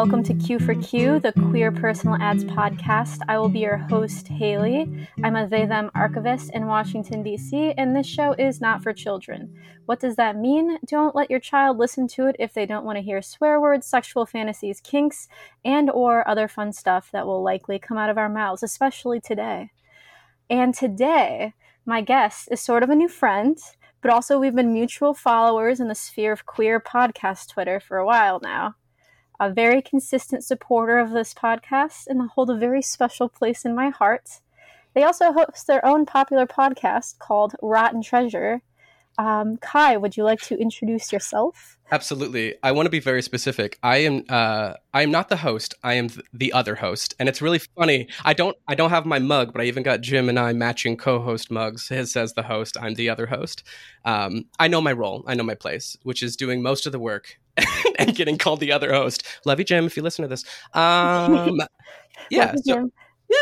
welcome to Q for Q, the Queer Personal Ads podcast. I will be your host, Haley. I'm a They Them archivist in Washington, D.C., and this show is not for children. What does that mean? Don't let your child listen to it if they don't want to hear swear words, sexual fantasies, kinks, and or other fun stuff that will likely come out of our mouths, especially today. And today, my guest is sort of a new friend but also we've been mutual followers in the sphere of queer podcast Twitter for a while now. A very consistent supporter of this podcast and hold a very special place in my heart. They also host their own popular podcast called Rotten Treasure, um, Kai, would you like to introduce yourself? Absolutely. I want to be very specific. I am uh, I am not the host. I am th- the other host, and it's really funny. I don't I don't have my mug, but I even got Jim and I matching co-host mugs. His says the host. I'm the other host. Um, I know my role. I know my place, which is doing most of the work and getting called the other host. Love you, Jim. If you listen to this, um, yeah, so,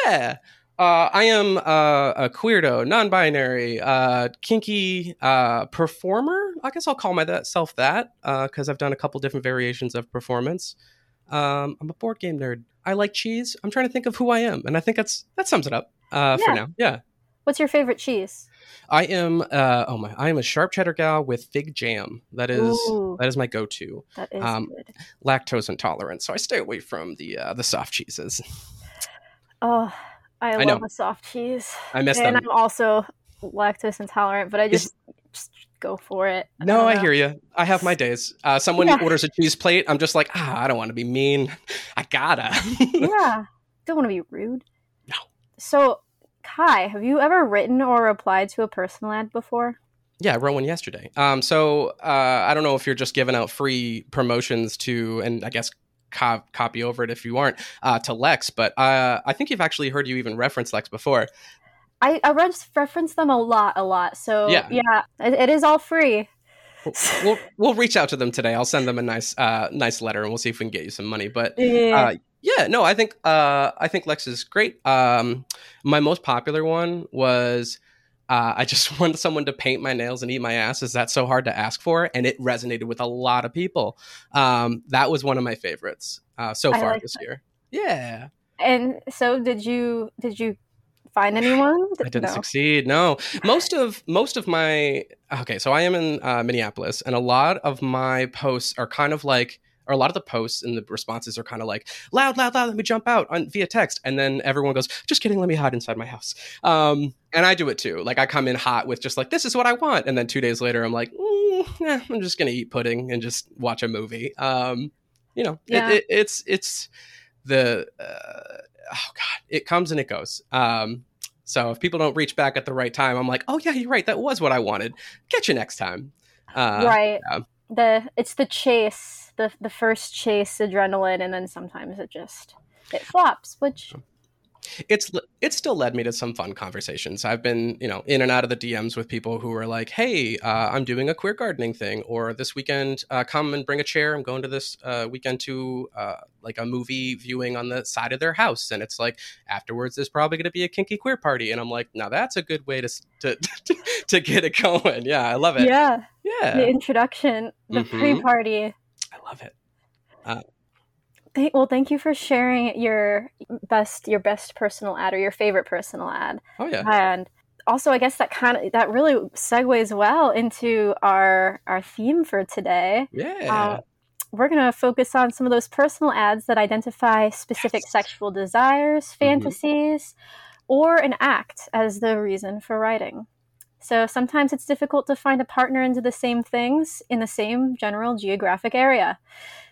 yeah. Uh, I am uh, a queerdo, non-binary, uh, kinky uh, performer. I guess I'll call myself that because uh, I've done a couple different variations of performance. Um, I'm a board game nerd. I like cheese. I'm trying to think of who I am, and I think that's that sums it up uh, yeah. for now. Yeah. What's your favorite cheese? I am oh my I am a sharp cheddar gal with fig jam. That is Ooh, that is my go-to. That is um, good. Lactose intolerant, so I stay away from the the soft cheeses. Oh, I, I love know. a soft cheese. I miss and them. I'm also lactose intolerant, but I just, just go for it. I no, I hear you. I have my days. Uh, someone yeah. orders a cheese plate. I'm just like, ah, I don't want to be mean. I gotta. yeah, don't want to be rude. No. So, Kai, have you ever written or replied to a personal ad before? Yeah, I wrote one yesterday. Um, so uh, I don't know if you're just giving out free promotions to, and I guess co- copy over it if you aren't uh, to Lex. But uh, I think you've actually heard you even reference Lex before. I, I reference them a lot, a lot. So yeah, yeah it, it is all free. we'll we'll reach out to them today. I'll send them a nice uh, nice letter, and we'll see if we can get you some money. But yeah, uh, yeah no, I think uh, I think Lex is great. Um, my most popular one was uh, I just wanted someone to paint my nails and eat my ass. Is that so hard to ask for? And it resonated with a lot of people. Um, that was one of my favorites uh, so far like this that. year. Yeah. And so, did you did you find anyone? I didn't no. succeed. No, most of most of my okay. So I am in uh, Minneapolis, and a lot of my posts are kind of like or a lot of the posts and the responses are kind of like loud, loud, loud. Let me jump out on via text, and then everyone goes, "Just kidding, let me hide inside my house." Um, and I do it too. Like I come in hot with just like, "This is what I want," and then two days later, I'm like, mm, eh, "I'm just gonna eat pudding and just watch a movie." Um, you know, yeah. it, it, it's it's the uh, oh god, it comes and it goes. Um, so if people don't reach back at the right time, I'm like, "Oh yeah, you're right. That was what I wanted. Catch you next time." Uh, right. Yeah. The it's the chase the the first chase adrenaline, and then sometimes it just it flops, which it's it's still led me to some fun conversations. I've been you know in and out of the DMs with people who are like, "Hey, uh, I'm doing a queer gardening thing," or "This weekend, uh, come and bring a chair. I'm going to this uh, weekend to uh, like a movie viewing on the side of their house," and it's like afterwards there's probably going to be a kinky queer party, and I'm like, now that's a good way to to to get it going. Yeah, I love it. Yeah, yeah. The introduction, the mm-hmm. pre-party. I love it. Uh, thank, well, thank you for sharing your best your best personal ad or your favorite personal ad. Oh yeah. And also, I guess that kind of that really segues well into our our theme for today. Yeah. Um, we're going to focus on some of those personal ads that identify specific yes. sexual desires, mm-hmm. fantasies, mm-hmm. or an act as the reason for writing. So sometimes it's difficult to find a partner into the same things in the same general geographic area.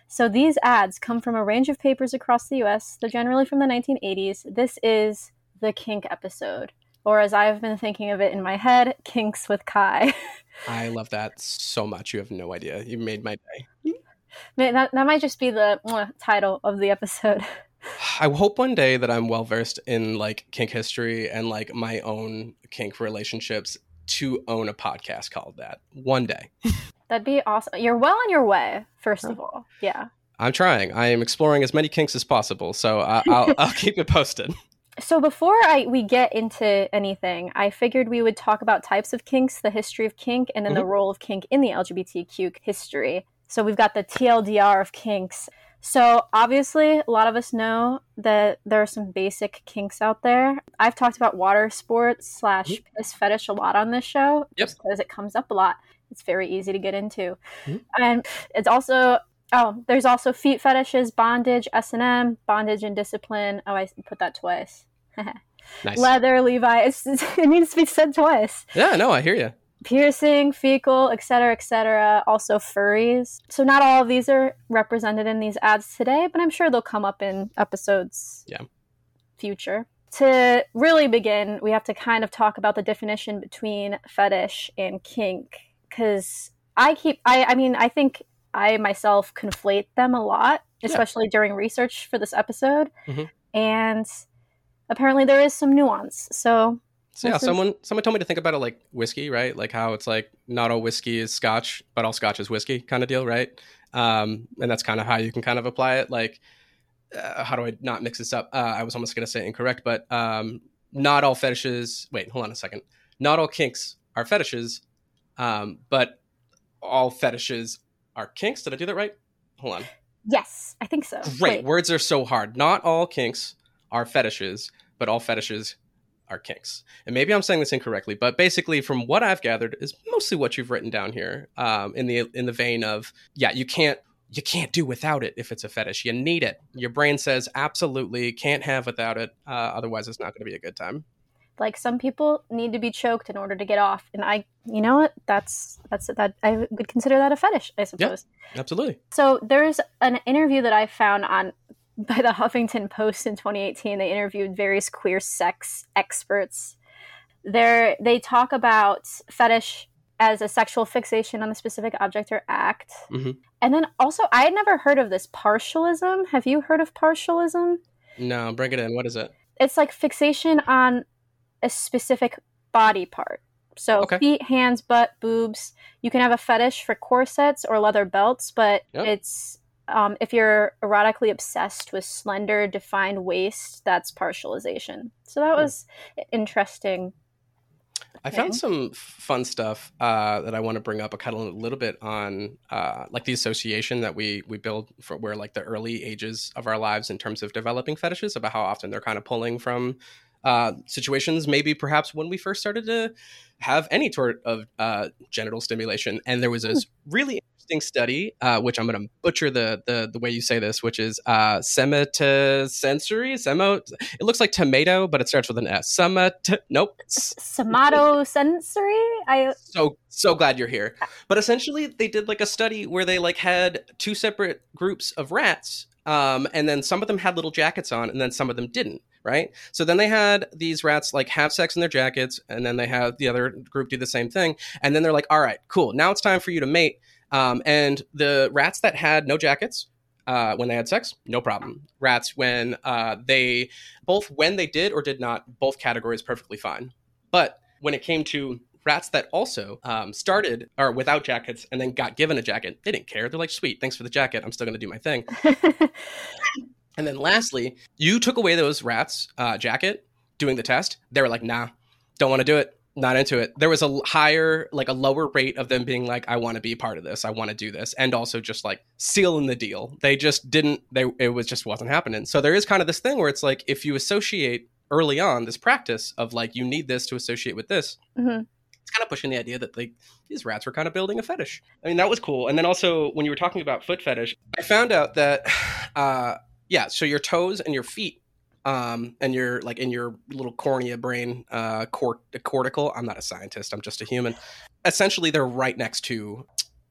So these ads come from a range of papers across the US. They're generally from the 1980s. This is the kink episode, or as I've been thinking of it in my head, kinks with Kai. I love that so much. You have no idea. You made my day. That, that might just be the title of the episode. I hope one day that I'm well versed in like kink history and like my own kink relationships to own a podcast called that one day. That'd be awesome. You're well on your way, first of all. Yeah. I'm trying. I am exploring as many kinks as possible, so I, will I'll keep it posted. So before I we get into anything, I figured we would talk about types of kinks, the history of kink, and then mm-hmm. the role of kink in the LGBTQ history. So we've got the TLDR of kinks. So, obviously, a lot of us know that there are some basic kinks out there. I've talked about water sports slash Mhm. piss fetish a lot on this show Yep. just because it comes up a lot. It's very easy to get into. Mhm. And it's also, oh, there's also feet fetishes, bondage, S&M, bondage and discipline. Oh, I put that twice. Nice. Leather, Levi. It's, it needs to be said twice yeah, no, I hear you. piercing, fecal, etc., etc. Also furries. So not all of these are represented in these ads today, but I'm sure they'll come up in episodes. Yeah. Future. To really begin, we have to kind of talk about the definition between fetish and kink, because I keep. I. I mean, I think I myself conflate them a lot, Yeah. especially during research for this episode, Mhm. and apparently there is some nuance. So So yeah, is- someone someone told me to think about it like whiskey, right? Like how it's like not all whiskey is scotch, but all scotch is whiskey kind of deal, right? Um, and that's kind of how you can kind of apply it. Like, uh, how do I not mix this up? Uh, I was almost going to say incorrect, but um, not all fetishes. Wait, hold on a second. Not all kinks are fetishes, um, but all fetishes are kinks. Did I do that right? Hold on. yes, I think so. Great. Wait. Words are so hard. Not all kinks are fetishes, but all fetishes are kinks. And maybe I'm saying this incorrectly, but basically, from what I've gathered, is mostly what you've written down here. Um, in the in the vein of, yeah, you can't you can't do without it if it's a fetish. You need it. Your brain says absolutely can't have without it. Uh, otherwise, it's not going to be a good time. Like some people need to be choked in order to get off and i you know what that's that's that i would consider that a fetish i suppose Yeah, Absolutely. so there's an interview that i found on by the huffington post in 2018 they interviewed various queer sex experts there they talk about fetish as a sexual fixation on a specific object or act Mhm. and then also i had never heard of this partialism have you heard of partialism No, bring it in. What is it? it's like fixation on a specific body part. So Okay. feet, hands, butt, boobs. You can have a fetish for corsets or leather belts, but Yep. it's um, if you're erotically obsessed with slender, defined waist, that's partialization. So that Hmm. was interesting. I found some fun stuff uh, that I want to bring up a kind of a little bit on, uh, like the association that we we build for where like the early ages of our lives in terms of developing fetishes about how often they're kind of pulling from uh, situations, maybe perhaps when we first started to have any sort of uh, genital stimulation. And there was this really interesting study, uh, which I'm going to butcher the, the the way you say this, which is uh, sematosensory. Semo. It looks like tomato, but it starts with an S. Semat. Nope. Somatosensory? I so so glad you're here but essentially they did like a study where they like had two separate groups of rats um, and then some of them had little jackets on and then some of them didn't right so then they had these rats like have sex in their jackets and then they have the other group do the same thing and then they're like all right cool now it's time for you to mate um, and the rats that had no jackets uh, when they had sex, no problem. Rats when uh, they both when they did or did not, both categories perfectly fine. But when it came to rats that also um, started or without jackets and then got given a jacket, they didn't care. They're like, sweet, thanks for the jacket. I'm still going to do my thing. And then lastly, you took away those rats' uh, jacket doing the test. They were like, nah, don't want to do it. Not into it. There was a higher, like a lower rate of them being like, I want to be part of this. I want to do this. And also just like sealing the deal. They just didn't, they, it was just wasn't happening. So there is kind of this thing where it's like, if you associate early on this practice of like, you need this to associate with this, Mhm. it's kind of pushing the idea that like these rats were kind of building a fetish. I mean, that was cool. And then also when you were talking about foot fetish, I found out that, uh, yeah, so your toes and your feet, um, and your like in your little cornea brain, uh, cort- cortical. I'm not a scientist. I'm just a human. Essentially, they're right next to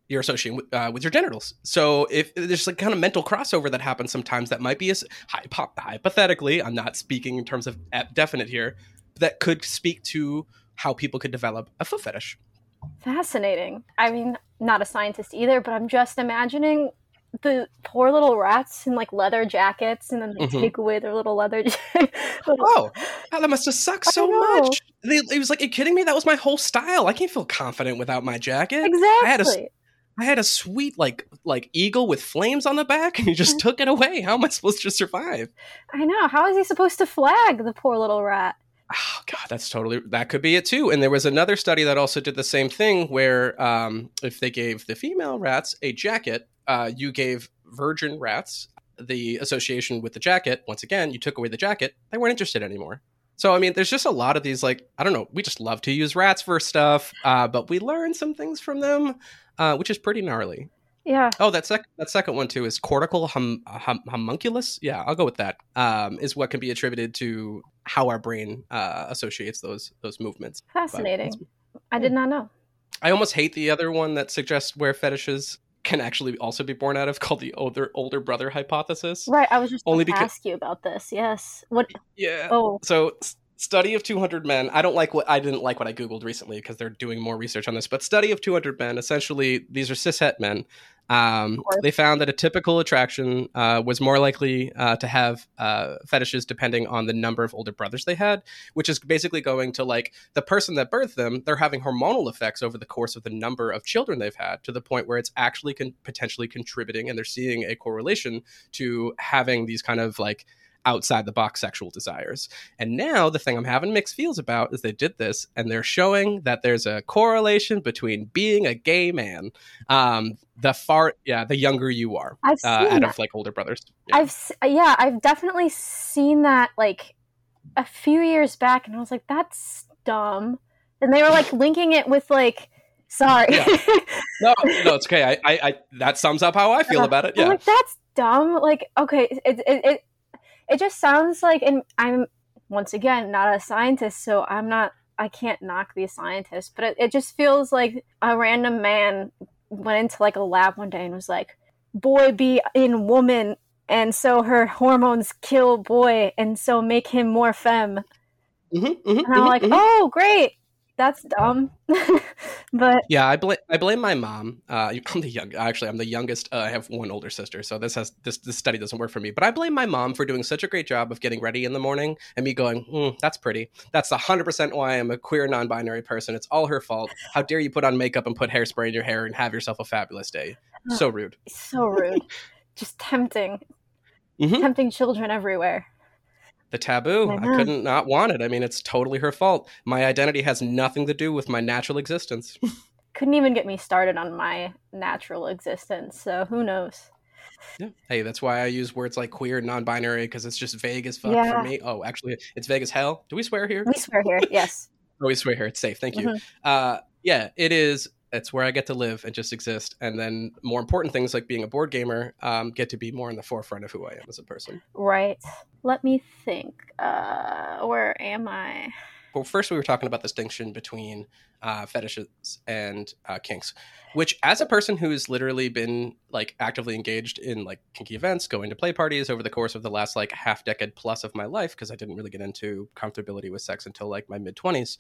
your association with, uh, with your genitals. So if there's like kind of mental crossover that happens sometimes, that might be as hypo- hypothetically. I'm not speaking in terms of definite here. That could speak to how people could develop a foot fetish. Fascinating. I mean, not a scientist either, but I'm just imagining the poor little rats in like leather jackets, and then they Mhm. take away their little leather. Oh, that must have sucked so much. They, it was like, "Are you kidding me? That was my whole style. I can't feel confident without my jacket. exactly. I had a- I had a sweet like like eagle with flames on the back, and you just took it away. How am I supposed to survive? I know. How is he supposed to flag the poor little rat? Oh God, that's totally that could be it too. And there was another study that also did the same thing, where um, if they gave the female rats a jacket, uh, you gave virgin rats the association with the jacket, once again, you took away the jacket, they weren't interested anymore. So I mean, there's just a lot of these like I don't know. We just love to use rats for stuff, uh, but we learn some things from them, uh, which is pretty gnarly. Yeah. Oh, that second that second one too is cortical hum, hum, homunculus. Yeah, I'll go with that. Um, is what can be attributed to how our brain uh, associates those those movements. Fascinating. I did not know. I almost hate the other one that suggests where fetishes can actually also be born out of, called the older older brother hypothesis. Right. I was just only because ask you about this. Yes. What? Yeah. Oh. So study of 200 men i don't like what i didn't like what i googled recently because they're doing more research on this but study of 200 men essentially these are cishet men. Um, they found that a typical attraction uh, was more likely uh, to have uh, fetishes depending on the number of older brothers they had, which is basically going to like the person that birthed them, they're having hormonal effects over the course of the number of children they've had to the point where it's actually con- potentially contributing and they're seeing a correlation to having these kind of like outside the box sexual desires. And now the thing I'm having mixed feels about is they did this and they're showing that there's a correlation between being a gay man. Um, the far, yeah, the younger you are, I've uh, out that. of like older brothers. Yeah. I've, yeah, I've definitely seen that like a few years back, and I was like, that's dumb. And they were like linking it with like, sorry. Yeah. No, no, it's okay. I, I, I, that sums up how I feel about it. Yeah, I'm like that's dumb. Like, okay, it, it, it it just sounds like and i'm once again not a scientist so i'm not i can't knock these scientists but it, it just feels like a random man went into like a lab one day and was like boy be in woman and so her hormones kill boy and so make him more femme mm-hmm, mm-hmm, and i'm mm-hmm, like mm-hmm. oh great that's dumb. but yeah, I blame I blame my mom. Uh, I'm the young. Actually, I'm the youngest. Uh, I have one older sister, so this has this this study doesn't work for me. But I blame my mom for doing such a great job of getting ready in the morning and me going, mm, "That's pretty. That's 100 percent why I'm a queer non-binary person. It's all her fault. How dare you put on makeup and put hairspray in your hair and have yourself a fabulous day? So rude. So rude. Just tempting. Mm-hmm. Tempting children everywhere the taboo. I, I, couldn't not want it. I mean, it's totally her fault. My identity has nothing to do with my natural existence. couldn't even get me started on my natural existence. So who knows? Yeah. Hey, that's why I use words like queer and non-binary because it's just vague as fuck yeah. for me. Oh, actually, it's vague as hell. Do we swear here? We swear here. Yes. oh, we swear here. It's safe. Thank you. Mm-hmm. Uh, yeah, it is it's where I get to live and just exist. And then more important things like being a board gamer um, get to be more in the forefront of who I am as a person. Right. Let me think. Uh, where am I? Well, first we were talking about the distinction between uh, fetishes and uh, kinks, which, as a person who's literally been like actively engaged in like kinky events, going to play parties over the course of the last like half decade plus of my life, because I didn't really get into comfortability with sex until like my mid twenties.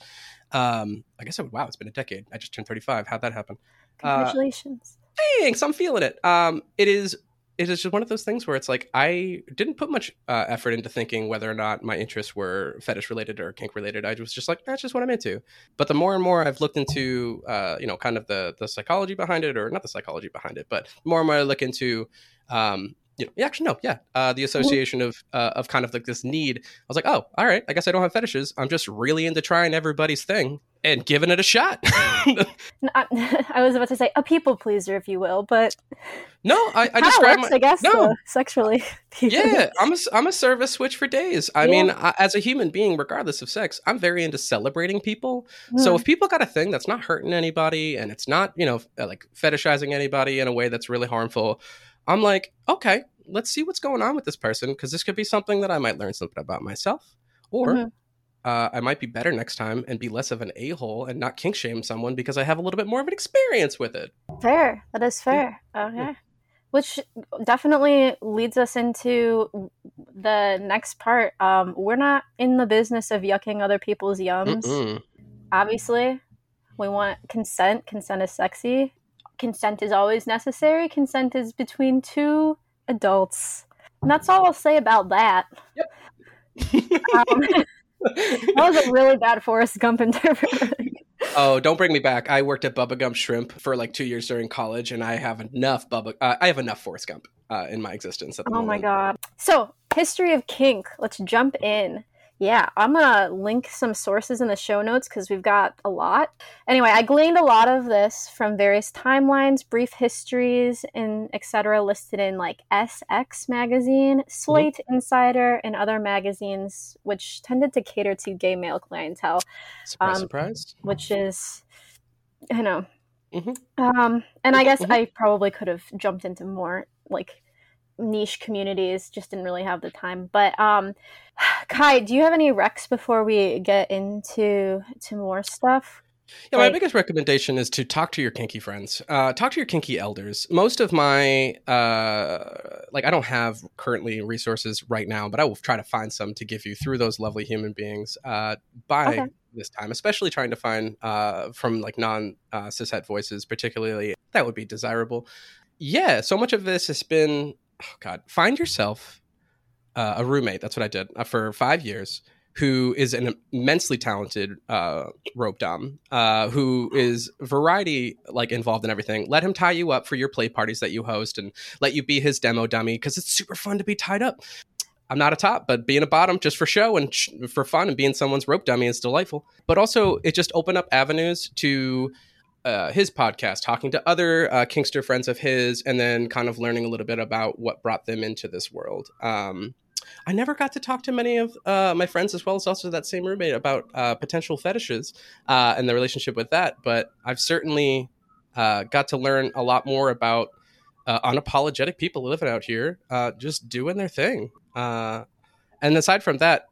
Um, I guess I would, wow, it's been a decade. I just turned thirty five. How'd that happen? Congratulations. Uh, thanks. I'm feeling it. Um, it is it is just one of those things where it's like I didn't put much uh, effort into thinking whether or not my interests were fetish related or kink related. I was just like, that's just what I'm into. But the more and more I've looked into, uh, you know, kind of the the psychology behind it, or not the psychology behind it, but more and more I look into, um, you know, actually no, yeah, uh, the mm-hmm. association of uh, of kind of like this need. I was like, oh, all right, I guess I don't have fetishes. I'm just really into trying everybody's thing and giving it a shot. I was about to say a people pleaser, if you will, but no, I, I describe works, my, I guess no. Uh, sexually. yeah, I'm a I'm a service switch for days. I yeah. mean, I, as a human being, regardless of sex, I'm very into celebrating people. Mm. So if people got a thing that's not hurting anybody and it's not you know like fetishizing anybody in a way that's really harmful, I'm like, okay, let's see what's going on with this person because this could be something that I might learn something about myself, or mm-hmm uh, I might be better next time and be less of an a hole and not kink shame someone because I have a little bit more of an experience with it. Fair. That is fair. Okay. Yeah. Which definitely leads us into the next part. Um, we're not in the business of yucking other people's yums. Mm-mm. Obviously, we want consent. Consent is sexy. Consent is always necessary. Consent is between two adults. And that's all I'll say about that. Yep. um, that was a really bad Forrest Gump interpretation. oh, don't bring me back. I worked at Bubba Gump Shrimp for like two years during college, and I have enough Bubba. Uh, I have enough Forrest Gump uh, in my existence. oh moment. my god! So, history of kink. Let's jump in. Yeah, I'm gonna link some sources in the show notes because we've got a lot. Anyway, I gleaned a lot of this from various timelines, brief histories, and etc. listed in like SX magazine, Slate mm-hmm. Insider, and other magazines, which tended to cater to gay male clientele. Surprise, um, surprise. Which is, you know, mm-hmm. um, and I guess mm-hmm. I probably could have jumped into more like niche communities just didn't really have the time but um kai do you have any recs before we get into to more stuff yeah, my biggest recommendation is to talk to your kinky friends. Uh, talk to your kinky elders. Most of my, uh, like, I don't have currently resources right now, but I will try to find some to give you through those lovely human beings uh, by okay. this time, especially trying to find uh, from like non uh, cishet voices, particularly. That would be desirable. Yeah, so much of this has been oh God, find yourself uh, a roommate. That's what I did uh, for five years. Who is an immensely talented uh, rope dom, uh, who is variety like involved in everything. Let him tie you up for your play parties that you host, and let you be his demo dummy because it's super fun to be tied up. I'm not a top, but being a bottom just for show and sh- for fun and being someone's rope dummy is delightful. But also, it just opened up avenues to uh, his podcast, talking to other uh, Kinkster friends of his, and then kind of learning a little bit about what brought them into this world. Um, I never got to talk to many of uh, my friends, as well as also that same roommate, about uh, potential fetishes uh, and the relationship with that. But I've certainly got to learn a lot more about unapologetic people living out here, just doing their thing. and aside from that,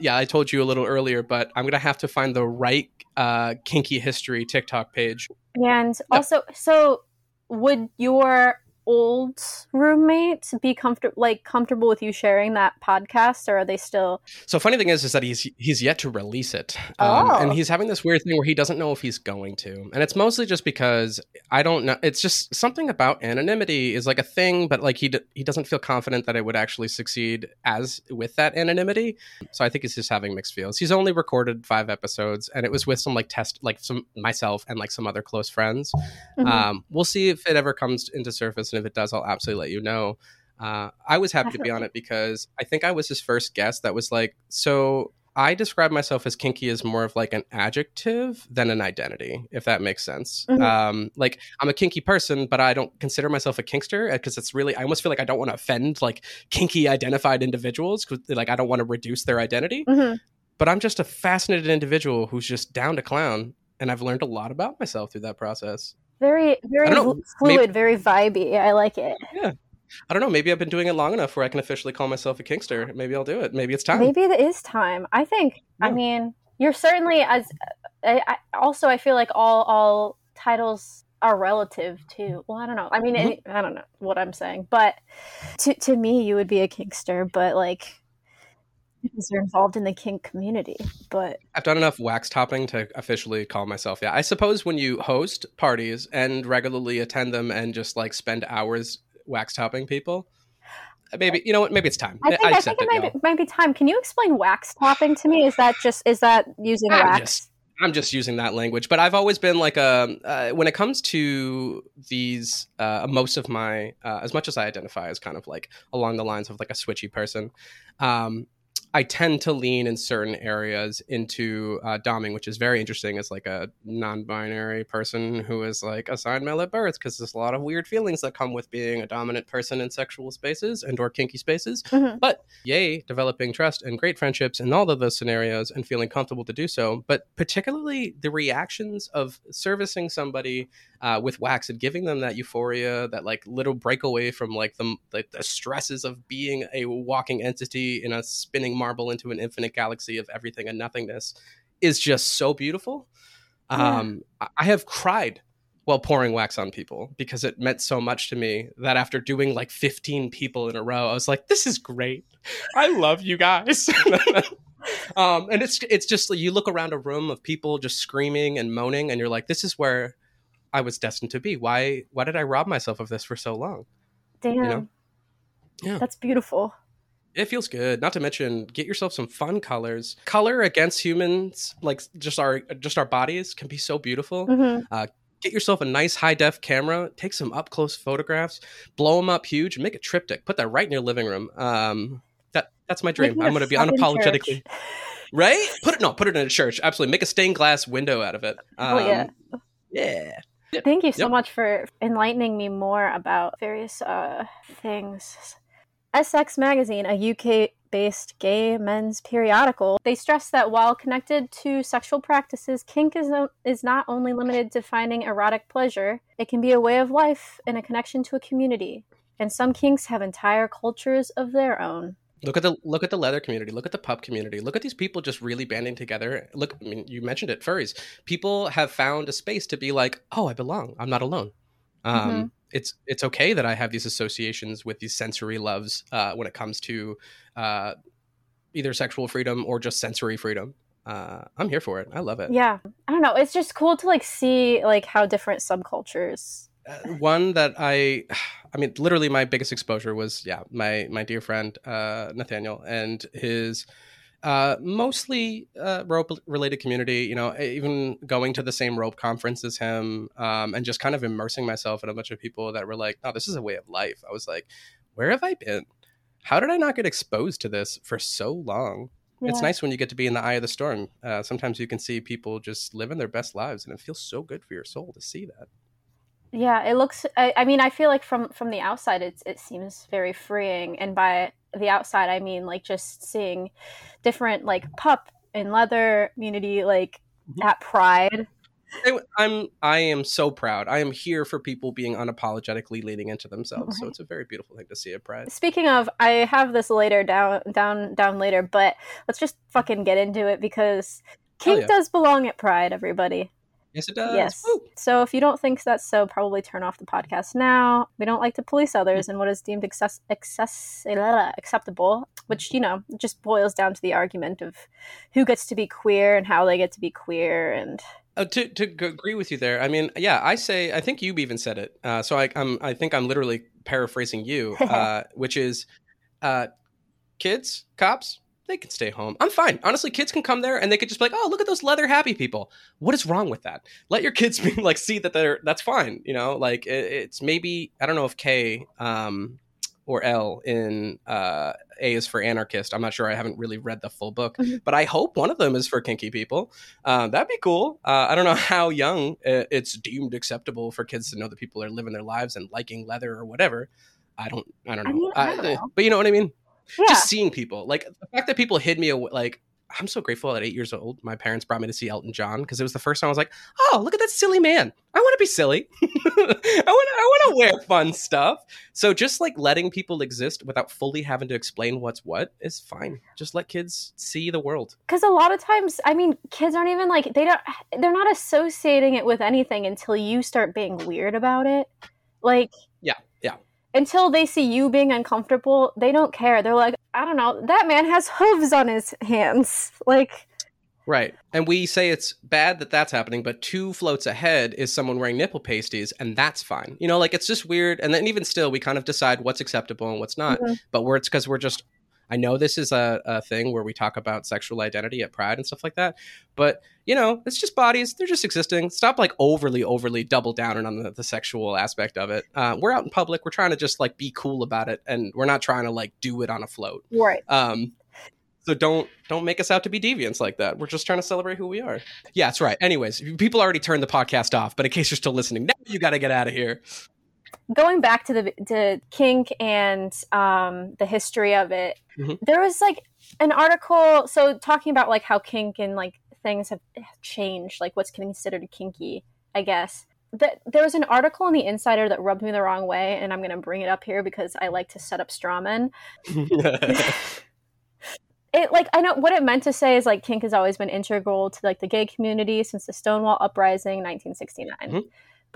yeah, I told you a little earlier, but I'm gonna have to find the right uh, kinky history TikTok page. And also, so would your old roommate be comfortable like comfortable with you sharing that podcast or are they still so funny thing is is that he's he's yet to release it. Um, oh. and he's having this weird thing where he doesn't know if he's going to. And it's mostly just because i don't know it's just something about anonymity is like a thing but like he d- he doesn't feel confident that it would actually succeed as with that anonymity. So i think he's just having mixed feels. He's only recorded five episodes and it was with some like test like some myself and like some other close friends. Mm-hmm. um, we'll see if it ever comes into surface and if it does, I'll absolutely let you know. Uh, I was happy Definitely. to be on it because I think I was his first guest that was like, so I describe myself as kinky as more of like an adjective than an identity, if that makes sense. Mm-hmm. Um, like I'm a kinky person, but I don't consider myself a kinkster because it's really I almost feel like I don't want to offend like kinky identified individuals because like I don't want to reduce their identity. Mm-hmm. But I'm just a fascinated individual who's just down to clown, and I've learned a lot about myself through that process. Very, very fluid, maybe, very vibey. I like it. Yeah. I don't know. Maybe I've been doing it long enough where I can officially call myself a Kinkster. Maybe I'll do it. Maybe it's time. Maybe it is time. I think. Yeah. I mean, you're certainly as. I, I, also, I feel like all all titles are relative to. Well, I don't know. I mean, mm-hmm. it, I don't know what I'm saying, but to to me, you would be a Kinkster. But like, because they're involved in the kink community. But I've done enough wax topping to officially call myself. Yeah, I suppose when you host parties and regularly attend them and just like spend hours wax topping people, maybe you know what? Maybe it's time. I think, I, I think it, it might, be, might, be, time. Can you explain wax topping to me? Is that just is that using I'm wax? Just, I'm just using that language, but I've always been like a uh, when it comes to these. Uh, most of my, uh, as much as I identify as kind of like along the lines of like a switchy person, um, I tend to lean in certain areas into uh, doming, which is very interesting as like a non-binary person who is like assigned male at birth, because there's a lot of weird feelings that come with being a dominant person in sexual spaces and or kinky spaces. Mm-hmm. But yay, developing trust and great friendships in all of those scenarios and feeling comfortable to do so. But particularly the reactions of servicing somebody uh, with wax and giving them that euphoria, that like little breakaway from like the like the stresses of being a walking entity in a spinning marble into an infinite galaxy of everything and nothingness is just so beautiful. Yeah. Um, I have cried while pouring wax on people because it meant so much to me that after doing like 15 people in a row, I was like, this is great. I love you guys. um, and it's it's just you look around a room of people just screaming and moaning, and you're like, this is where I was destined to be. Why why did I rob myself of this for so long? Damn. You know? Yeah. That's beautiful. It feels good. Not to mention, get yourself some fun colors. Color against humans, like just our just our bodies, can be so beautiful. Mm-hmm. Uh, get yourself a nice high def camera. Take some up close photographs. Blow them up huge and make a triptych. Put that right in your living room. Um, that That's my dream. Making I'm going to be unapologetically right. Put it no, put it in a church. Absolutely, make a stained glass window out of it. Oh, yeah. Um, yeah. Thank you so Yep. much for enlightening me more about various uh, things. SX Magazine, a UK based gay men's periodical, they stress that while connected to sexual practices, kink is, no- is not only limited to finding erotic pleasure, it can be a way of life and a connection to a community. And some kinks have entire cultures of their own. Look at the look at the leather community. Look at the pup community. Look at these people just really banding together. Look, I mean, you mentioned it, furries. People have found a space to be like, oh, I belong. I'm not alone. Um, Mhm. It's it's okay that I have these associations with these sensory loves uh, when it comes to uh, either sexual freedom or just sensory freedom. Uh, I'm here for it. I love it. Yeah. I don't know. It's just cool to like see like how different subcultures. Uh, one that I, I mean, literally my biggest exposure was yeah, my my dear friend uh, Nathaniel and his uh, mostly uh, rope related community. You know, even going to the same rope conference as him, um, and just kind of immersing myself in a bunch of people that were like, "Oh, this is a way of life." I was like, "Where have I been? How did I not get exposed to this for so long?" It's nice when you get to be in the eye of the storm. Uh, sometimes you can see people just living their best lives, and it feels so good for your soul to see that. Yeah, it looks. I, I mean, I feel like from from the outside, it's it seems very freeing, and by the outside, I mean like just seeing different like pup and leather community like Mhm. at Pride. I- I'm I am so proud. I am here for people being unapologetically leaning into themselves. So it's a very beautiful thing to see at Pride. Speaking of, I have this later down down down later, but let's just fucking get into it because kink yeah. does belong at Pride. Everybody. Yes, it does. Yes. Woo! So if you don't think that's so, probably turn off the podcast now. We don't like to police others and what is deemed access, uh, acceptable, which, you know, just boils down to the argument of who gets to be queer and how they get to be queer. And Uh, to to agree with you there. I mean, yeah, I say I think you've even said it. Uh, so I, I'm I think I'm literally paraphrasing you, uh, which is, uh, kids, cops, they can stay home. I'm fine. Honestly, kids can come there and they could just be like, oh, look at those leather happy people. What is wrong with that? Let your kids be like see that they're that's fine. You know, like it, it's maybe I don't know if K um, or L in uh, A is for anarchist. I'm not sure. I haven't really read the full book, Mhm. but I hope one of them is for kinky people. Uh, that'd be cool. Uh, I don't know how young uh, it's deemed acceptable for kids to know that people are living their lives and liking leather or whatever. I don't. I don't know. I mean, I don't Uh, know. But you know what I mean yeah, just seeing people like the fact that people hid me away like i'm so grateful at eight years old my parents brought me to see elton john because it was the first time i was like oh look at that silly man. I want to be silly. I want to i want to wear fun stuff. So just like letting people exist without fully having to explain what's what is fine. Just let kids see the world. Because a lot of times, I mean, kids aren't even like, they don't, they're not associating it with anything until you start being weird about it. Like. Until they see you being uncomfortable, they don't care. They're like, I don't know, that man has hooves on his hands. Like, Right. And we say it's bad that that's happening, but two floats ahead is someone wearing nipple pasties, and that's fine. You know, like it's just weird. And then even still, we kind of decide what's acceptable and what's not. Mhm. But we're, it's because we're just, I know this is a, a thing where we talk about sexual identity at Pride and stuff like that. But, you know, it's just bodies. They're just existing. Stop like overly, overly double down on the, the sexual aspect of it. Uh, we're out in public. We're trying to just like be cool about it. And we're not trying to like do it on a float. right. Um, so don't don't make us out to be deviants like that. We're just trying to celebrate who we are. Yeah, that's right. Anyways, people already turned the podcast off, but in case you're still listening, now you got to get out of here. Going back to the to kink and um, the history of it, Mhm. there was like an article. So talking about like how kink and like things have changed, like what's considered kinky, I guess. That there was an article in the Insider that rubbed me the wrong way, and I'm going to bring it up here because I like to set up straw men. it like I know what it meant to say is like kink has always been integral to like the gay community since the Stonewall Uprising, 1969. Mhm.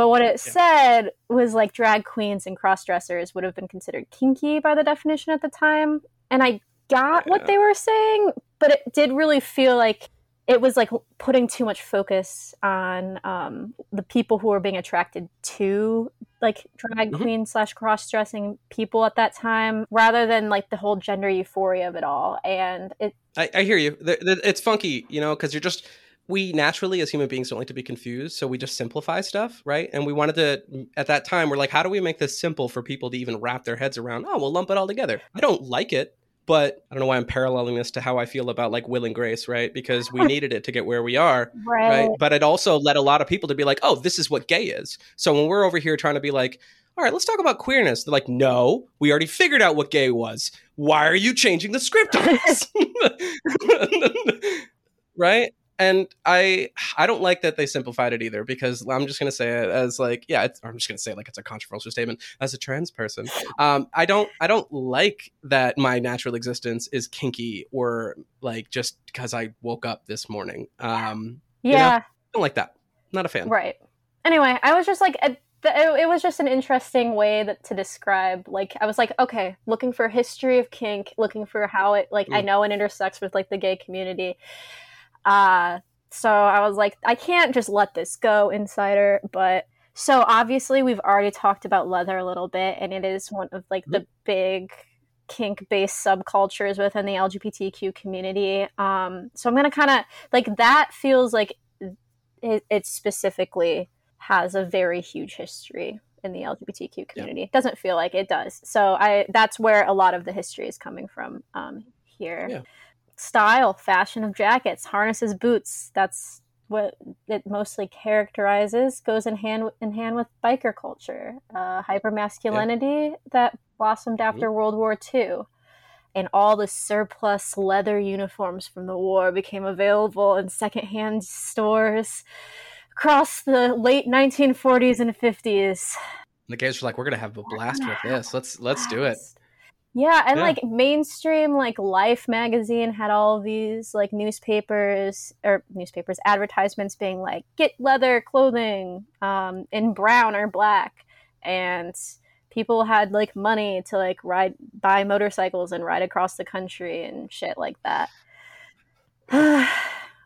But what it said was like drag queens and cross dressers would have been considered kinky by the definition at the time, and I got Yeah. what they were saying, but it did really feel like it was like putting too much focus on um, the people who were being attracted to like drag Mhm. queen slash cross dressing people at that time, rather than like the whole gender euphoria of it all. And it I, I hear you. It's funky, you know, because you're just we naturally as human beings don't like to be confused, so we just simplify stuff, right? And we wanted to at that time we're like, how do we make this simple for people to even wrap their heads around? Oh, we'll lump it all together. I don't like it, but I don't know why I'm paralleling this to how I feel about like Will and Grace, right? Because we needed it to get where we are, right. right? But it also led a lot of people to be like, "Oh, this is what gay is." So when we're over here trying to be like, "All right, let's talk about queerness," they're like, "No, we already figured out what gay was. Why are you changing the script on us?" right? And I I don't like that they simplified it either because I'm just gonna say it as like yeah I'm just gonna say it like it's a controversial statement as a trans person. Um, I don't I don't like that my natural existence is kinky or like just because I woke up this morning. Um, yeah you know? I don't like that. Not a fan. Right. Anyway I was just like a, it was just an interesting way that, to describe like i was like okay looking for history of kink looking for how it like mm. i know it intersects with like the gay community uh, so I was like, I can't just let this go, Insider. But so obviously, we've already talked about leather a little bit, and it is one of like the big kink based subcultures within the LGBTQ community. Um, so I'm gonna kind of like that feels like it, it, specifically has a very huge history in the LGBTQ community. Yeah. It doesn't feel like it does. So I that's where a lot of the history is coming from um, here. Yeah style, fashion of jackets, harnesses, boots. That's what it mostly characterizes. Goes in hand in hand with biker culture, uh, hyper masculinity yeah. that blossomed after mm-hmm. World War II. And all the surplus leather uniforms from the war became available in secondhand stores across the late 1940s and 50s. The guys were like, "We're gonna have a blast with this. Let's let's do it." Yeah, and yeah. like mainstream like Life magazine had all these like newspapers or newspapers advertisements being like get leather clothing um, in brown or black, and people had like money to like ride buy motorcycles and ride across the country and shit like that.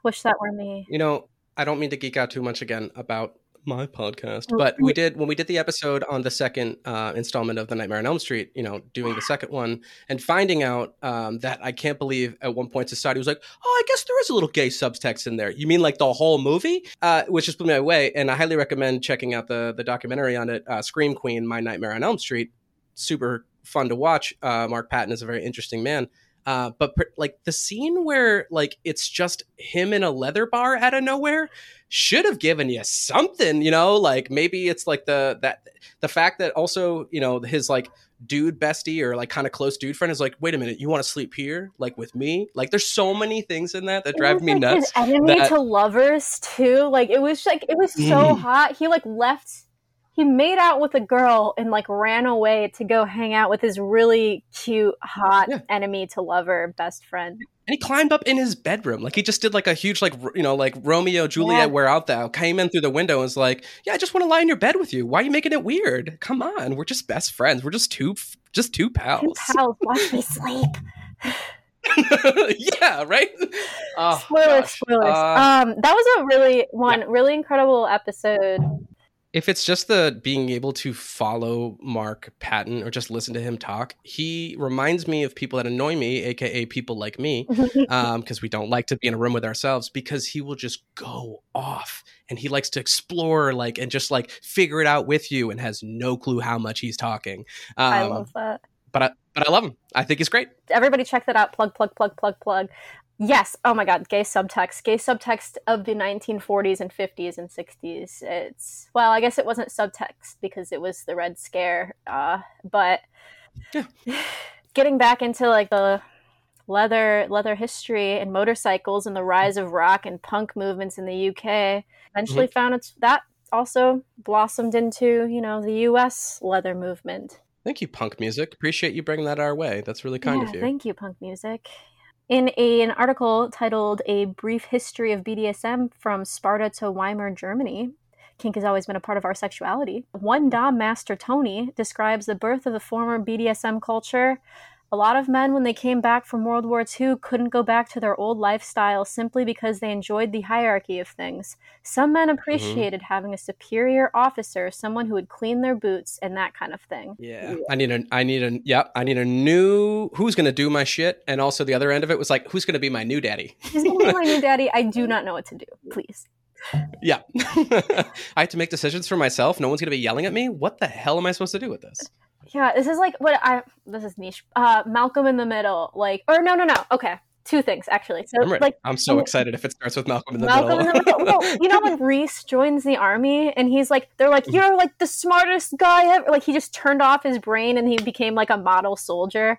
Wish that were me. You know, I don't mean to geek out too much again about my podcast. But we did when we did the episode on the second uh, installment of the Nightmare on Elm Street. You know, doing the second one and finding out um, that I can't believe at one point society was like, "Oh, I guess there is a little gay subtext in there." You mean like the whole movie? Uh, which just blew me away. And I highly recommend checking out the the documentary on it, uh, Scream Queen: My Nightmare on Elm Street. Super fun to watch. Uh, Mark Patton is a very interesting man. Uh, but per, like the scene where like it's just him in a leather bar out of nowhere should have given you something, you know, like maybe it's like the that the fact that also, you know, his like dude bestie or like kind of close dude friend is like, wait a minute, you want to sleep here, like with me? Like, there's so many things in that that drive me like nuts. Enemy that... to lovers too. Like, it was like it was so mm. hot. He like left he made out with a girl and like ran away to go hang out with his really cute, hot yeah. enemy to lover best friend. And he climbed up in his bedroom. Like he just did like a huge like you know like Romeo Juliet yeah. where out thou came in through the window and was like, "Yeah, I just want to lie in your bed with you. Why are you making it weird? Come on, we're just best friends. We're just two just two pals. Two pals. Watch me sleep." yeah, right. Oh, spoilers, gosh. spoilers. Uh, um, that was a really one yeah. really incredible episode if it's just the being able to follow Mark Patton or just listen to him talk, he reminds me of people that annoy me, aka people like me, because um, we don't like to be in a room with ourselves. Because he will just go off and he likes to explore, like, and just like figure it out with you, and has no clue how much he's talking. Um, I love that. But I, but I love him. I think he's great. Everybody check that out. Plug, plug, plug, plug, plug. Yes. Oh my God. Gay subtext. Gay subtext of the 1940s and 50s and 60s. It's well, I guess it wasn't subtext because it was the Red Scare. Uh, but yeah. getting back into like the leather leather history and motorcycles and the rise of rock and punk movements in the UK, eventually mm-hmm. found its that also blossomed into you know the U.S. leather movement. Thank you, punk music. Appreciate you bringing that our way. That's really kind yeah, of you. Thank you, punk music. In a, an article titled A Brief History of BDSM from Sparta to Weimar, Germany, kink has always been a part of our sexuality. One Dom Master Tony describes the birth of the former BDSM culture a lot of men, when they came back from World War II, couldn't go back to their old lifestyle simply because they enjoyed the hierarchy of things. Some men mm-hmm. appreciated mm-hmm. having a superior officer, someone who would clean their boots and that kind of thing. Yeah. I need a I need a yep, I need a new who's gonna do my shit. And also the other end of it was like, who's gonna be my new daddy? Who's gonna be my new daddy? I do not know what to do. Please. Yeah. I have to make decisions for myself. No one's going to be yelling at me. What the hell am I supposed to do with this? Yeah, this is like what I. This is niche. Uh, Malcolm in the Middle, like, or no, no, no. Okay, two things actually. So, I'm ready. like, I'm so excited if it starts with Malcolm in the Malcolm middle. in the Middle. You know when Reese joins the army and he's like, they're like, you're like the smartest guy ever. Like he just turned off his brain and he became like a model soldier.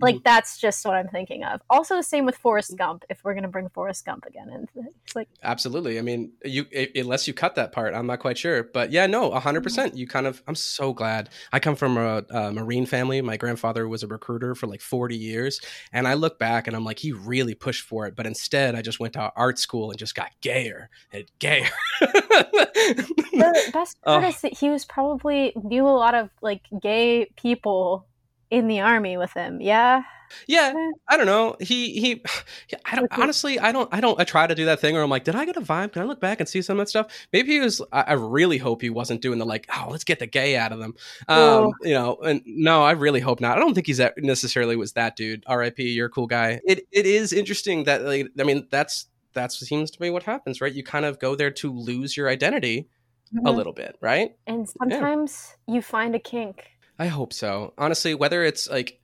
Like Mhm. that's just what I'm thinking of. Also, the same with Forrest Gump. If we're gonna bring Forrest Gump again, and it's like, Absolutely. I mean, you unless you cut that part, I'm not quite sure. But yeah, no, 100%. You kind of I'm so glad. I come from a, a marine family. My grandfather was a recruiter for like 40 years, and I look back and I'm like he really pushed for it, but instead I just went to art school and just got gayer and gayer. the best part Oh. is that he was probably knew a lot of like gay people in the army with him. Yeah, Yeah, I don't know. He he. I don't honestly. I don't. I don't. I try to do that thing where I'm like, did I get a vibe? Can I look back and see some of that stuff? Maybe he was. I, I really hope he wasn't doing the like. Oh, let's get the gay out of them. Um, Oh. you know. And no, I really hope not. I don't think he's that necessarily was that dude. R.I.P. You're a cool guy. It it is interesting that like. I mean, that's that seems to be what happens, right? You kind of go there to lose your identity a Mhm. little bit, right? and sometimes you find a kink. I hope so. Honestly, whether it's like,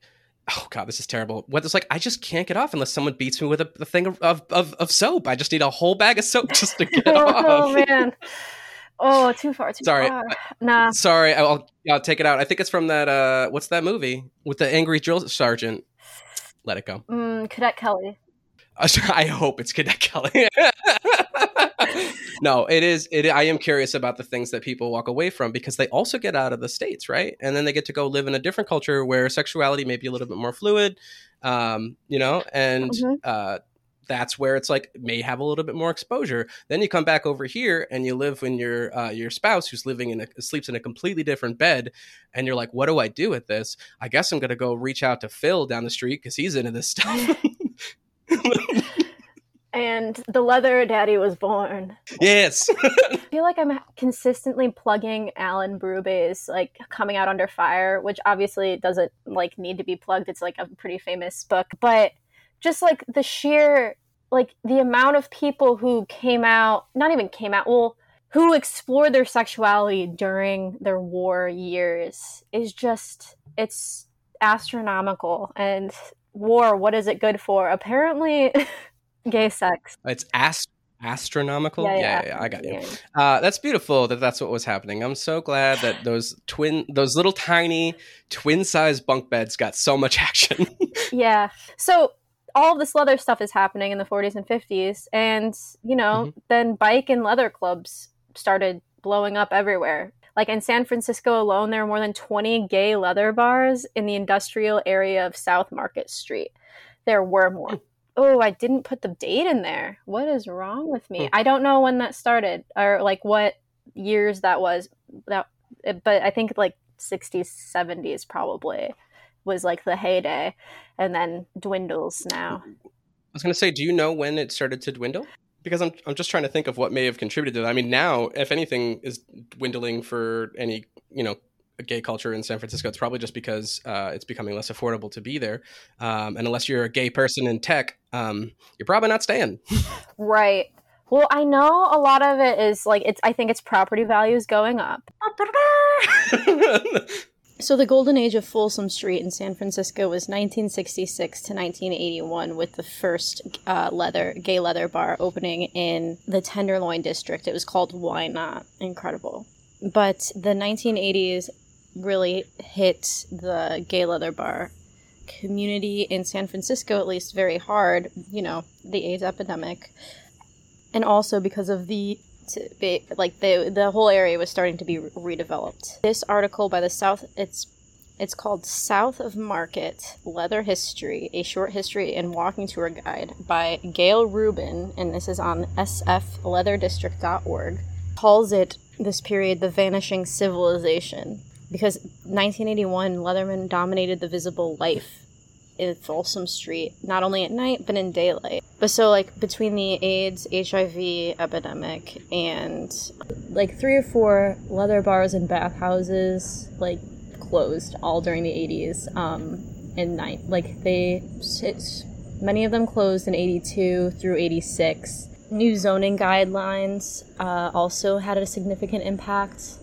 oh god, this is terrible. Whether it's like I just can't get off unless someone beats me with a, a thing of, of, of, of soap. I just need a whole bag of soap just to get oh off. Oh man. Oh, too far, too far. Sorry. far. Nah. Sorry, I'll, I'll take it out. I think it's from that. Uh, what's that movie with the angry drill sergeant? Let it go. Mm, Cadet Kelly. I hope it's Cadet Kelly. no, it is. It. I am curious about the things that people walk away from because they also get out of the states, right? And then they get to go live in a different culture where sexuality may be a little bit more fluid, um, you know, and Mhm. uh, that's where it's like may have a little bit more exposure. Then you come back over here and you live in your uh, your spouse who's living in a sleeps in a completely different bed, and you're like, what do I do with this? I guess I'm gonna go reach out to Phil down the street because he's into this stuff. And the leather daddy was born. yes. I feel like I'm consistently plugging Allan Bérubé's like coming out under fire, which obviously doesn't like need to be plugged. It's like a pretty famous book, but just like the sheer like the amount of people who came out, not even came out, well, who explored their sexuality during their war years is just it's astronomical. And war, what is it good for? Apparently gay sex. It's ast- astronomical. Yeah, yeah, yeah, I got you. Uh, that's beautiful that that's what was happening. I'm so glad that those twin, those little tiny twin size bunk beds got so much action. Yeah. So all this leather stuff is happening in the 40s and 50s, and you know, Mm-hmm. then bike and leather clubs started blowing up everywhere. Like in San Francisco alone, there are more than 20 gay leather bars in the industrial area of South Market Street. There were Hmm. more. Oh, I didn't put the date in there. What is wrong with me? Hmm. I don't know when that started or like what years that was. That, but I think like 60s, 70s probably was like the heyday and then dwindles now. I was going to say, do you know when it started to dwindle? Because I'm, I'm just trying to think of what may have contributed to that. I mean, now, if anything is dwindling for any, you know, gay culture in San Francisco, it's probably just because uh, it's becoming less affordable to be there. Um, and unless you're a gay person in tech, um, you're probably not staying. Right. Well, I know a lot of it is like it's I think it's property values going up. So the golden age of Folsom Street in San Francisco was 1966 to 1981 with the first uh, leather gay leather bar opening in the Tenderloin district. It was called Why Not? Incredible. But the 1980s really hit the gay leather bar community in San Francisco at least very hard, you know, the AIDS epidemic. And also because of the to be like the the whole area was starting to be re- redeveloped. This article by the South it's it's called South of Market Leather History: A Short History and Walking Tour Guide by Gayle Rubin and this is on sfleatherdistrict.org. Calls it this period the vanishing civilization because 1981 Leatherman dominated the visible life in Folsom Street, not only at night but in daylight. But so like between the AIDS, HIV epidemic and like three or four leather bars and bathhouses like closed all during the 80s um and night. Like they many of them closed in 82 through 86 new zoning guidelines uh, also had a significant impact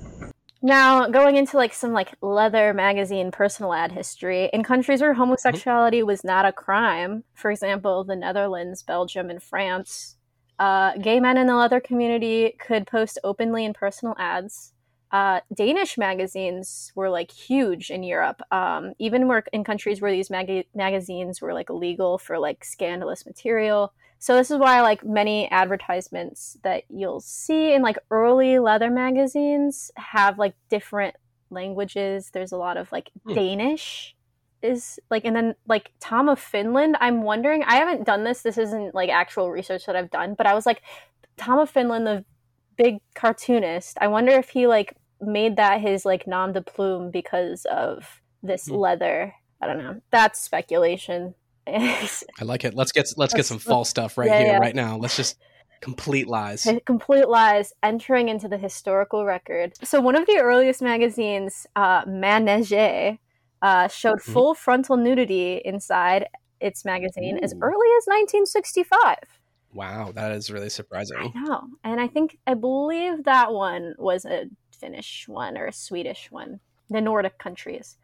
Now, going into like some like leather magazine personal ad history in countries where homosexuality mm-hmm. was not a crime, for example, the Netherlands, Belgium, and France, uh, gay men in the leather community could post openly in personal ads. Uh, Danish magazines were like huge in Europe, um, even were in countries where these mag- magazines were like illegal for like scandalous material. So this is why like many advertisements that you'll see in like early leather magazines have like different languages. There's a lot of like hmm. Danish is like and then like Tom of Finland. I'm wondering, I haven't done this. This isn't like actual research that I've done, but I was like Tom of Finland the big cartoonist. I wonder if he like made that his like nom de plume because of this hmm. leather. I don't know. That's speculation. I like it. Let's get let's get some false stuff right yeah, here, yeah. right now. Let's just complete lies. Complete lies entering into the historical record. So one of the earliest magazines, uh, Manege, uh, showed mm-hmm. full frontal nudity inside its magazine Ooh. as early as 1965. Wow, that is really surprising. I know, and I think I believe that one was a Finnish one or a Swedish one, the Nordic countries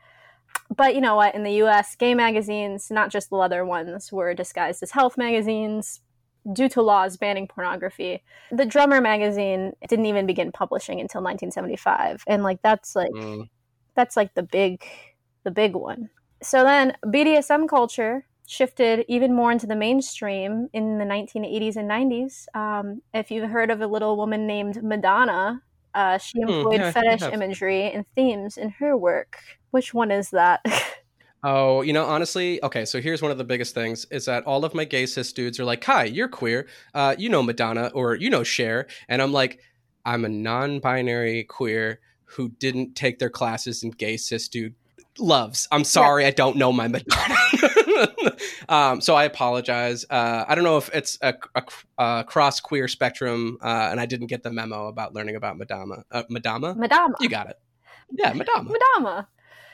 but you know what? In the US, gay magazines, not just the leather ones, were disguised as health magazines due to laws banning pornography. The Drummer magazine didn't even begin publishing until 1975, and like that's like mm. that's like the big the big one. So then BDSM culture shifted even more into the mainstream in the 1980s and 90s. Um, if you've heard of a little woman named Madonna, uh, she hmm, employed mm, yeah, fetish imagery and themes in her work. Which one is that? Oh, you know, honestly, okay. So here's one of the biggest things: is that all of my gay cis dudes are like, "Hi, you're queer. Uh, you know Madonna or you know Cher," and I'm like, "I'm a non-binary queer who didn't take their classes in gay cis dude loves. I'm sorry, yeah. I don't know my Madonna." um, so I apologize. Uh, I don't know if it's a, a, a cross queer spectrum, uh, and I didn't get the memo about learning about Madama. Uh, Madama. Madama. You got it. Yeah, Madama. Madama.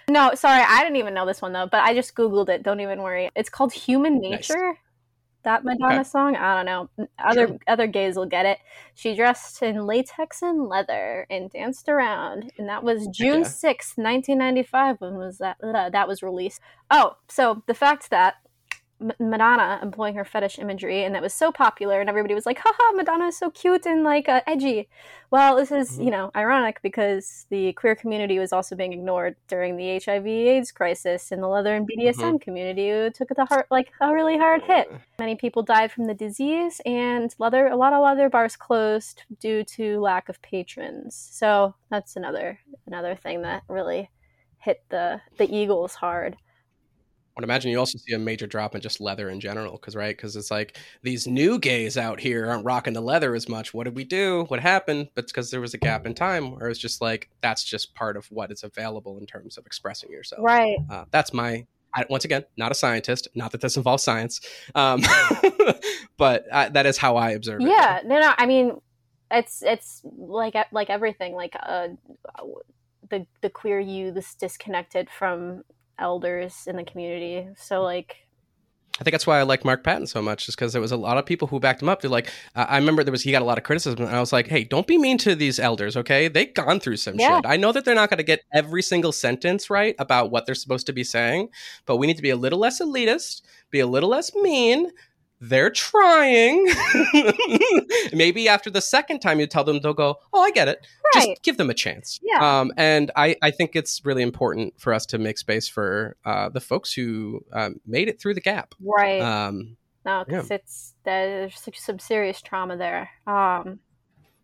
No, sorry, I didn't even know this one though, but I just googled it. Don't even worry. It's called Human Nature. Nice. That Madonna okay. song, I don't know. Other sure. other gays will get it. She dressed in latex and leather and danced around, and that was June sixth, nineteen ninety five. When was that? Uh, that was released. Oh, so the fact that Madonna employing her fetish imagery, and that was so popular, and everybody was like, haha, Madonna is so cute and like uh, edgy. Well, this is, mm-hmm. you know, ironic because the queer community was also being ignored during the HIV AIDS crisis, and the leather and BDSM mm-hmm. community took the heart like a really hard hit. Many people died from the disease, and leather, a lot of leather bars closed due to lack of patrons. So that's another another thing that really hit the the Eagles hard. I would imagine you also see a major drop in just leather in general, because right, because it's like these new gays out here aren't rocking the leather as much. What did we do? What happened? But because there was a gap in time where it's just like that's just part of what is available in terms of expressing yourself. Right. Uh, that's my. I, once again, not a scientist. Not that this involves science, um, but I, that is how I observe it. Yeah. No. No. I mean, it's it's like like everything. Like uh, the the queer youth disconnected from elders in the community. So like I think that's why I like Mark Patton so much, is because there was a lot of people who backed him up. They're like, uh, I remember there was he got a lot of criticism, and I was like, hey, don't be mean to these elders, okay? They've gone through some yeah. shit. I know that they're not going to get every single sentence right about what they're supposed to be saying, but we need to be a little less elitist, be a little less mean, they're trying. Maybe after the second time you tell them, they'll go, "Oh, I get it." Right. Just give them a chance. Yeah. Um, and I, I think it's really important for us to make space for uh, the folks who um, made it through the gap. Right. Um, no, because yeah. it's there's some serious trauma there. Um,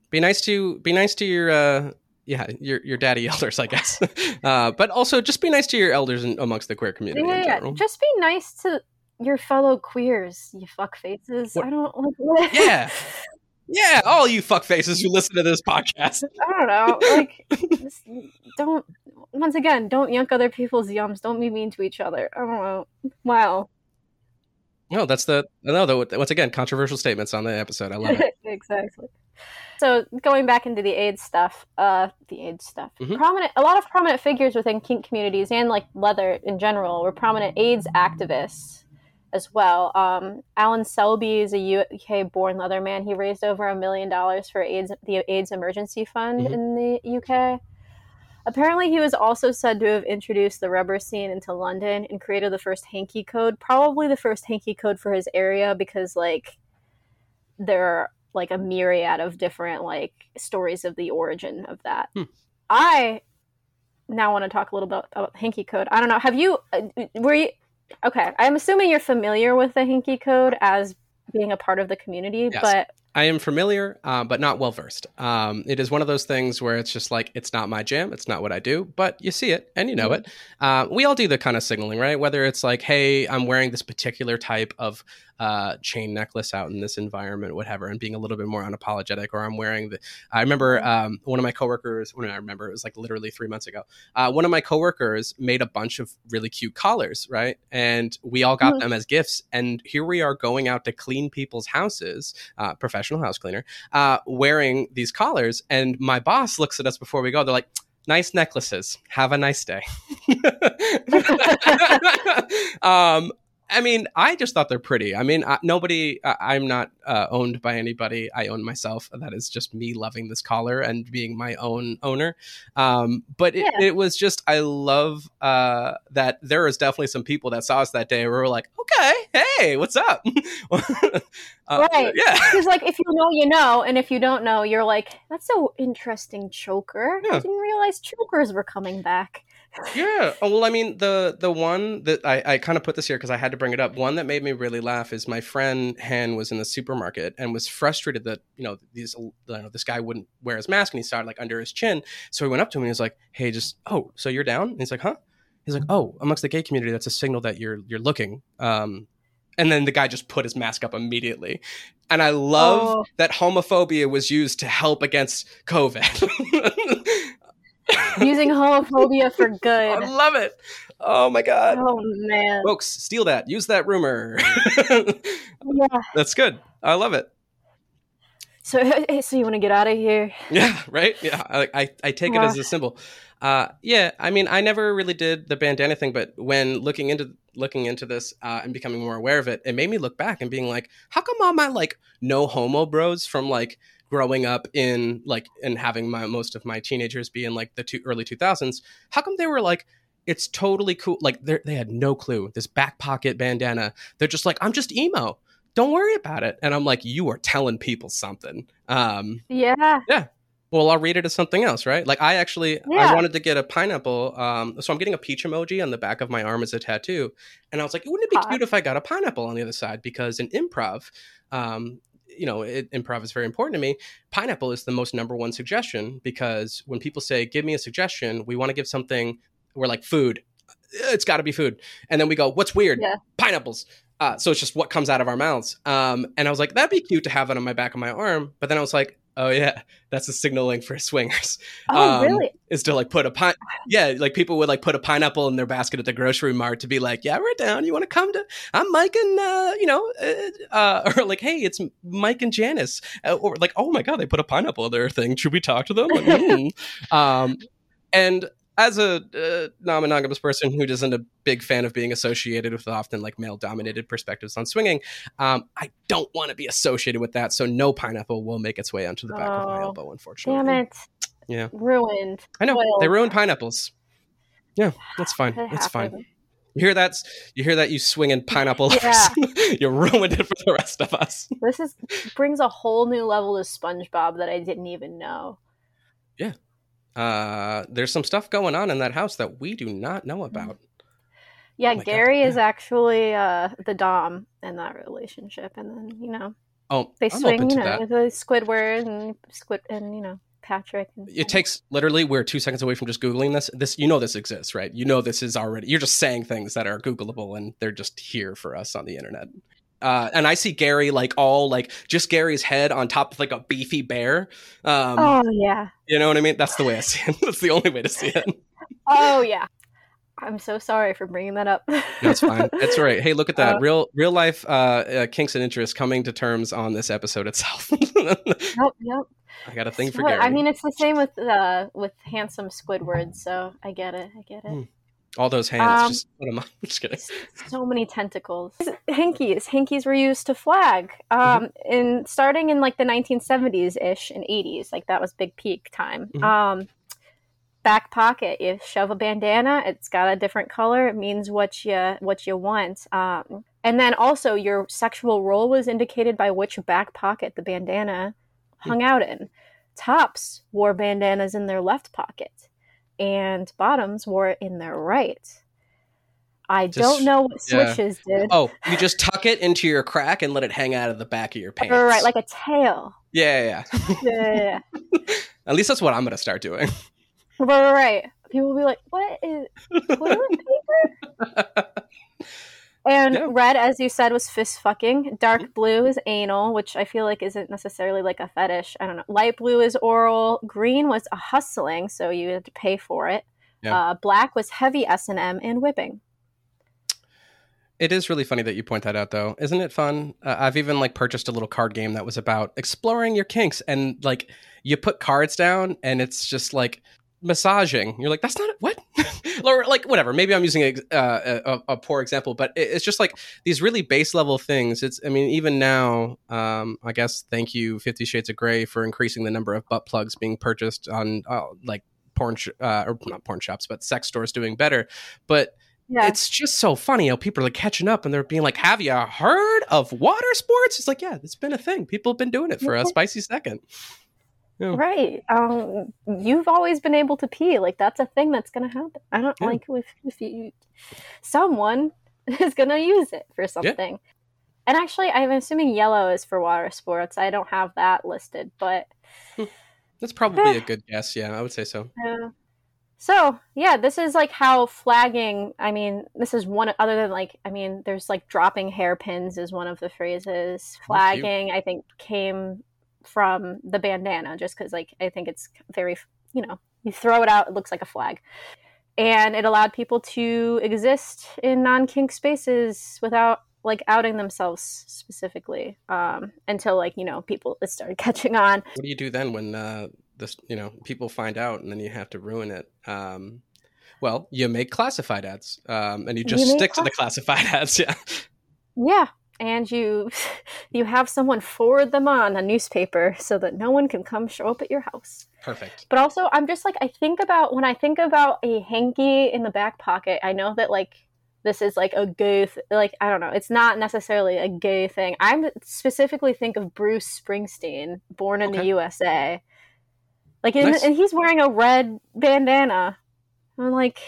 be nice to be nice to your uh, yeah, your your daddy elders, I guess. uh, but also just be nice to your elders in, amongst the queer community. Yeah, yeah. just be nice to your fellow queers, you fuck faces. What? I don't like. yeah, yeah, all you fuck faces who listen to this podcast. I don't know, like, don't. Once again, don't yank other people's yums. Don't be mean to each other. I don't know. Wow. No, that's the no. The, once again, controversial statements on the episode. I love it. exactly. So going back into the AIDS stuff, uh, the AIDS stuff, mm-hmm. prominent, a lot of prominent figures within kink communities and like leather in general were prominent AIDS activists as well. Um, Alan Selby is a UK-born Leatherman. He raised over a million dollars for AIDS, the AIDS Emergency Fund mm-hmm. in the UK. Apparently, he was also said to have introduced the rubber scene into London and created the first hanky code, probably the first hanky code for his area because, like, there are like a myriad of different like stories of the origin of that. Hmm. I now want to talk a little bit about hanky code. I don't know. Have you uh, were you okay? I'm assuming you're familiar with the hanky code as being a part of the community, Yes. but I am familiar, uh, but not well versed. Um, it is one of those things where it's just like it's not my jam, it's not what I do, but you see it and you know it. Uh, we all do the kind of signaling, right? Whether it's like, hey, I'm wearing this particular type of uh, chain necklace out in this environment, whatever, and being a little bit more unapologetic, or I'm wearing the. I remember um, one of my coworkers. When I remember, it was like literally three months ago. Uh, one of my coworkers made a bunch of really cute collars, right? And we all got Mhm. them as gifts. And here we are going out to clean people's houses, uh, professional house cleaner, uh, wearing these collars. And my boss looks at us before we go. They're like, "Nice necklaces. Have a nice day." um, I mean, I just thought they're pretty. I mean, I, nobody. I, I'm not uh, owned by anybody. I own myself. That is just me loving this collar and being my own owner. Um, but it, Yeah. it was just. I love uh, that there was definitely some people that saw us that day. where we were like, okay, hey, what's up? Uh, Right. Yeah. because like if you know, you know, and if you don't know, you're like, that's so interesting choker. Yeah. I didn't realize chokers were coming back. Yeah. Oh, well, I mean, the the one that I, I kind of put this here because I had to bring it up. One that made me really laugh is my friend Han was in the supermarket and was frustrated that you know these you know, this guy wouldn't wear his mask and he started like under his chin. So he went up to him and he was like, "Hey, just oh, so you're down?" And he's like, "Huh?" He's like, "Oh, amongst the gay community, that's a signal that you're you're looking." Um, and then the guy just put his mask up immediately. And I love Oh. that homophobia was used to help against COVID. Using homophobia for good. I love it. Oh my god. Oh man. Folks, steal that. Use that rumor. Yeah. That's good. I love it. So, so you want to get out of here? Yeah, right? Yeah. I I, I take it as a symbol. Uh, yeah, I mean, I never really did the bandana thing, but when looking into looking into this uh, and becoming more aware of it, it made me look back and being like, how come all my like no homo bros from like growing up in like and having my most of my teenagers be in like the two, early 2000s, how come they were like it's totally cool like they they had no clue this back pocket bandana they're just like i'm just emo don't worry about it and i'm like you are telling people something um Yeah. Yeah well, I'll read it as something else, right? Like I actually I wanted to get a pineapple. Um, so I'm getting a peach emoji on the back of my arm as a tattoo, and I was like, wouldn't it be Hot. cute if I got a pineapple on the other side? Because in improv, um, you know, it, improv is very important to me. Pineapple is the most number one suggestion because when people say, "Give me a suggestion," we want to give something. We're like food. It's got to be food, and then we go, "What's weird?" Yeah. Pineapples. Uh, so it's just what comes out of our mouths. Um, and I was like, that'd be cute to have it on my back of my arm. But then I was like, oh yeah, that's a signaling for swingers. Oh, Um, really? is to like put a pine yeah like people would like put a pineapple in their basket at the grocery mart to be like yeah we're down. You want to come to i'm mike and uh you know uh, uh or like hey it's mike and janice. Uh, or like oh my god they put a pineapple in their thing. Should we talk to them? Like, hmm. um and as a uh, non-monogamous person who isn't a big fan of being associated with often like male-dominated perspectives on swinging, um, I don't want to be associated with that. So no pineapple will make its way onto the back of my Oh, elbow, unfortunately. Damn it. Yeah. Ruined. I know Spoiled. they ruined pineapples. Yeah, that's fine. It It's fine. You hear that? You hear that? You swinging pineapple Yeah. you ruined it for the rest of us. This is brings a whole new level to SpongeBob that I didn't even know. Uh, there's some stuff going on in that house that we do not know about. Yeah, Oh my God, Gary is yeah. actually uh, the dom in that relationship, and then you know Oh, they I'm swing, you know, that. the Squidward and Squid and you know Patrick. And, It takes literally we're two seconds away from just googling this. This you know this exists, right? You know this is already. You're just saying things that are Googleable, and they're just here for us on the internet. Uh, and I see Gary like all like just Gary's head on top of like a beefy bear. Um, oh yeah, You know what I mean? That's the way I see it. That's the only way to see it. oh yeah. I'm so sorry for bringing that up. No, fine. That's all right. Hey, look at that. Uh, real real life uh, uh, kinks and interests coming to terms on this episode itself. Yep, yep. I got a thing for Gary. I mean, it's the same with uh, with handsome Squidward, so I get it. I get it. Hmm. All those hands. um, just put them on. Just kidding. so many tentacles. Hankies. Hankies were used to flag. Um, Mm-hmm. in starting in like the 1970s ish and 80s, like that was big peak time. Mhm. Um, back pocket. You shove a bandana. It's got a different color. It means what you what you want. Um, and then also your sexual role was indicated by which back pocket the bandana hung out in. Tops wore bandanas in their left pocket, and bottoms wore it in their right. I Just- don't know what yeah. switches did. Oh, you just tuck it into your crack and let it hang out of the back of your pants. Right, like a tail. yeah, yeah, yeah. Yeah, yeah, yeah. At least that's what I'm gonna start doing. right, right, right. People will be like, "What is toilet paper?" And Yeah. red, as you said, was fist fucking. Dark blue is anal, which I feel like isn't necessarily like a fetish. I don't know. Light blue is oral. Green was a hustling, so you had to pay for it. Yeah. Uh, black was heavy S and M and whipping. It is really funny that you point that out, though. Isn't it fun? Uh, I've even like purchased a little card game that was about exploring your kinks, and like you put cards down, and it's just like massaging. You're like, that's not what, or like whatever. Maybe I'm using a, uh, a, a poor example, but it's just like these really base level things. It's, I mean, even now, um, I guess thank you, Fifty Shades of Grey, for increasing the number of butt plugs being purchased on uh, like porn, sh- uh, or not porn shops, but sex stores doing better, but Yeah, it's just so funny how people are like catching up and they're being like, "Have you heard of water sports?" It's like, yeah, it's been a thing. People have been doing it for a spicy second. Yeah. right. Um, you've always been able to pee. Like that's a thing that's gonna happen. I don't Yeah. like if if you someone is gonna use it for something. And actually, I'm assuming yellow is for water sports. I don't have that listed, but That's probably a good guess. Yeah, I would say so. Yeah. So yeah, this is like how flagging. I mean, this is one other than like. I mean, there's like dropping hairpins is one of the phrases. Flagging, I think, came from the bandana, just because like I think it's very, you know, you throw it out, it looks like a flag, and it allowed people to exist in non kink spaces without like outing themselves specifically um, until like you know people it started catching on What do you do then when uh, this, you know, people find out and then you have to ruin it? Um, well, you make classified ads, um, and you just You stick to the classified ads. Yeah. Yeah, and you you have someone forward them on a newspaper so that no one can come show up at your house. Perfect. But also, I'm just like I think about when I think about a hanky in the back pocket. I know that like this is like a gay th- like I don't know. It's not necessarily a gay thing. I specifically think of Bruce Springsteen, born in the USA. Like, Nice. and he's wearing a red bandana. I'm like,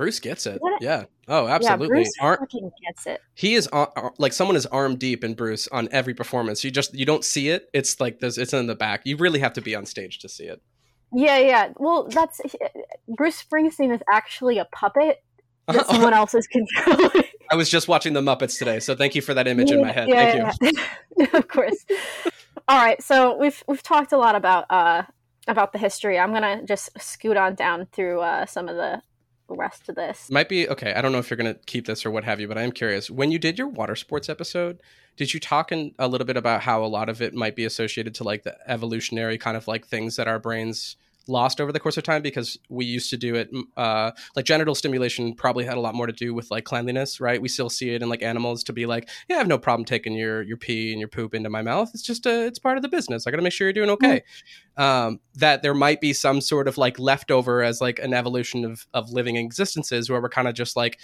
Bruce gets it. What- Yeah. Oh, absolutely. yeah, Bruce Ar- fucking gets it. he is ar- like someone is arm deep in Bruce on every performance. You just you don't see it. It's like there's it's in the back. You really have to be on stage to see it. Yeah, yeah. Well, that's Bruce Springsteen is actually a puppet that someone else is controlling. I was just watching the Muppets today, so thank you for that image in my head. Yeah, thank you. yeah, yeah. of course. All right, so we've we've talked a lot about uh about the history. I'm gonna just scoot on down through uh, some of the rest of this. Might be okay. I don't know if you're going to keep this or what have you, but I am curious. When you did your water sports episode, did you talk in, a little bit about how a lot of it might be associated to like the evolutionary kind of like things that our brains lost over the course of time? Because we used to do it, uh, like genital stimulation probably had a lot more to do with like cleanliness, right? We still see it in like animals to be like, yeah, I have no problem taking your your pee and your poop into my mouth. It's just a, it's part of the business. I got to make sure you're doing okay. Um, that there might be some sort of like leftover as like an evolution of of living existences where we're kind of just like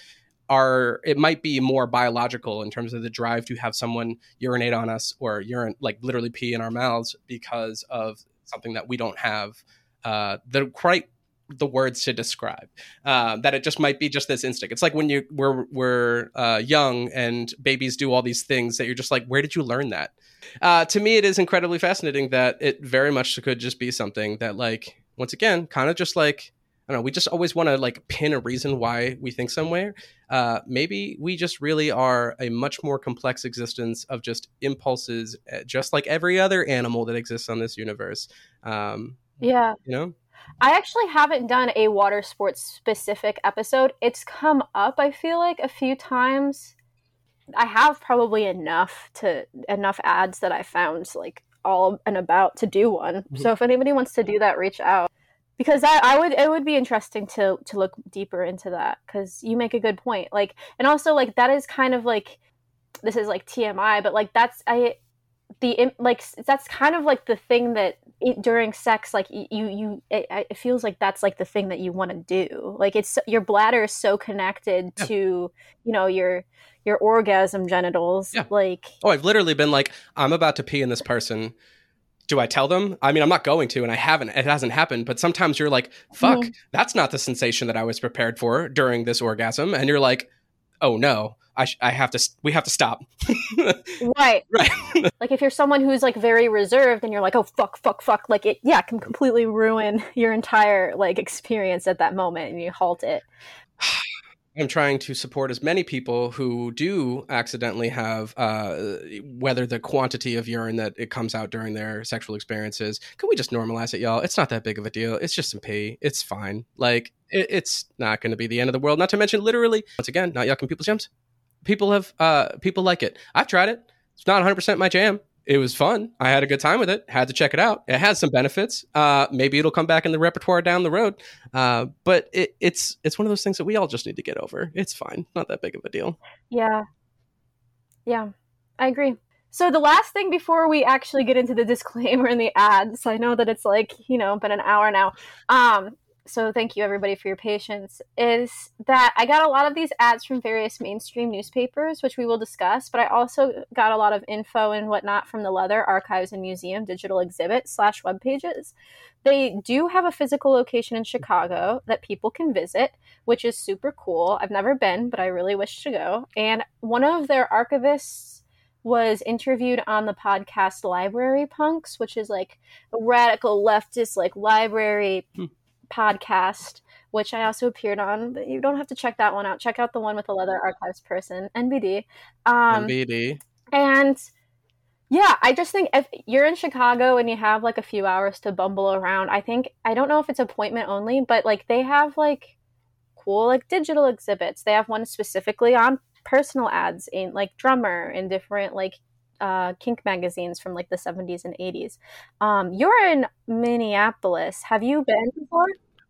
are it might be more biological in terms of the drive to have someone urinate on us or urine like literally pee in our mouths because of something that we don't have uh the quite the words to describe uh, that it just might be just this instinct it's like when you we're we're uh, young and babies do all these things that you're just like where did you learn that uh, to me it is incredibly fascinating that it very much could just be something that like once again kind of just like I don't know. We just always want to like pin a reason why we think somewhere. Uh, maybe we just really are a much more complex existence of just impulses, uh, just like every other animal that exists on this universe. Um, Yeah. you know, I actually haven't done a water sports specific episode. It's come up, I feel like, a few times. I have probably enough to enough ads that I found like all and about to do one. Mhm. So if anybody wants to do that, reach out. Because I, I would it would be interesting to to look deeper into that because you make a good point. Like and also like that is kind of like this is like TMI, but like that's I the like that's kind of like the thing that it, during sex like you you it, it, feels like that's like the thing that you want to do like it's your bladder is so connected yeah. to you know your your orgasm genitals yeah. like oh i've literally been like i'm about to pee in this person do I tell them? I mean, I'm not going to, and I haven't. It hasn't happened. But sometimes you're like, "Fuck, mm-hmm. that's not the sensation that I was prepared for during this orgasm," and you're like, "Oh no, I, sh- I have to, we have to stop. right. Right. like if you're someone who's like very reserved and you're like, oh, fuck, fuck, fuck, like it, yeah, can completely ruin your entire like experience at that moment and you halt it. I'm trying to support as many people who do accidentally have, uh, whether the quantity of urine that it comes out during their sexual experiences. Can we just normalize it, y'all? It's not that big of a deal. It's just some pee. It's fine. Like, it, it's not going to be the end of the world. Not to mention, literally, once again, not yucking people's gems people have uh, people like it. I've tried it. It's not 100 percent my jam. It was fun. I had a good time with it. Had to check it out. It has some benefits. Uh, maybe it'll come back in the repertoire down the road. Uh, but it, it's it's one of those things that we all just need to get over. It's fine. Not that big of a deal. Yeah. Yeah, I agree. So the last thing before we actually get into the disclaimer and the ads, I know that it's like you know been an hour now. Um, so thank you everybody for your patience is that i got a lot of these ads from various mainstream newspapers which we will discuss but i also got a lot of info and whatnot from the leather archives and museum digital exhibit slash web pages. They do have a physical location in chicago that people can visit which is super cool. I've never been but i really wish to go. And one of their archivists was interviewed on the podcast Library Punks, which is like a radical leftist like library hmm podcast, which I also appeared on, but you don't have to check that one out. Check out the one with the leather archives person, NBD. Um, NBD. And yeah, I just think if you're in Chicago and you have like a few hours to bumble around, I think I don't know if it's appointment only, but like they have like cool like digital exhibits. They have one specifically on personal ads in like drummer and different like uh, kink magazines from like the 70s and 80s. Um, you're in Minneapolis. Have you been before?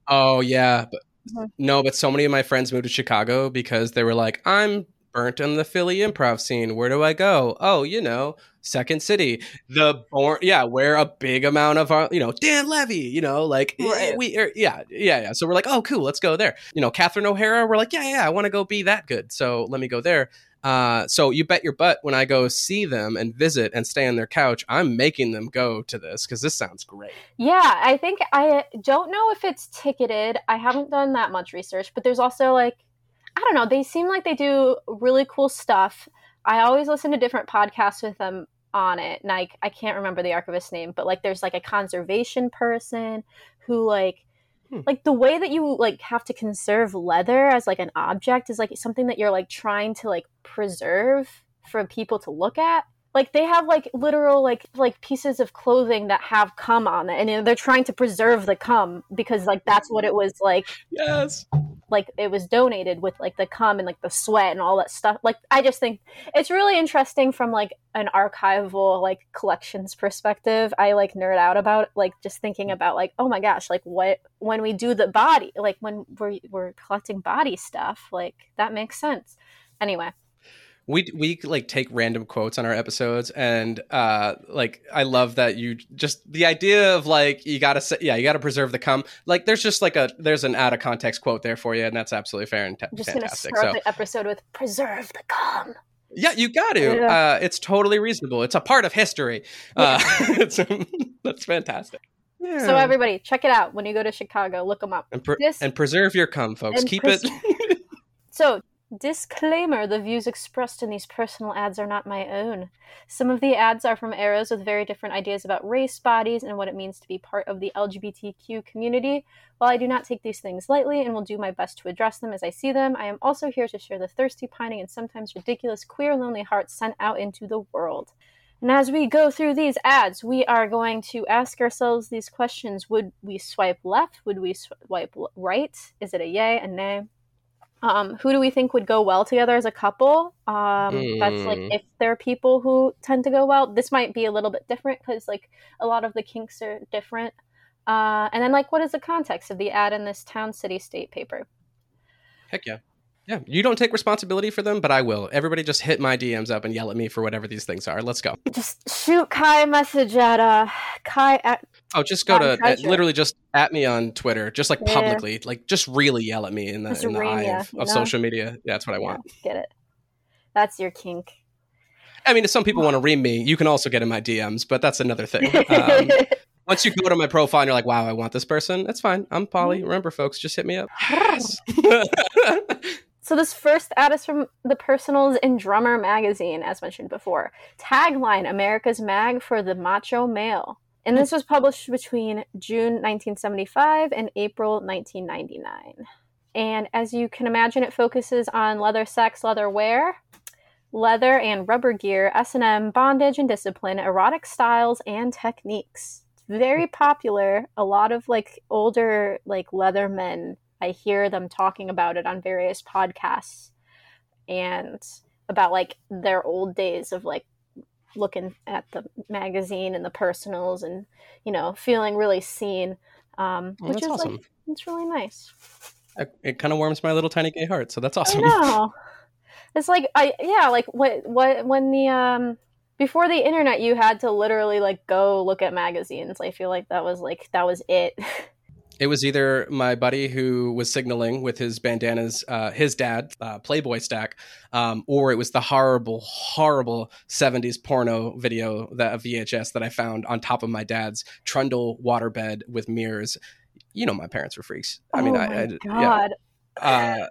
Oh yeah, but, mm-hmm. no, but so many of my friends moved to Chicago because they were like, "I'm burnt on the Philly improv scene. Where do I go? Oh, you know, Second City, the born, yeah, where a big amount of our, you know, Dan Levy, you know, like eh, right. we, er, yeah, yeah, yeah. So we're like, oh, cool, let's go there. You know, Catherine O'Hara, we're like, yeah, yeah, I want to go be that good. So let me go there. Uh, so you bet your butt when I go see them and visit and stay on their couch, I'm making them go to this because this sounds great. Yeah, I think I don't know if it's ticketed. I haven't done that much research, but there's also like, I don't know, they seem like they do really cool stuff. I always listen to different podcasts with them on it, and I, I can't remember the archivist's name, but like there's like a conservation person who like Hmm. Like the way that you like have to conserve leather as like an object is like something that you're like trying to like preserve for people to look at. Like they have like literal like like pieces of clothing that have cum on it, and you know, they're trying to preserve the cum because like that's what it was like. Yes. like it was donated with like the cum and like the sweat and all that stuff. Like i just think it's really interesting from like an archival like collections perspective. I like nerd out about like just thinking about like oh my gosh like what when we do the body like when we're we're collecting body stuff like that makes sense. Anyway we we like take random quotes on our episodes and uh like i love that you just the idea of like you gotta say yeah you gotta preserve the cum like there's just like a there's an out of context quote there for you and that's absolutely fair and t- just fantastic gonna start so, the episode with preserve the cum yeah you got to yeah. uh it's totally reasonable it's a part of history uh that's fantastic yeah. So everybody, check it out when you go to Chicago. Look them up and, pre- this, and preserve your cum, folks. Keep pres- it. so Disclaimer The views expressed in these personal ads are not my own. Some of the ads are from eras with very different ideas about race, bodies, and what it means to be part of the LGBTQ community. While I do not take these things lightly and will do my best to address them as I see them, I am also here to share the thirsty, pining, and sometimes ridiculous queer, lonely hearts sent out into the world. And as we go through these ads, we are going to ask ourselves these questions Would we swipe left? Would we swipe right? Is it a yay, a nay? Um, who do we think would go well together as a couple? Um, mm. That's like mm. if there are people who tend to go well. This might be a little bit different because like a lot of the kinks are different. Uh, and then like what is the context of the ad in this town city state paper? Heck yeah. Yeah, you don't take responsibility for them, but I will. Everybody just hit my DMs up and yell at me for whatever these things are. Let's go. Just shoot Kai a message at uh Kai at Oh, just go to uh, literally just at me on Twitter, just like Yeah. publicly, like just really yell at me in the, Just in the eye of, of social media. Yeah, that's what I want. Yeah, get it. That's your kink. I mean, if some people want to ream me, you can also get in my DMs, but that's another thing. Um, once you go to my profile and you're like, wow, I want this person, that's fine. I'm Polly. Remember, folks, just hit me up. Yes. So this first ad is from the Personals and Drummer magazine, as mentioned before. Tagline: America's mag for the macho male. And this was published between June 1975 and April 1999. And as you can imagine, it focuses on leather sex, leather wear, leather and rubber gear, S&M, bondage and discipline, erotic styles and techniques. It's very popular. A lot of like older like leather men, I hear them talking about it on various podcasts and about like their old days of like looking at the magazine and the personals and you know feeling really seen um, Well, which is awesome. like it's really nice. it it kind of warms my little tiny gay heart, so that's awesome. It's like I yeah, like what what when the um before the internet you had to literally like go look at magazines. I feel like that was like that was it. It was either my buddy who was signaling with his bandanas, uh, his dad, uh, Playboy stack, um, or it was the horrible, horrible 70s porno video that of VHS that I found on top of my dad's trundle waterbed with mirrors. You know, my parents were freaks. I mean, oh I, my I god. yeah. Uh,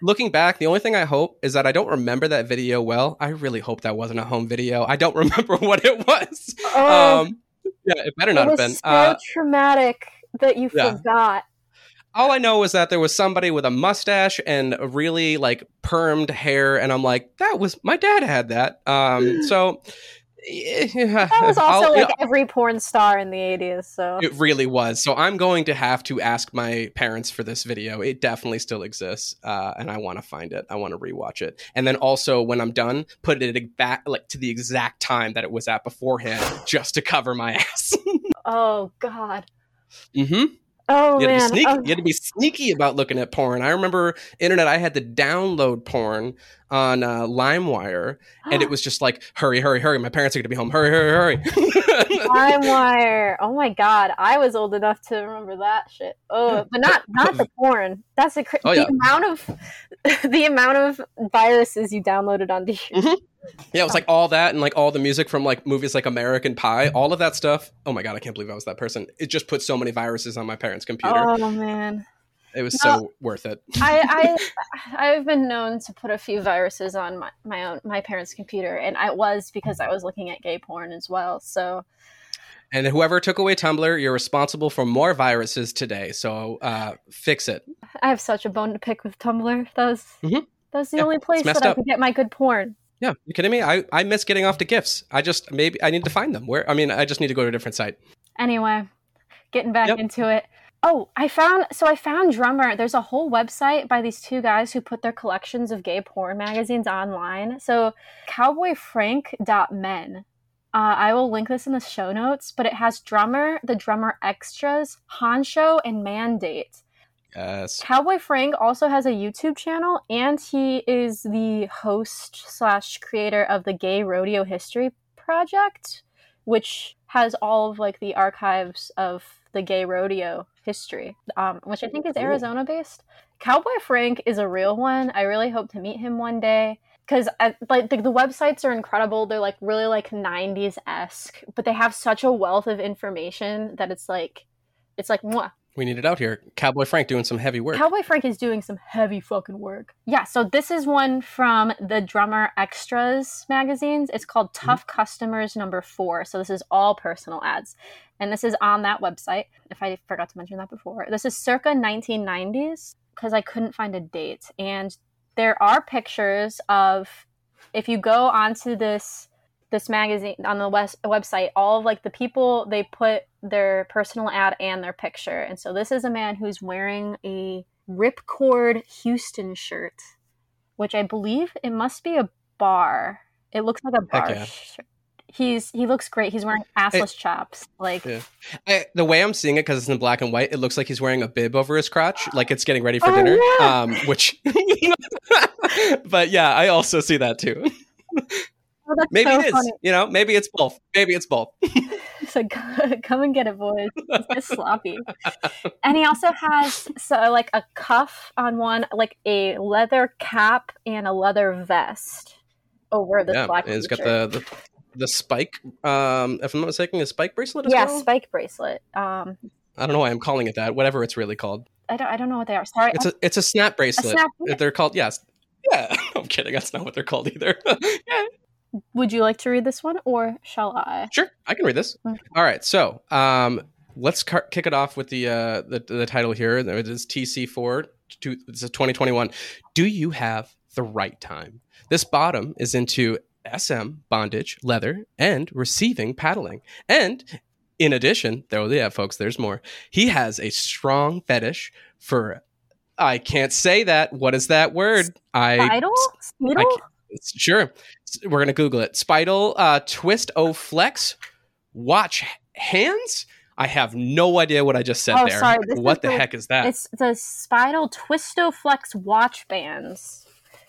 looking back, the only thing I hope is that I don't remember that video well. I really hope that wasn't a home video. I don't remember what it was. Oh, Um, yeah, it better it not have been. so Uh, traumatic that you yeah. forgot. all I know is that there was somebody with a mustache and a really like permed hair, and I'm like, that was my dad had that. Um, so yeah, That was also I'll- like every porn star in the 80s, so it really was. So I'm going to have to ask my parents for this video. It definitely still exists, uh, and I want to find it. I want to rewatch it, and then also when I'm done, put it back like to the exact time that it was at beforehand, just to cover my ass. oh god. Hmm Oh You had, to be man. sneaky. Oh, you had to be sneaky about looking at porn. I remember internet. I had to download porn on uh, LimeWire, and it was just like, "Hurry, hurry, hurry! My parents are going to be home. Hurry, hurry, hurry!" LimeWire. Oh my god, I was old enough to remember that shit. Oh, but not not the porn. That's the, cra- Oh, the amount of the amount of viruses you downloaded onto your Mhm. yeah, it was like all that and like all the music from like movies like American Pie, all of that stuff. Oh my god, I can't believe I was that person. It just put so many viruses on my parents' computer. Oh man, it was no. so worth it. I I I've been known to put a few viruses on my my own my parents' computer, and I was because I was looking at gay porn as well. So And whoever took away Tumblr, you're responsible for more viruses today. So uh, fix it. I have such a bone to pick with Tumblr. That was Mhm. that was the Yeah, only place that I up. could get my good porn. Yeah, you kidding me? I, I miss getting off to gifts. I just maybe I need to find them. Where I mean, I just need to go to a different site. Anyway, getting back Yep. into it. Oh, I found so I found Drummer. There's a whole website by these two guys who put their collections of gay porn magazines online. So cowboyfrank.men. Uh, I will link this in the show notes, but it has Drummer, the Drummer Extras, Honcho, and Mandate. Yes. Cowboy Frank also has a YouTube channel, and he is the host slash creator of the Gay Rodeo History Project, which has all of like the archives of the gay rodeo history, um, which I think is Arizona based. Cowboy Frank is a real one. I really hope to meet him one day because like the, the websites are incredible. They're like really like '90s esque, but they have such a wealth of information that it's like it's like mwah. We need it out here. Cowboy Frank doing some heavy work. Cowboy Frank is doing some heavy fucking work. Yeah, so this is one from the Drummer Extras magazines. It's called mm-hmm. Tough Customers number four. So this is all personal ads. And this is on that website, if I forgot to mention that before. This is circa 1990s because I couldn't find a date. And there are pictures of, if you go onto this this magazine on the west, website all of like the people they put their personal ad and their picture and so this is a man who's wearing a ripcord houston shirt which i believe it must be a bar it looks like a bar yeah. shirt He's he looks great. He's wearing assless chaps. Like Yeah. I, the way I'm seeing it, because it's in black and white, it looks like he's wearing a bib over his crotch, like it's getting ready for Oh, dinner. yeah. Um, which, but yeah, I also see that too. oh, Maybe so it is. funny. You know, maybe it's both. Maybe it's both. It's like come and get it, boys. It's sloppy. And he also has so like a cuff on one, like a leather cap and a leather vest over the yeah, black. and it's got the, the the spike. Um, if I'm not mistaken, a spike bracelet as yeah well. spike bracelet. Um, I don't know why I'm calling it that. Whatever it's really called. I don't I don't know what they are. Sorry, It's a it's a snap bracelet. snap- They're called yes. Yeah, I'm kidding. That's not what they're called either. yeah, would you like to read this one or shall I? Sure, I can read this. Okay. All right, so um, let's car- kick it off with the, uh, the the title here. It is TC four. It's a 2021. Do you have the right time? This bottom is into SM bondage, leather, and receiving paddling. And in addition, there, yeah, folks, there's more. He has a strong fetish for. I can't say that. What is that word? I Spidal? Speedle? Sure. We're going to Google it. Speidel uh, Twist O Flex Watch Hands. I have no idea what I just said Oh, there. sorry, what the the- heck is that? It's the Speidel Twistoflex watch bands,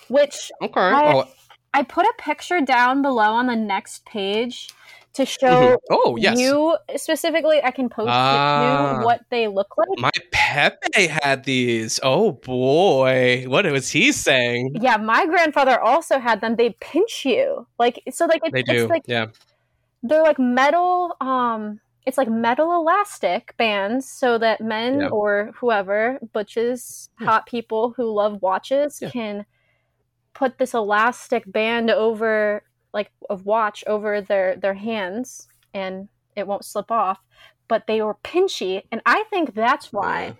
which okay. I- oh, I put a picture down below on the next page to show mhm. oh, yes. you specifically. I can post it what they look like. My Pepe had these. Oh boy, what was he saying? Yeah, my grandfather also had them. They pinch you, like so. Like it, They do. it's like yeah. they're like metal. Um, it's like metal elastic bands, so that men Yeah. or whoever butches, Yeah. hot people who love watches Yeah. can put this elastic band over, like of watch over their their hands, and it won't slip off. But they were pinchy, and I think that's why Yeah.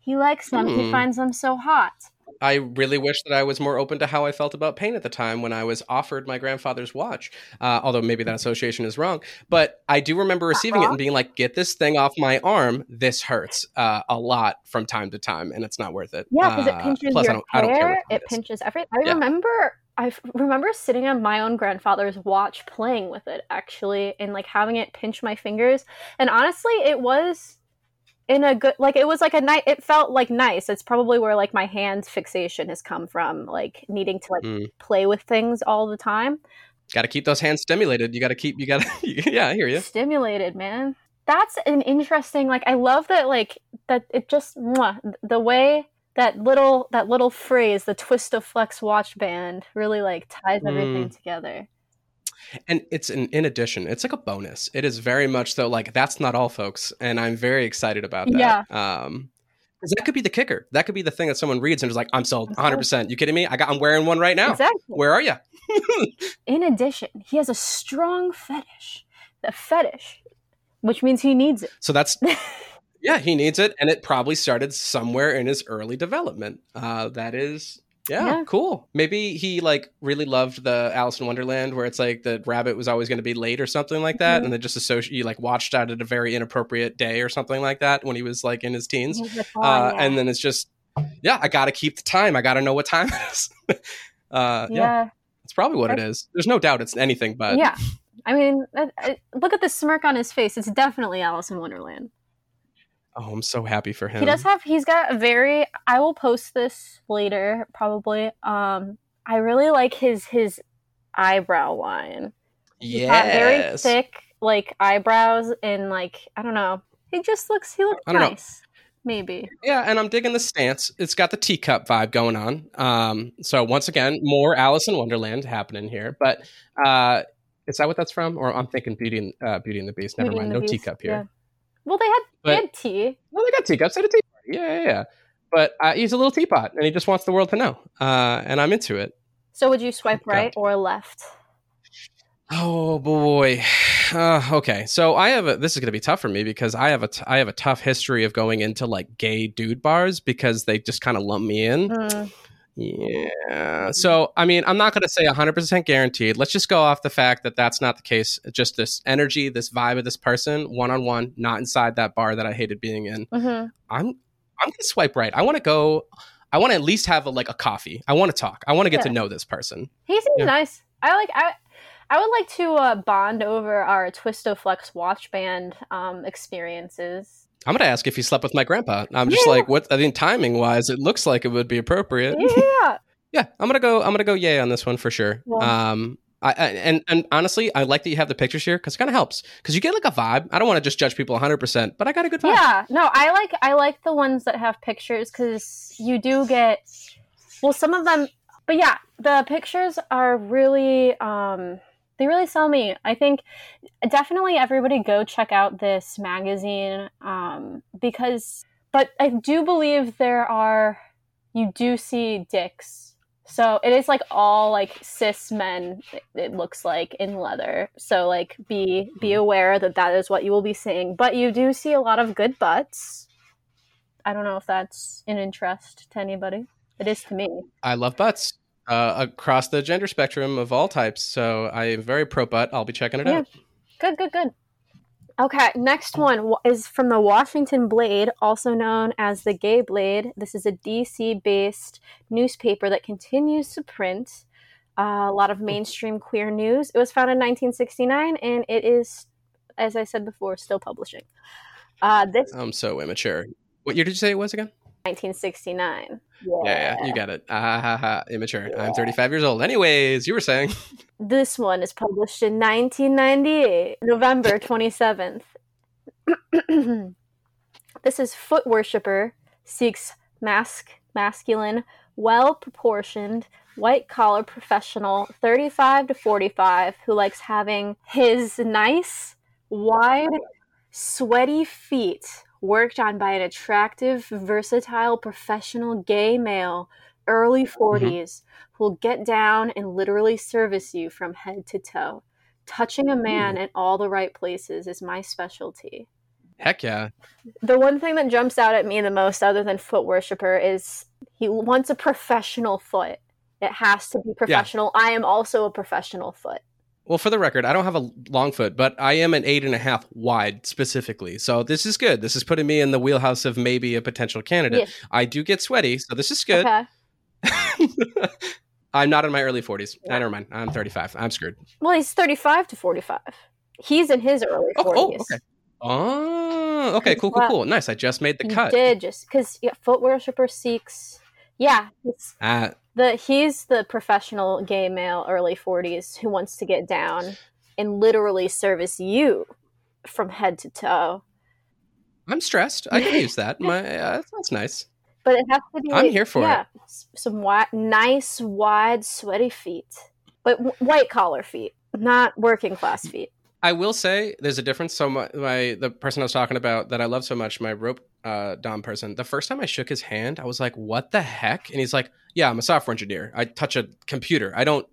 he likes them. He Hmm. finds them so hot. I really wish that I was more open to how I felt about pain at the time when I was offered my grandfather's watch. Uh, although maybe that association is wrong, but I do remember receiving it and being like, "Get this thing off my arm. This hurts uh, a lot from time to time, and it's not worth it." Yeah, because Uh, it pinches plus, I your don't, I don't care. hair. What time It is. pinches everything. I Yeah. remember. I remember sitting on my own grandfather's watch, playing with it actually, and like having it pinch my fingers. And honestly, it was in a good like it was like a night. It felt like nice. It's probably where like my hands fixation has come from, like needing to like Mm. play with things all the time. Got to keep those hands stimulated. You got to keep. You got to. yeah, I hear you. Stimulated, man. That's an interesting. Like I love that. Like that. It just mwah, the way that little that little phrase, the Twistoflex watch band, really like ties everything Mm. together. And it's an in addition. It's like a bonus. It is very much so. Like that's not all, folks. And I'm very excited about that. Yeah. Um, 'cause that could be the kicker. That could be the thing that someone reads and is like, "I'm sold, 100." percent You kidding me? I got. I'm wearing one right now. Exactly. Where are you? In addition, he has a strong fetish. The fetish, which means he needs it. So that's yeah, he needs it, and it probably started somewhere in his early development. Uh, that is. Yeah, Yeah. cool. Maybe he like really loved the Alice in Wonderland, where it's like the rabbit was always going to be late or something like that, Mhm. and then just associate you like watched out at a very inappropriate day or something like that when he was like in his teens, uh, yeah. and then it's just yeah, I got to keep the time. I got to know what time it is. uh, yeah. yeah, it's probably what it is. There's no doubt it's anything but yeah. I mean, I, I, look at the smirk on his face. It's definitely Alice in Wonderland. Oh, I'm so happy for him. He does have. He's got a very. I will post this later, probably. Um, I really like his his eyebrow line. He's very thick, like eyebrows, and like I don't know. He just looks. He looks I don't know. nice. Maybe. Yeah, and I'm digging the stance. It's got the teacup vibe going on. Um, so once again, more Alice in Wonderland happening here. But uh, is that what that's from? Or I'm thinking Beauty and uh, Beauty and the Beast. Never Beauty mind, no Beast, teacup here. yeah. Well, they had But- they had tea. Well, they got teacups at a tea party. Yeah, yeah, yeah. But uh, he's a little teapot, and he just wants the world to know. Uh, and I'm into it. So would you swipe God. right or left? Oh boy. Uh, okay, so I have a. This is going to be tough for me because I have a. T- I have a tough history of going into like gay dude bars because they just kind of lump me in. Mm, Yeah. So, I mean, I'm not going to say 100% guaranteed. Let's just go off the fact that that's not the case. Just this energy, this vibe of this person, one on one, not inside that bar that I hated being in. mhm. I'm I'm going to swipe right. I want to go I want to at least have a, like a coffee. I want to talk. I want to get to know this person. He seems Yeah. nice. I like. I I would like to uh, bond over our Twistoflex watch band um, experiences. I'm gonna ask if he slept with my grandpa. I'm just Yeah. like, what? I think timing wise, it looks like it would be appropriate. Yeah. Yeah, I'm gonna go. I'm gonna go. Yay on this one for sure. Yeah. Um, I, I and and honestly, I like that you have the pictures here because it kind of helps because you get like a vibe. I don't want to just judge people 100, percent but I got a good vibe. Yeah, no, I like I like the ones that have pictures because you do get well some of them, but yeah, the pictures are really um they really sell me. I think definitely everybody go check out this magazine um because but I do believe there are you do see dicks. So it is like all like cis men. it- It looks like in leather. So like be be aware that that is what you will be seeing. But you do see a lot of good butts. I don't know if that's an interest to anybody. It is to me. I love butts uh, across the gender spectrum of all types. So I am very pro butt. I'll be checking it Yeah. out. Good, good, good. Okay, next one is from the Washington Blade, also known as the Gay Blade. This is a DC based newspaper that continues to print uh, a lot of mainstream queer news. It was founded in 1969 and it is, as I said before, still publishing. Uh, this I'm so immature. What year did you say it was again? 1969. Yeah, yeah, you got it. Ah, ha, ha, immature. I'm 35 years old. Anyways, you were saying. This one is published in 1998, November 27th. this is Foot Worshipper seeks mask, masculine, well proportioned, white collar professional, 35 to 45, who likes having his nice, wide, sweaty feet worked on by an attractive, versatile, professional gay male, early mm-hmm. 40s, who will get down and literally service you from head to toe. Touching a man in all the right places is my specialty. Heck yeah. The one thing that jumps out at me the most, other than foot worshiper, is he wants a professional foot. It has to be professional. I am also a professional foot. Well, for the record, I don't have a long foot, but I am an eight and a half wide specifically. So this is good. This is putting me in the wheelhouse of maybe a potential candidate. Yes. I do get sweaty, so this is good. Okay. I'm not in my early 40s. Nah, never mind. I'm 35. I'm screwed. Well, he's 35 to 45. He's in his early 40s. Oh, oh, okay. Oh, okay. Cool, cool, cool. Nice. I just made the You cut. did just because yeah, foot worshiper seeks. Yeah, it's Ah, the he's the professional gay male early 40s who wants to get down and literally service you from head to toe. I'm stressed. I can use that. My uh, that's nice. But it has to be. I'm here for yeah, s- Some wi- nice, wide, sweaty feet, but w- white collar feet, not working class feet. I will say there's a difference. So my, my the person I was talking about that I love so much, my rope uh, dom person. The first time I shook his hand, I was like, "What the heck?" And he's like, "Yeah, I'm a software engineer. I touch a computer. I don't."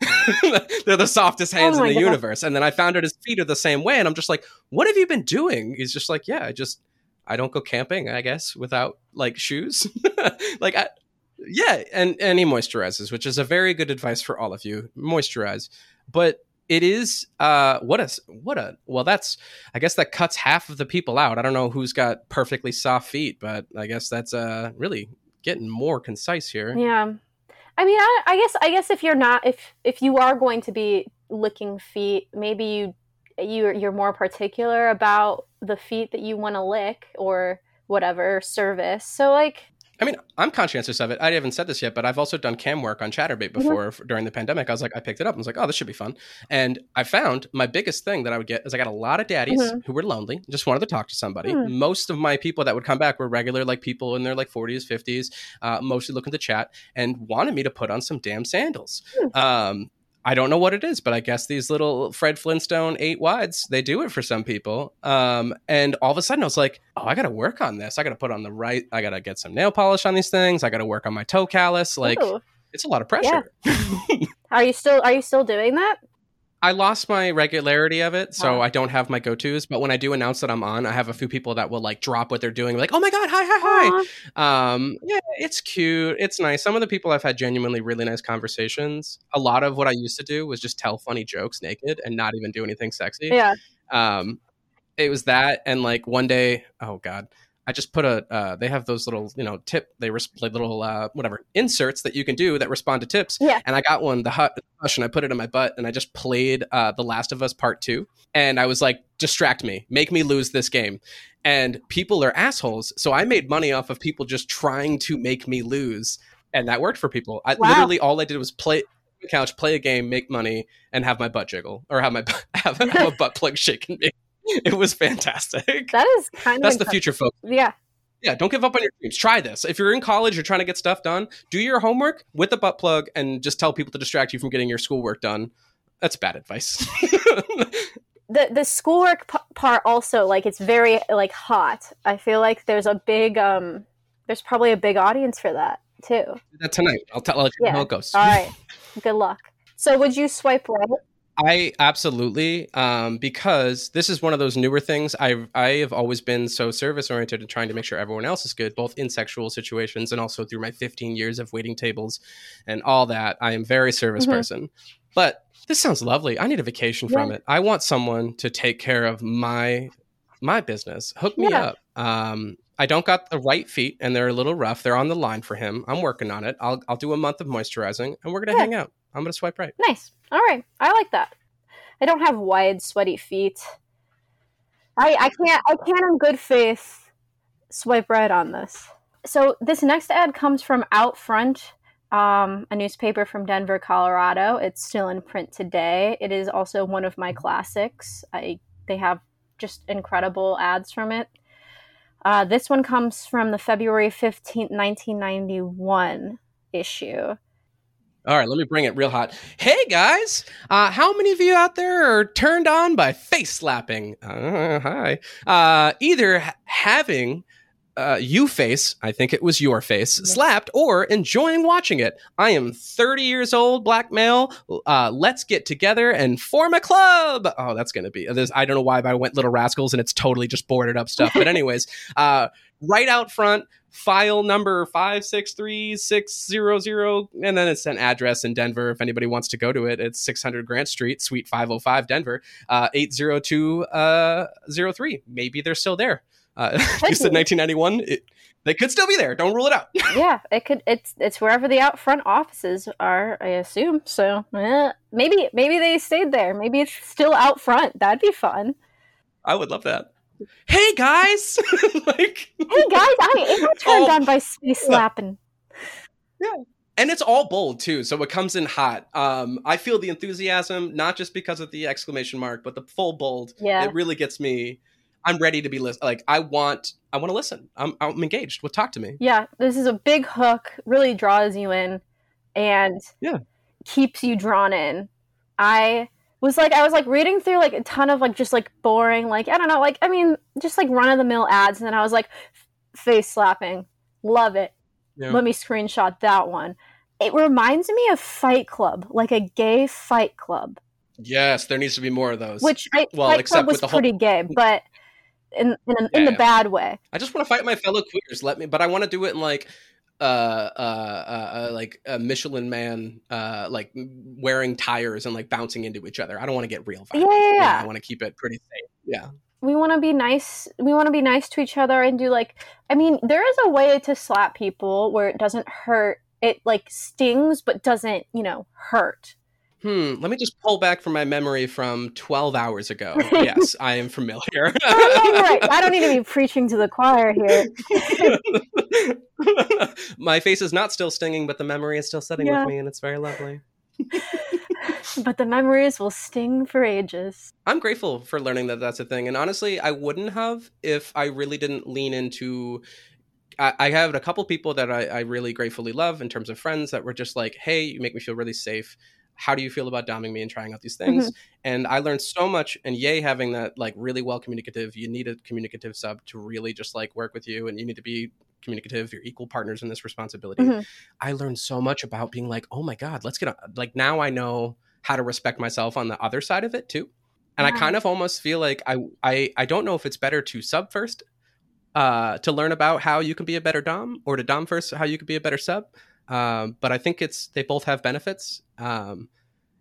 They're the softest hands Oh in the God. universe. And then I found out his feet are the same way, and I'm just like, "What have you been doing?" He's just like, "Yeah, I just I don't go camping, I guess, without like shoes. like I." Yeah, and and he moisturizes, which is a very good advice for all of you. Moisturize, but it is uh what a what a well that's i guess that cuts half of the people out. I don't know who's got perfectly soft feet but i guess that's uh really getting more concise here. Yeah, I mean, I, I guess I guess if you're not if if you are going to be licking feet, maybe you you you're more particular about the feet that you want to lick or whatever service. So like, i mean i'm conscientious of it. I haven't said this yet but i've also done cam work on Chaturbate before f- during the pandemic. I was like i picked it up. I was like oh this should be fun. And i found my biggest thing that i would get is i got a lot of daddies Mhm. who were lonely just wanted to talk to somebody. Hmm. most of my people that would come back were regular like people in their like 40s 50s uh, mostly looking to chat and wanted me to put on some damn sandals. Hmm. um I don't know what it is, but I guess these little Fred Flintstone eight wides, they do it for some people. Um, and all of a sudden I was like, oh, I got to work on this. I got to put on the right, I got to get some nail polish on these things. I got to work on my toe callus. Like, ooh, it's a lot of pressure. are you still are you still doing that? I lost my regularity of it, so. I don't have my go tos. But when I do announce that I'm on, I have a few people that will like drop what they're doing, like, oh my God, hi, hi, hi. Um, yeah, it's cute. It's nice. Some of the people I've had genuinely really nice conversations. A lot of what I used to do was just tell funny jokes naked and not even do anything sexy. Yeah. Um, it was that, and like one day, oh god, I just put a. Uh, they have those little, you know, tip. They res- like little uh, whatever inserts that you can do that respond to tips. Yeah. And I got one, the hut, hush, and I put it in my butt, and I just played uh, The Last of Us Part Two, and I was like, distract me, make me lose this game. And people are assholes, so I made money off of people just trying to make me lose, and that worked for people. I Wow. literally all I did was play couch, play a game, make money, and have my butt jiggle or have my have, have a butt plug shaking me. It was fantastic. That is kind of That's the future, folks. Yeah. Yeah, don't give up on your dreams. Try this. If you're in college, you're trying to get stuff done, do your homework with a butt plug and just tell people to distract you from getting your schoolwork done. That's bad advice. the the schoolwork p- part also like it's very like hot. I feel like there's a big um there's probably a big audience for that too. Do that tonight. I'll tell I'll let you know how it goes. All right. Good luck. So would you swipe right? I absolutely um, because this is one of those newer things. I I have always been so service oriented and trying to make sure everyone else is good, both in sexual situations and also through my 15 years of waiting tables and all that. I am very service Mhm. person, but this sounds lovely. I need a vacation from it. I want someone to take care of my my business. Hook me Yeah. up. Um, I don't got the right feet, and they're a little rough. They're on the line for him. I'm working on it. I'll I'll do a month of moisturizing, and we're gonna Yeah. hang out. I'm gonna swipe right. Nice. All right. I like that. I don't have wide, sweaty feet. I I can't I can't in good faith swipe right on this. So this next ad comes from Out Front, um, a newspaper from Denver, Colorado. It's still in print today. It is also one of my classics. I they have just incredible ads from it. Uh, this one comes from the February fifteenth, nineteen ninety one issue. All right, let me bring it real hot. Hey guys, uh, how many of you out there are turned on by face slapping? Uh, hi. Uh, either having uh, you face, I think it was your face, slapped, or enjoying watching it. I am 30 years old, black male. Uh, let's get together and form a club. Oh, that's going to be. This, I don't know why, but I went Little Rascals and it's totally just boarded up stuff. But, anyways, uh, right out front, file number 563600 and then it's an address in denver if anybody wants to go to it it's 600 grant street suite 505 denver uh, 80203 maybe they're still there uh, you said 1991 it, they could still be there don't rule it out yeah, it could. It's it's wherever the out front offices are, I assume. So eh, maybe maybe they stayed there. Maybe it's still out front. That'd be fun. i would love that hey guys like Hey guys, I am turned Oh. on by space slapping. Yeah. And it's all bold too so it comes in hot um i feel the enthusiasm not just because of the exclamation mark but the full bold Yeah, it really gets me i'm ready to be listen like i want i want to listen i'm, I'm engaged with talk to me yeah. This is a big hook. Really draws you in, and Yeah. keeps you drawn in. I was like, I was like reading through like a ton of like just like boring, like I don't know, like I mean, just like run of the mill ads, and then I was like, face slapping, love it. Yeah. Let me screenshot that one. It reminds me of Fight Club, like a gay fight club, yes there needs to be more of those which I, Well, Fight except Club was with the whole- pretty gay, but in in, in Yeah, the yeah. bad way. i just want to fight my fellow queers let me but i want to do it in like uh uh, uh, uh like a michelin man uh like wearing tires and like bouncing into each other i don't want to get real Yeah, violent. yeah, You know, yeah. i want to keep it pretty safe yeah we want to be nice we want to be nice to each other and do like i mean there is a way to slap people where it doesn't hurt it like stings but doesn't you know hurt Hmm. Let me just pull back from my memory from 12 hours ago. yes, I am familiar. oh, right. i don't need to be preaching to the choir here my face is not still stinging, but the memory is still sitting Yeah. with me, and it's very lovely. but the memories will sting for ages I'm grateful for learning that that's a thing. And honestly, I wouldn't have if I really didn't lean into. I, I have a couple people that I, I really gratefully love in terms of friends that were just like, hey, you make me feel really safe. How do you feel about doming me and trying out these things? And I learned so much. And yay, having that like really well communicative, you need a communicative sub to really just like work with you and you need to be communicative. You're equal partners in this responsibility. Mhm. I learned so much about being like, oh my God, let's get a, like now I know how to respect myself on the other side of it too. And I kind of almost feel like I, I I don't know if it's better to sub first, uh, to learn about how you can be a better dom, or to dom first how you can be a better sub. Um, but I think it's they both have benefits. Um,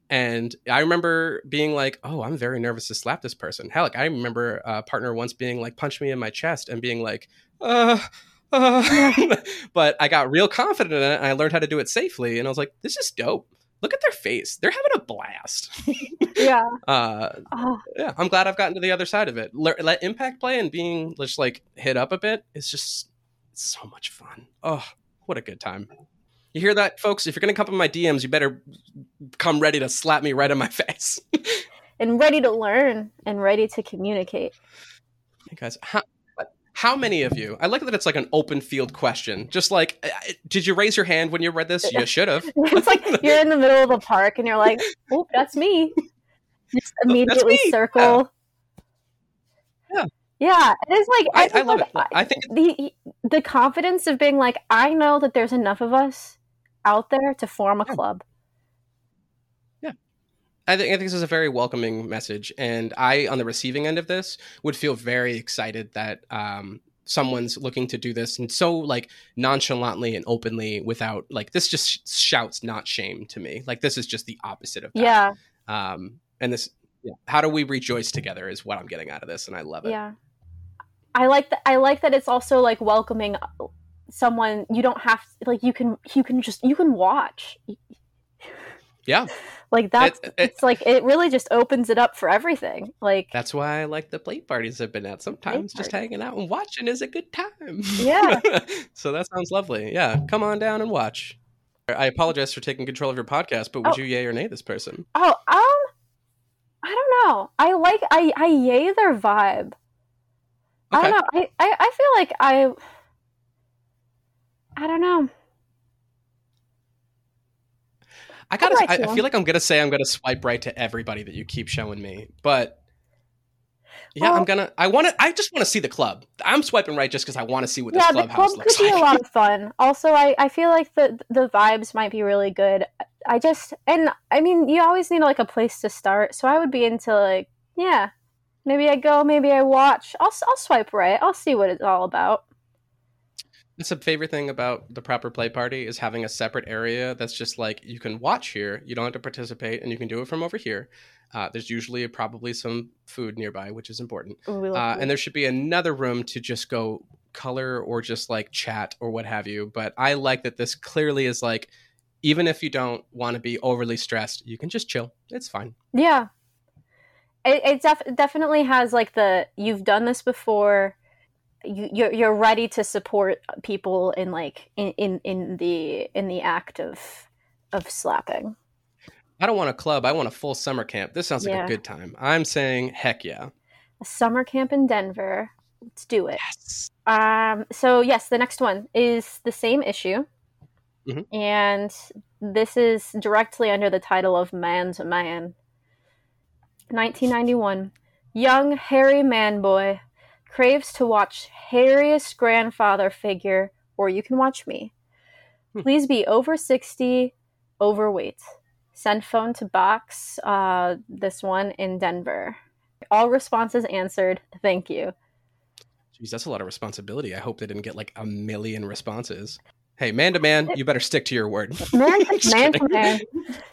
And I remember being like, "Oh, I'm very nervous to slap this person." Hell, like I remember a partner once being like, "Punch me in my chest," and being like, "Uh." uh. but I got real confident in it and I learned how to do it safely. And I was like, this is dope. Look at their face. They're having a blast. yeah. Uh, Oh, yeah, I'm glad I've gotten to the other side of it. Let, let impact play and being just like hit up a bit is just so much fun. Oh, what a good time. You hear that, folks? If you're gonna come in my DMs, you better come ready to slap me right in my face. and ready to learn and ready to communicate. Hey guys, how, how many of you? I like that it's like an open field question. Just like, did you raise your hand when you read this? You should have. it's like you're in the middle of a park and you're like, "Oh, that's me." Just immediately me. circle. Yeah. Yeah, it is like I, I, I love it. I think the the confidence of being like, I know that there's enough of us out there to form a Yeah. club. Yeah. I think, I think this is a very welcoming message, and I, on the receiving end of this, would feel very excited that um, someone's looking to do this and so like nonchalantly and openly, without like this just shouts not shame to me. Like this is just the opposite of that. Yeah, Um, and this, yeah, how do we rejoice together is what I'm getting out of this, and I love it. yeah. I like that. I like that it's also like welcoming someone. You don't have like you can you can just you can watch. Yeah, Like that's It- it- it's like it really just opens it up for everything. Like that's why I like the play parties I've been at. Sometimes just hanging out and watching is a good time. Yeah. so that sounds lovely. Yeah, come on down and watch. I apologize for taking control of your podcast, but would Oh. you yay or nay this person? Oh, um, I don't know. I like I I yay their vibe. I don't know. I, I I feel like I I don't know. I gotta. right I, I feel like I'm gonna say I'm gonna swipe right to everybody that you keep showing me, but yeah, Well- I'm gonna. I want to. I just want to see the club. I'm swiping right just because I want to see what this yeah, the club clubhouse could looks be a lot of fun. Also, I I feel like the the vibes might be really good. I just and I mean, you always need like a place to start. So I would be into like yeah, maybe I go, maybe I watch. I'll I'll swipe right. I'll see what it's all about. That's a favorite thing about the proper play party is having a separate area that's just like you can watch here, you don't have to participate, and you can do it from over here. Uh, there's usually probably some food nearby, which is important. Ooh, Uh, and there should be another room to just go color or just like chat or what have you. But I like that this clearly is like, even if you don't want to be overly stressed, you can just chill. It's fine. Yeah. It, it def- definitely has like the you've done this before. You, you're you're ready to support people in like in, in in the in the act of of slapping. I don't want a club. I want a full summer camp. This sounds like Yeah. a good time. I'm saying, heck yeah. A summer camp in Denver. Let's do it. Yes. Um. So yes, the next one is the same issue, Mhm. and this is directly under the title of "Man to Man." 1991. Young hairy man boy craves to watch hairiest grandfather figure, or you can watch me. Hmm. Please be over 60, overweight. Send phone to box. Uh, this one in Denver. All responses answered. Thank you. Jeez, that's a lot of responsibility. I hope they didn't get like a million responses. Hey, man to man, you better stick to your word. Man, Just man, to man.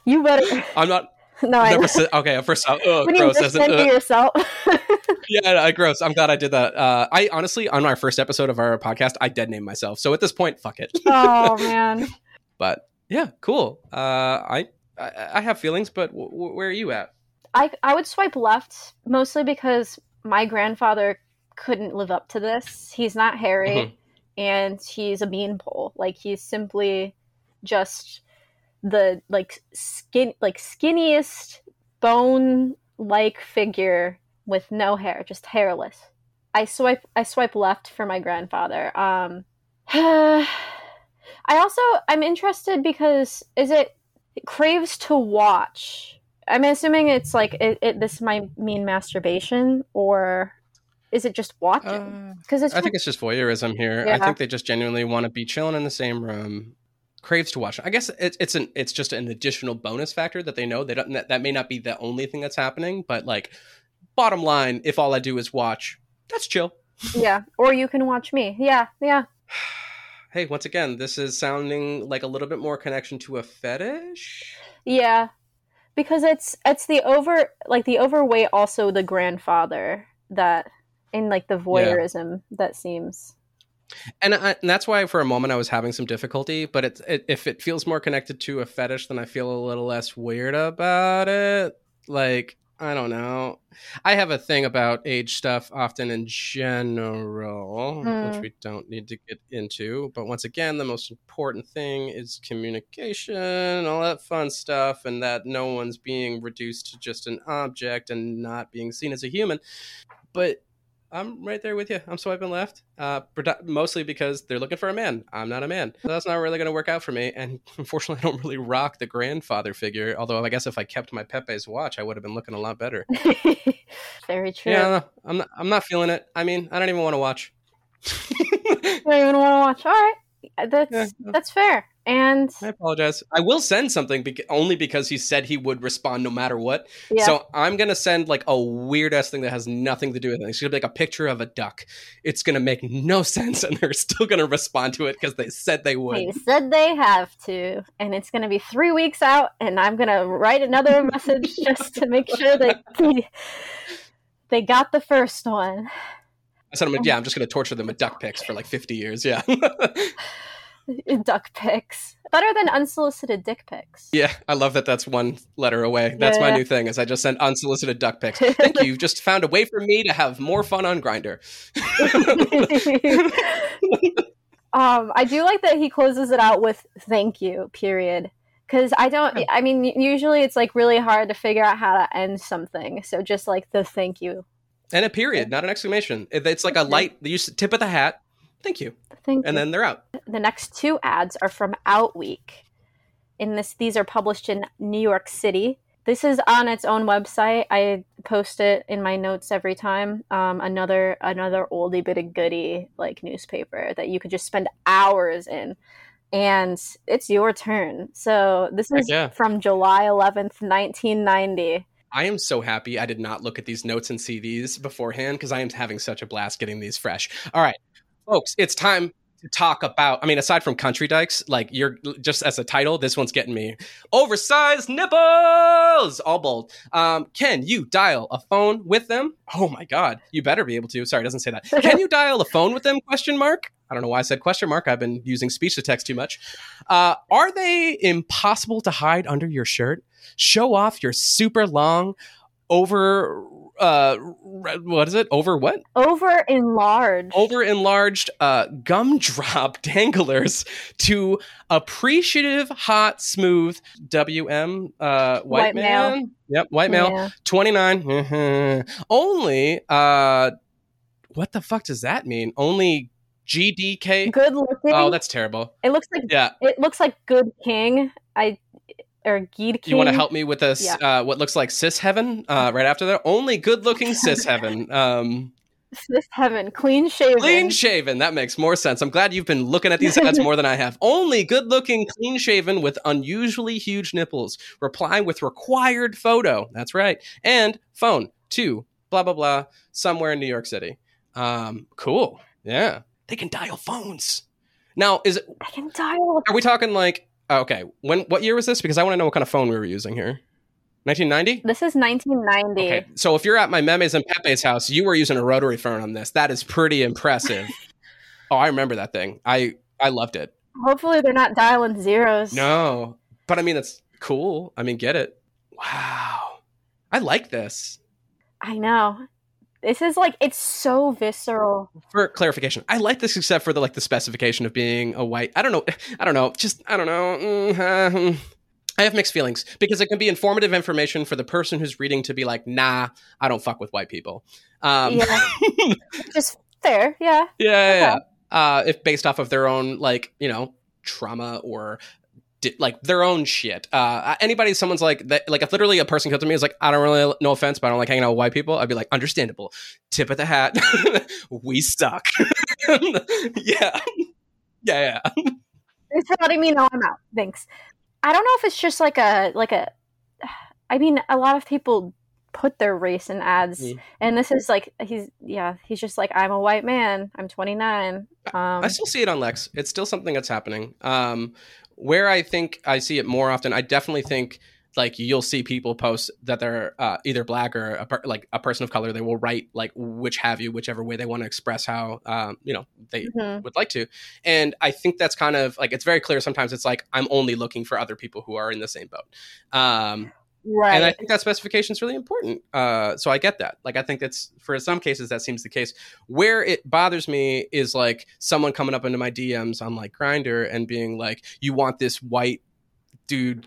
You better. I'm not. No, I Never said. Okay, first off, oh, When you gross. just As in, uh, yourself. yeah, I gross. I'm glad I did that. Uh, I honestly, on our first episode of our podcast, I dead named myself. So at this point, fuck it. oh man. But yeah, cool. Uh, I, I I have feelings, but w- w- where are you at? I I would swipe left mostly because my grandfather couldn't live up to this. He's not hairy Mhm. and he's a beanpole. Like he's simply just the like skin like skinniest bone like figure with no hair, just hairless. I swipe I swipe left for my grandfather. Um I also I'm interested because is it craves to watch? I'm assuming it's like it, it this might mean masturbation or is it just watching? Uh, Because it's I think it's just voyeurism here. I think they just genuinely want to be chilling in the same room. Craves to watch. I guess it's it's an it's just an additional bonus factor that they know they don't that, that may not be the only thing that's happening, but like bottom line, if all I do is watch, that's chill. yeah. Or you can watch me. Yeah, yeah. Hey, once again, this is sounding like a little bit more connection to a fetish. Yeah. because it's it's the over like the overweight also the grandfather that in like the voyeurism yeah. that seems and, I, and, that's why for a moment I was having some difficulty. But it, it, if it feels more connected to a fetish, then I feel a little less weird about it. Like I don't know. I have a thing about age stuff often in general, mm. which we don't need to get into. But once again, the most important thing is communication, all that fun stuff, and that no one's being reduced to just an object and not being seen as a human. But I'm right there with you. I'm swiping left, uh, mostly because they're looking for a man. I'm not a man. So that's not really going to work out for me. And unfortunately, I don't really rock the grandfather figure. Although I guess if I kept my Pepe's watch, I would have been looking a lot better. Very true. Yeah, I'm not, I'm not feeling it. I mean, I don't even want to watch. you don't even want to watch. All right, that's yeah. that's fair. And I apologize. I will send something beca- only because he said he would respond no matter what. Yeah. So I'm gonna send like a weird ass thing that has nothing to do with it. It's gonna be like a picture of a duck. It's gonna make no sense, and they're still gonna respond to it because they said they would. They said they have to, and it's gonna be three weeks out, and I'm gonna write another message just to make sure that they, they got the first one. I said, I'm, yeah, I'm just gonna torture them with duck pics for like 50 years. Yeah. duck pics. Better than unsolicited dick pics. Yeah, I love that that's one letter away. That's yeah. my new thing is I just send unsolicited duck pics. Thank you. You've just found a way for me to have more fun on Grindr. um, I do like that he closes it out with thank you, period. Because I don't, I mean, usually it's like really hard to figure out how to end something. So just like the thank you. And a period, not an exclamation. It's like a light, you tip of the hat, Thank you. Thank and you. then they're out. The next two ads are from OutWeek. In this, these are published in New York City. This is on its own website. I post it in my notes every time. Um, another another oldie bit of goodie like newspaper that you could just spend hours in, and it's your turn. So this is yeah. from July eleventh, nineteen ninety. I am so happy I did not look at these notes and see these beforehand because I am having such a blast getting these fresh. All right folks, it's time to talk about. I mean, aside from Country Dykes, like you're just as a title, this one's getting me. Oversized nipples, all bold. Um, can you dial a phone with them? Oh my God, you better be able to. Sorry, it doesn't say that. Can you dial a phone with them? Question mark. I don't know why I said question mark. I've been using speech to text too much. Uh, are they impossible to hide under your shirt? Show off your super long over uh what is it? Over what? Over enlarged over enlarged uh gumdrop danglers to appreciative hot smooth wm uh white, white man. male. yep white male. Yeah. 29 only uh what the fuck does that mean? Only gdk good looking. Oh that's terrible. It looks like yeah. it looks like good king. I or Geed You want to help me with this? Yeah. Uh, what looks like cis heaven? Uh, right after that, only good looking cis heaven. Um, cis heaven, clean shaven. Clean shaven. That makes more sense. I'm glad you've been looking at these ads more than I have. Only good looking, clean shaven with unusually huge nipples. Reply with required photo. That's right. And phone to blah blah blah somewhere in New York City. Um, cool. Yeah, they can dial phones. Now, is it? I can dial. Are we talking like Oh, okay. When what year was this? Because I want to know what kind of phone we were using here. 1990? This is 1990. Okay. So if you're at my Memes and Pepe's house, you were using a rotary phone on this. That is pretty impressive. oh, I remember that thing. I I loved it. Hopefully they're not dialing zeros. No. But I mean that's cool. I mean, get it. Wow. I like this. I know. This is like it's so visceral. For clarification, I like this except for the like the specification of being a white. I don't know. I don't know. Just I don't know. Mm-hmm. I have mixed feelings because it can be informative information for the person who's reading to be like, nah, I don't fuck with white people. Um, yeah, just fair. Yeah. Yeah. Okay. yeah. Uh, if based off of their own like you know trauma or like their own shit. Uh, anybody, someone's like, that, like if literally a person comes to me is like, I don't really, no offense, but I don't like hanging out with white people. I'd be like, understandable. Tip of the hat. we suck. yeah. Yeah, yeah. Thanks for letting me know I'm out. Thanks. I don't know if it's just like a, like a, I mean, a lot of people put their race in ads mm. and this is like he's yeah he's just like i'm a white man i'm 29 um, i still see it on Lex it's still something that's happening um, where I think I see it more often, I definitely think like you'll see people post that they're uh, either black or a per- like a person of color. They will write like which have you, whichever way they want to express how um, you know they Mhm. would like to. And I think that's kind of like it's very clear. Sometimes it's like I'm only looking for other people who are in the same boat. Um, Right. and I think that specification is really important. Uh, so I get that. Like, I think that's for some cases that seems the case. Where it bothers me is like someone coming up into my DMs on like Grindr and being like, "You want this white dude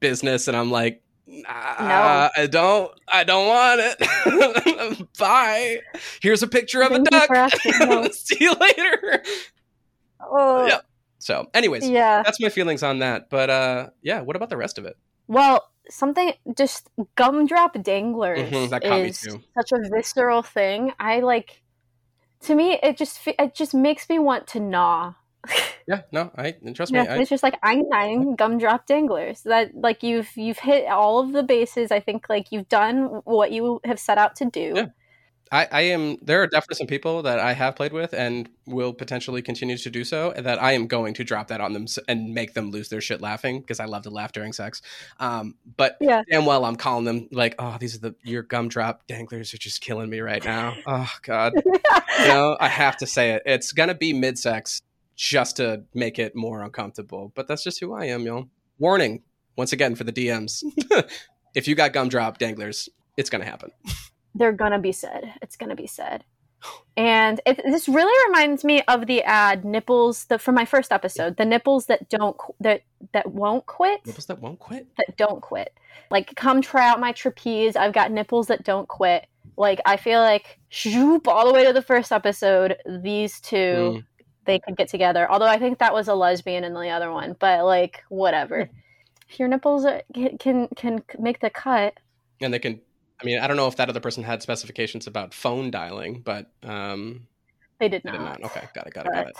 business?" And I'm like, nah, I don't. I don't want it. Bye. Here's a picture of Thank a duck. asking. No. See you later. Oh, Yeah. So, anyways, yeah. that's my feelings on that. But uh, yeah, what about the rest of it? Well, something just gumdrop danglers Mhm, that is such a visceral thing. I like. To me, it just it just makes me want to gnaw. Yeah, no, I trust me. I, it's just like I'm gumdrop danglers. That like you've you've hit all of the bases. I think like you've done what you have set out to do. Yeah. I, I am. There are definitely some people that I have played with and will potentially continue to do so. That I am going to drop that on them and make them lose their shit laughing because I love to laugh during sex. Um, but Yeah. damn well I'm calling them like, oh, these are the your gumdrop danglers are just killing me right now. Oh God, you know I have to say it. It's gonna be mid sex just to make it more uncomfortable. But that's just who I am, y'all. Warning once again for the DMs. if you got gumdrop danglers, it's gonna happen. They're gonna be said. It's gonna be said. And it, this really reminds me of the ad nipples the from my first episode. The nipples that don't that that won't quit. Nipples that won't quit. that don't quit. Like, come try out my trapeze. I've got nipples that don't quit. Like, I feel like, shoop, all the way to the first episode, these two, Mm. they could get together. Although I think that was a lesbian in the other one, but like, whatever. If your nipples can can make the cut, and they can i mean i don't know if that other person had specifications about phone dialing but um they did they did not. not okay got it got it got it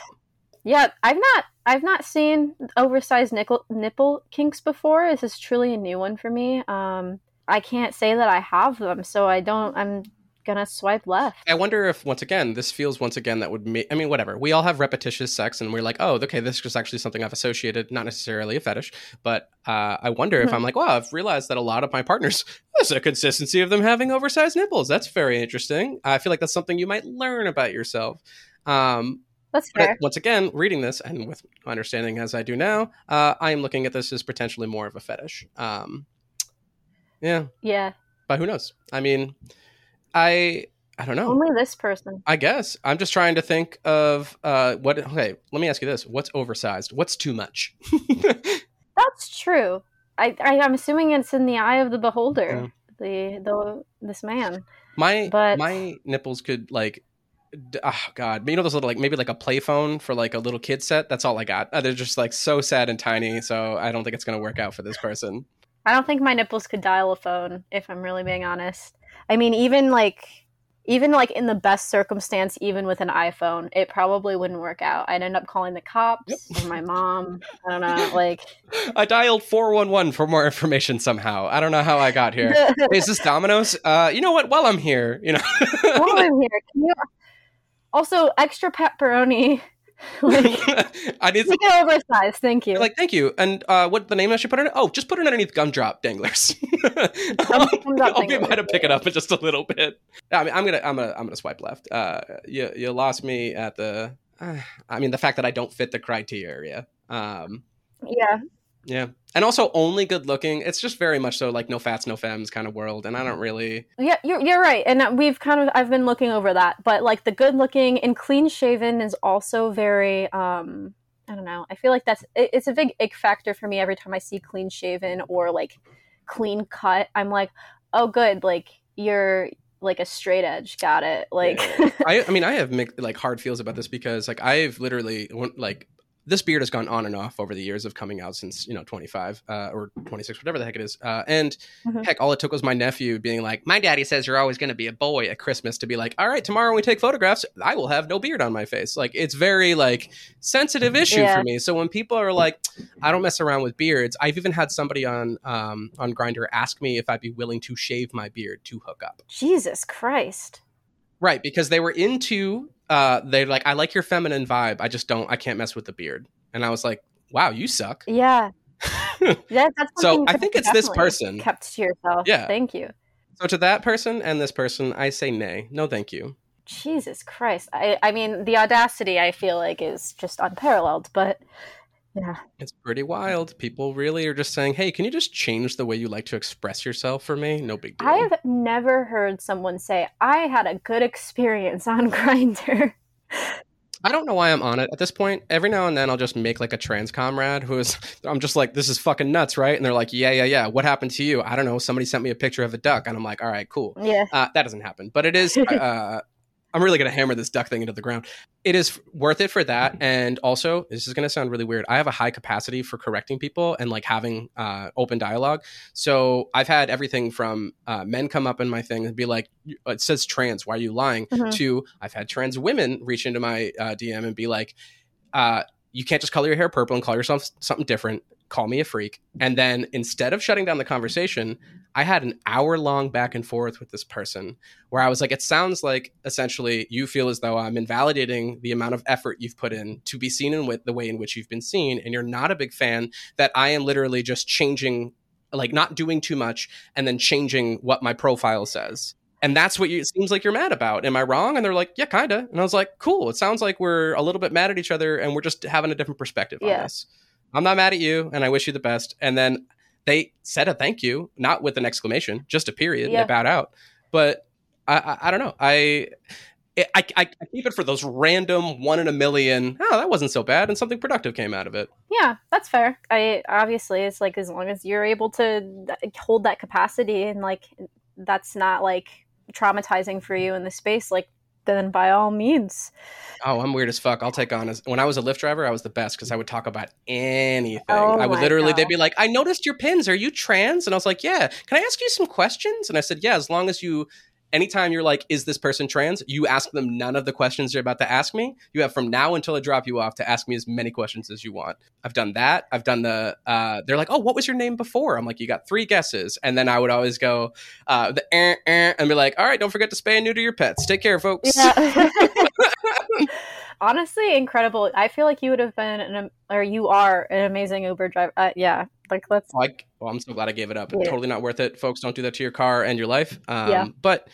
Yeah, I've not I've not seen oversized nickel, nipple kinks before. This is truly a new one for me. Um, I can't say that I have them, so I don't. I'm gonna swipe left. i wonder if once again this feels once again that would make i mean whatever we all have repetitious sex and we're like oh okay this is actually something i've associated not necessarily a fetish but uh, i wonder if Mhm. i'm like wow i've realized that a lot of my partners there's a consistency of them having oversized nipples that's very interesting i feel like that's something you might learn about yourself um, That's fair. once again, reading this and with understanding as I do now, uh, I am looking at this as potentially more of a fetish. Um, yeah, Yeah, but who knows? I mean, I I don't know. only this person. I guess I'm just trying to think of uh, what. Okay, let me ask you this: What's oversized? What's too much? That's true. I, I I'm assuming it's in the eye of the beholder. The the this man. my But- my nipples could like. Oh God! You know those little like maybe like a play phone for like a little kid set. That's all I got. Uh, they're just like so sad and tiny. So I don't think it's gonna work out for this person. I don't think my nipples could dial a phone. If I'm really being honest. I mean, even like even like in the best circumstance, even with an iPhone, it probably wouldn't work out. I'd end up calling the cops or my mom. I don't know. Like, I dialed 411 for more information somehow. I don't know how I got here. Is this Domino's? Uh, you know what? While I'm here, you know. while I'm here, can you also extra pepperoni? like, I need make it oversized. Thank you. like thank you. And uh, what the name I should put in it? Oh, just put it underneath gumdrop danglers. Gumdrop I'll be by to pick it up in just a little bit. I mean, I'm gonna, I'm gonna, I'm gonna swipe left. Uh, you, you lost me at the. Uh, I mean, the fact that I don't fit the criteria. Um, yeah, yeah, and also only good looking. It's just very much so like no fats, no femmes kind of world, and I don't really. Yeah, you're, you're right. And we've kind of, I've been looking over that. But like the good looking and clean shaven is also very, um, I don't know. I feel like that's, it, it's a big ick factor for me every time I see clean shaven or like clean cut. I'm like, oh, good. Like you're like a straight edge. Got it. Like, I, I mean, I have mixed, like hard feels about this because like I've literally like this beard has gone on and off over the years of coming out since you know 25 uh, or 26 whatever the heck it is uh, and Mhm. heck all it took was my nephew being like my daddy says you're always going to be a boy at christmas to be like all right tomorrow when we take photographs i will have no beard on my face like it's very like sensitive issue Yeah. for me so when people are like i don't mess around with beards i've even had somebody on um, on Grindr ask me if i'd be willing to shave my beard to hook up Jesus Christ. Right, because they were into uh they're like, I like your feminine vibe. I just don't I can't mess with the beard. And I was like, Wow, you suck. Yeah. Yeah, that's So, I think it's this person. kept to yourself. Yeah. Thank you. so to that person and this person, I say nay. No, thank you. Jesus Christ. I I mean the audacity I feel like is just unparalleled, but yeah. It's pretty wild. People really are just saying, "Hey, can you just change the way you like to express yourself for me?" No big deal. I have never heard someone say, I had a good experience on Grindr. I don't know why I'm on it at this point. Every now and then, I'll just make like a trans comrade who is. I'm just like, "This is fucking nuts, right?" And they're like, "Yeah, yeah, yeah. What happened to you?" I don't know. Somebody sent me a picture of a duck, and I'm like, "All right, cool." yeah. Uh, that doesn't happen, but it is. Uh, I'm really gonna hammer this duck thing into the ground. It is worth it for that, and also this is gonna sound really weird. I have a high capacity for correcting people and like having uh, open dialogue. So I've had everything from uh, men come up in my thing and be like, "It says trans. Why are you lying?" Mhm. To I've had trans women reach into my uh, DM and be like, uh, "You can't just color your hair purple and call yourself something different." Call me a freak. And then instead of shutting down the conversation, I had an hour long back and forth with this person where I was like, it sounds like essentially you feel as though I'm invalidating the amount of effort you've put in to be seen in with the way in which you've been seen. And you're not a big fan that I am literally just changing, like not doing too much and then changing what my profile says. And that's what you, it seems like you're mad about. Am I wrong? And they're like, yeah, kind of. And I was like, cool. It sounds like we're a little bit mad at each other and we're just having a different perspective on Yeah. this. I'm not mad at you and I wish you the best. And then they said a thank you, not with an exclamation, just a period. and They bowed out. But I, I, I don't know. I, I, I, I keep it for those random one in a million. Oh, that wasn't so bad, and something productive came out of it. Yeah, that's fair. I obviously it's like as long as you're able to hold that capacity and like that's not like traumatizing for you in the space, like then by all means. Oh, I'm weird as fuck. I'll take on as when I was a Lyft driver, I was the best because I would talk about anything. Oh I would literally, they'd be like, "I noticed your pins. Are you trans?" And I was like, "Yeah." Can I ask you some questions? And I said, "Yeah." As long as you, anytime you're like, "Is this person trans?" You ask them none of the questions you're about to ask me. You have from now until I drop you off to ask me as many questions as you want. I've done that. I've done the. Uh, they're like, "Oh, what was your name before?" I'm like, "You got three guesses," and then I would always go uh, the eh, eh, and be like, "All right, don't forget to spay and neuter your pets. Take care, folks." Yeah. Honestly, incredible. I feel like you would have been an or you are an amazing Uber driver. Uh, yeah, like let's Like, well, I'm so glad I gave it up. Yeah. Totally not worth it, folks. Don't do that to your car and your life. Um, Yeah. But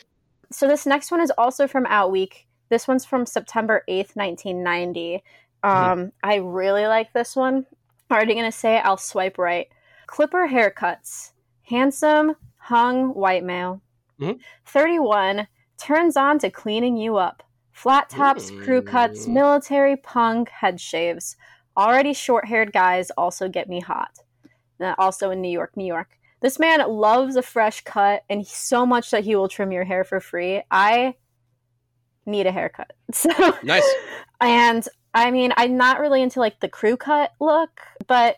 so this next one is also from OutWeek. This one's from September 8th, 1990. Um, I really like this one. Already gonna say it, I'll swipe right. Clipper haircuts. Handsome, hung white male. Mhm. 31. Turns on to cleaning you up. Flat tops, crew cuts, Mm. military punk head shaves. Already short haired guys also get me hot. Uh, also in New York, New York. This man loves a fresh cut and he- so much that he will trim your hair for free. I need a haircut. So Nice. And I mean, I'm not really into like the crew cut look, but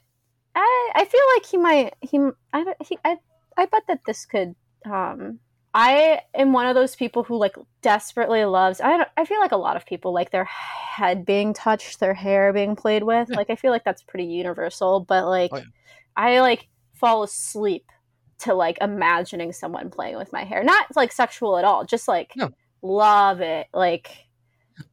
I I feel like he might he I he I I bet that this could um I am one of those people who like desperately loves I don't, I feel like a lot of people like their head being touched, their hair being played with. Yeah. Like I feel like that's pretty universal, but like Oh, yeah. I like fall asleep to like imagining someone playing with my hair. Not like sexual at all, just like No. love it. Like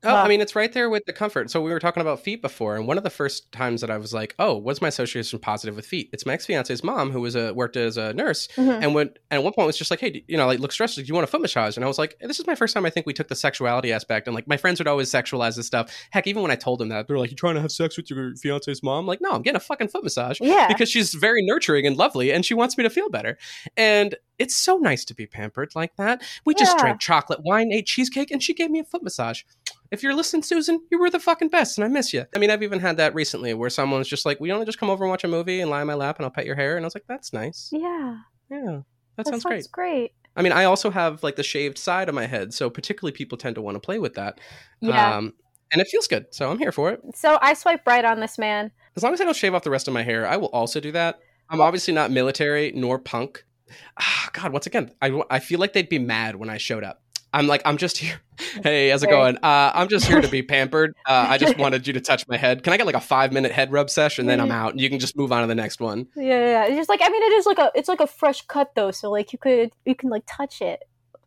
Oh, I mean, it's right there with the comfort. So we were talking about feet before, and one of the first times that I was like, "Oh, what's my association positive with feet?" It's my ex fiance's mom, who was a worked as a nurse, mhm. and when and at one point was just like, "Hey, you know, like look stressed. Do you want a foot massage?" And I was like, "This is my first time. I think we took the sexuality aspect, and like my friends would always sexualize this stuff. Heck, even when I told them that, they're like, "You trying to have sex with your fiance's mom?" I'm like, no, I'm getting a fucking foot massage yeah. because she's very nurturing and lovely, and she wants me to feel better. And it's so nice to be pampered like that. We just Yeah. drank chocolate wine, ate cheesecake, and she gave me a foot massage. If you're listening, Susan, you were the fucking best, and I miss you. I mean, I've even had that recently where someone's just like, "We only just come over and watch a movie and lie on my lap, and I'll pet your hair," and I was like, "That's nice. Yeah, Yeah, that, sounds great." great. I mean, I also have like the shaved side of my head, so particularly people tend to want to play with that. Yeah. Um, and it feels good, so I'm here for it. so I swipe right on this man. As long as I don't shave off the rest of my hair, I will also do that. I'm obviously not military nor punk. Ah, God, once again, I, I feel like they'd be mad when I showed up. I'm like, I'm just here. Hey, how's it going? Uh, I'm just here to be pampered. Uh, I just wanted you to touch my head. Can I get like a five minute head rub session? Then I'm out, and you can just move on to the next one. Yeah, yeah, yeah. It's just like I mean, it is like a it's like a fresh cut though, so like you could you can like touch it.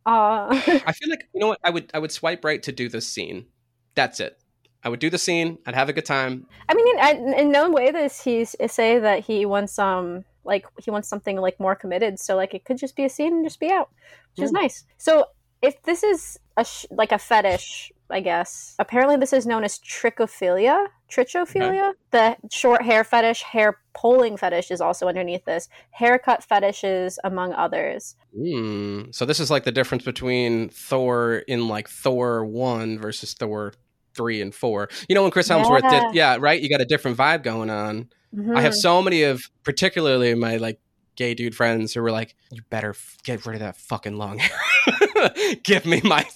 Uh, I feel like you know what? I would I would swipe right to do this scene. That's it. I would do the scene. I'd have a good time. I mean, I, in no way does he say that he wants um like he wants something like more committed. So like it could just be a scene and just be out, which is nice. So if this is a sh- like a fetish, I guess apparently this is known as trichophilia. Trichophilia, the short hair fetish, hair pulling fetish is also underneath this. Haircut fetishes, among others. Mm. So this is like the difference between Thor in like Thor one versus Thor three and four. You know when Chris Hemsworth Yeah. did, yeah, right. You got a different vibe going on. I have Mhm. so many of, particularly my like gay dude friends who were like, "You better f- get rid of that fucking long hair. Give me my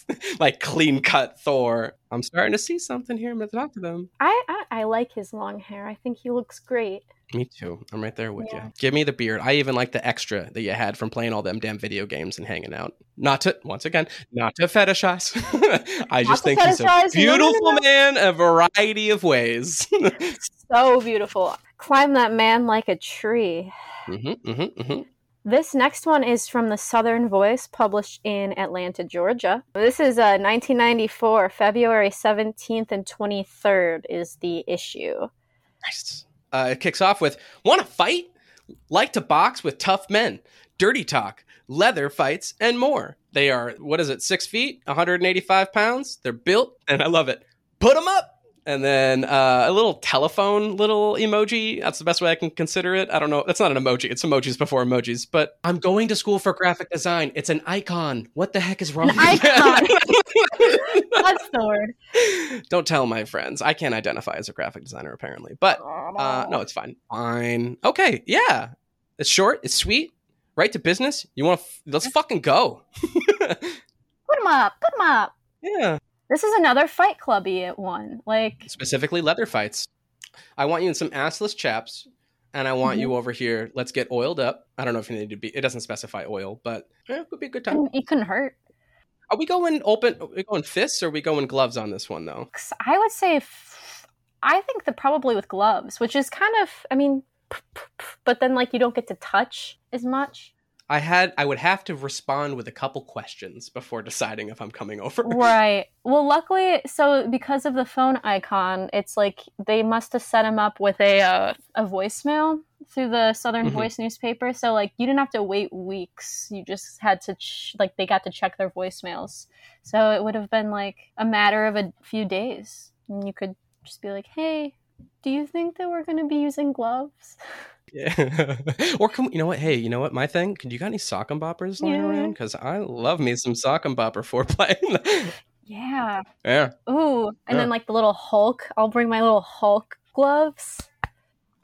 like clean cut Thor." I'm starting to see something here. I'm gonna talk to them. I, I I like his long hair. I think he looks great. Me too. I'm right there with Yeah. you. Give me the beard. I even like the extra that you had from playing all them damn video games and hanging out. Not to once again, not to fetishize. I Not just think he's a fetishize. No, no, no, beautiful man, a variety of ways. So beautiful. Climb that man like a tree. hmm hmm hmm This next one is from the Southern Voice, published in Atlanta, Georgia. This is uh, 1994, February 17th and 23rd is the issue. Nice. Uh, it kicks off with Want to fight? Like to box with tough men, dirty talk, leather fights, and more. They are, what is it, six feet, 185 pounds? They're built, and I love it. Put them up! And then uh, a little telephone little emoji. That's the best way I can consider it. I don't know. That's not an emoji. It's emojis before emojis. But I'm going to school for graphic design. It's an icon. What the heck is wrong? An with icon. That's the word. Don't tell my friends. I can't identify as a graphic designer apparently. But uh, no, it's fine. Fine. Okay. Yeah. It's short. It's sweet. Right to business. You want to? F- let's fucking go. Put them up. Put them up. yeah. This is another Fight Clubby at one. Like, Specifically, leather fights. I want you in some assless chaps, and I want you over here. Let's get oiled up. I don't know if you need to be. It doesn't specify oil, but eh, it could be a good time. it couldn't hurt. Are we going open? Are we going fists, or are we going gloves on this one though? I would say, f- I think that probably with gloves, which is kind of, I mean, but then like you don't get to touch as much. I had. I would have to respond with a couple questions before deciding if I'm coming over. Right. Well, luckily, so because of the phone icon, it's like they must have set him up with a uh, a voicemail through the Southern Mhm. Voice newspaper. So like you didn't have to wait weeks. You just had to ch- like they got to check their voicemails. So it would have been like a matter of a few days, and you could just be like, "Hey, do you think that we're going to be using gloves?" Yeah. or can you know what? Hey, you know what? My thing. Can you got any sock and boppers lying Yeah. around? Because I love me some sock and bopper foreplay. Yeah. yeah. Ooh, and Yeah. then like the little Hulk. I'll bring my little Hulk gloves.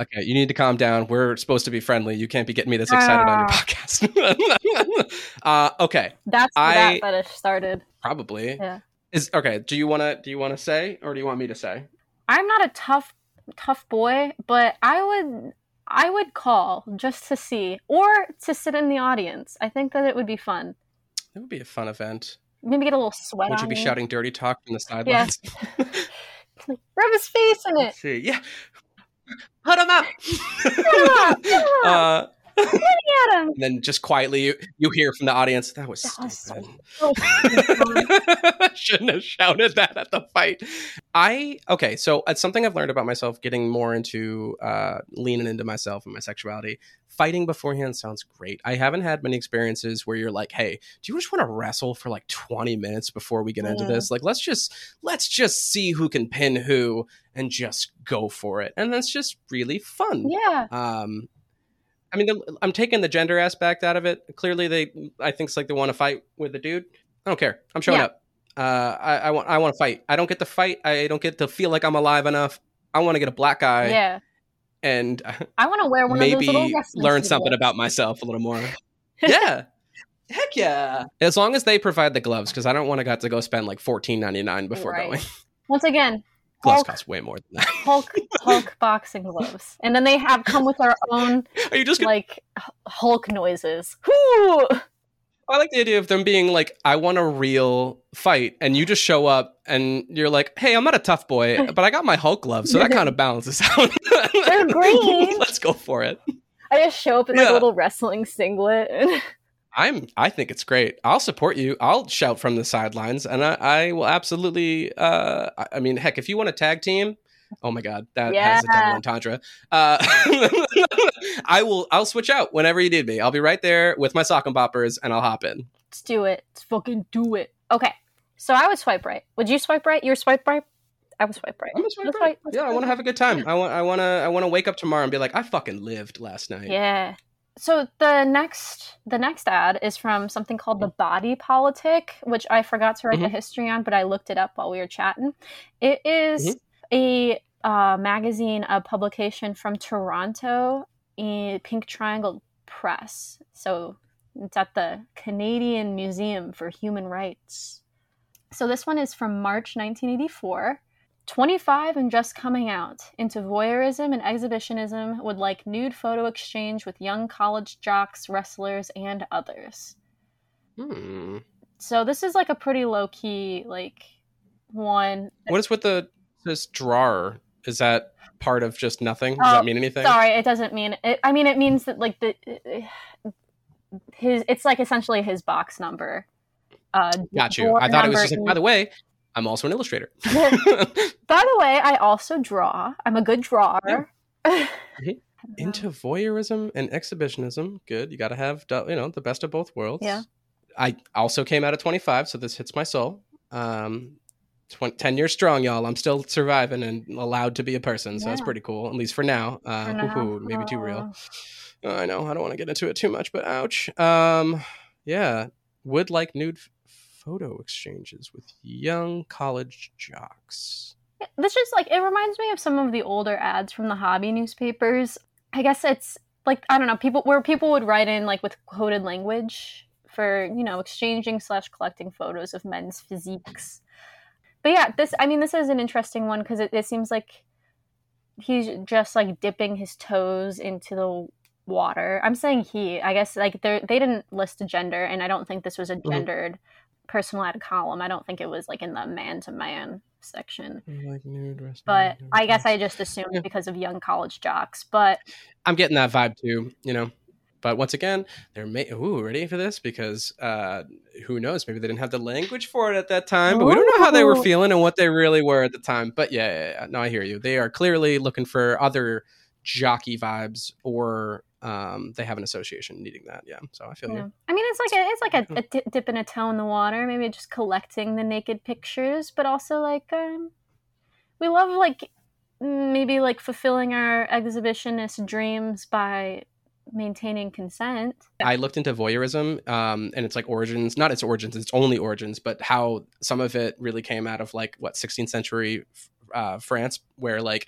Okay, you need to calm down. We're supposed to be friendly. You can't be getting me this excited on your Ah. podcast. uh, okay, That's where I- that fetish started. probably. Yeah. Is okay. Do you want to? Do you want to say, or do you want me to say? I'm not a tough tough boy, but I would I would call just to see or to sit in the audience. I think that it would be fun. It would be a fun event. Maybe get a little sweat Would you be me. shouting dirty talk from the sidelines? Like, Rub his face in it. Yeah. Put him up. up, put 'em uh, Look at him. and then just quietly, you, you hear from the audience, "That was That was so- stupid." Shouldn't have shouted that at the fight. I okay, so it's something I've learned about myself, getting more into uh, leaning into myself and my sexuality. Fighting beforehand sounds great. I haven't had many experiences where you're like, "Hey, do you just want to wrestle for like 20 minutes before we get into this? Like, let's just let's just see who can pin who and just go for it." And that's just really fun. yeah. Um, I mean, the- I'm taking the gender aspect out of it. Clearly, they, I think it's like they want to fight with the dude. I don't care. I'm showing Yeah. up. Uh, I, I want, I want to fight. I don't get to fight. I don't get to feel like I'm alive enough. I want to get a black eye yeah. and I want to wear one of those maybe learn something about myself a little more. yeah. Heck yeah! As long as they provide the gloves, because I don't want to got to go spend like fourteen ninety nine before Right. going. Once again, Gloves Hulk, cost way more than that. Hulk, Hulk boxing gloves, and then they have come with their own Are you just gonna like Hulk noises. Whoo! I like the idea of them being like, I want a real fight, and you just show up and you're like, hey, I'm not a tough boy, but I got my Hulk gloves, so that kind of balances out. They're green. Let's go for it. I just show up in like Yeah. a little wrestling singlet. I'm. I think it's great. I'll support you. I'll shout from the sidelines, and I, I will absolutely. Uh, I mean, heck, if you want a tag team, oh my god, that Yeah. has a double entendre. Uh, I will. I'll switch out whenever you need me. I'll be right there with my sock and boppers, and I'll hop in. Let's do it. Let's fucking do it. Okay. So I would swipe right. Would you swipe right? You swipe right? I would swipe right. I'm gonna swipe right. swipe- Yeah, I want to have a good time. I want. I want to. I want to wake up tomorrow and be like, I fucking lived last night. Yeah. So the next the next ad is from something called the Body Politic, which I forgot to write the history on, but I looked it up while we were chatting. It is a uh, magazine, a publication from Toronto, in Pink Triangle Press. So it's at the Canadian Museum for Human Rights. So this one is from March 1984. 25 and just coming out into voyeurism and exhibitionism would like nude photo exchange with young college jocks, wrestlers, and others. Hmm. So this is like a pretty low key like one. What is with the this drawer? Is that part of just nothing? Does Oh, that mean anything? Sorry, it doesn't mean it. I mean, it means that like the his. It's like essentially his box number. Uh, Got you. I thought it was just like. By the way, I'm also an illustrator. By the way, I also draw. I'm a good drawer. Into voyeurism and exhibitionism. Good. You got to have you know the best of both worlds. Yeah. I also came out at 25, so this hits my soul. Um, 20, 10 years strong, y'all. I'm still surviving and allowed to be a person, so that's pretty cool. At least for now. Uh, For now. woohoo, maybe too real. Oh. I know. I don't want to get into it too much, but ouch. Um, yeah, would like nude photo exchanges with young college jocks. This just like it reminds me of some of the older ads from the hobby newspapers. I guess it's like I don't know people where people would write in like with coded language for you know exchanging slash collecting photos of men's physiques. But yeah, this I mean this is an interesting one because it, it seems like he's just like dipping his toes into the water. I'm saying he. I guess like they they didn't list a gender, and I don't think this was a Mhm. gendered personal ad column. I don't think it was like in the man to man section Like nude but nude I guess I just assumed Yeah. because of young college jocks. But I'm getting that vibe too, you know. But once again, they're ma- ooh ready for this because uh, who knows? Maybe they didn't have the language for it at that time. But we don't know how they were feeling and what they really were at the time. But yeah, yeah, yeah. no, I hear you. They are clearly looking for other jockey vibes, or um, they have an association needing that. Yeah, so I feel yeah. you. I mean, it's like a, it's like a, a di- dipping a toe in the water. Maybe just collecting the naked pictures, but also like um, we love like maybe like fulfilling our exhibitionist dreams by maintaining consent. I looked into voyeurism, um, and it's like origins, not its origins, its only origins, but how some of it really came out of like what 16th century uh, France, where like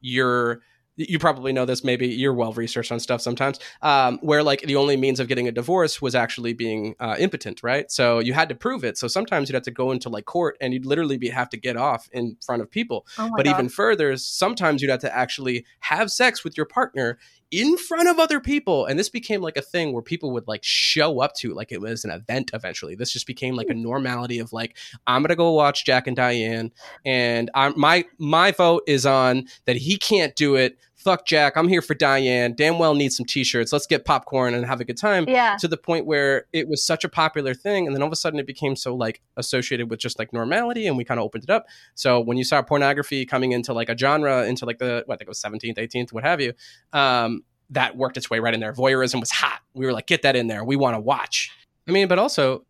you're you probably know this maybe you're well researched on stuff sometimes um, where like the only means of getting a divorce was actually being uh, impotent right? So you had to prove it. So sometimes you'd have to go into like court and you'd literally be have to get off in front of people. Oh but God. even further sometimes you'd have to actually have sex with your partner in front of other people and this became like a thing where people would like show up to like it was an event eventually. This just became like a hmm. normality of like i'm gonna go watch jack and diane and i'm my my vote is on that he can't do it fuck jack i'm here for diane. Damn well need some t-shirts. Let's get popcorn and have a good time. Yeah, to the point where it was such a popular thing and then all of a sudden it became so like associated with just like normality and we kind of opened it up. So when you saw pornography coming into like a genre into like the what I think it was 17th 18th what have you um that worked its way right in there. Voyeurism was hot. We were like get that in there. We want to watch. I mean but also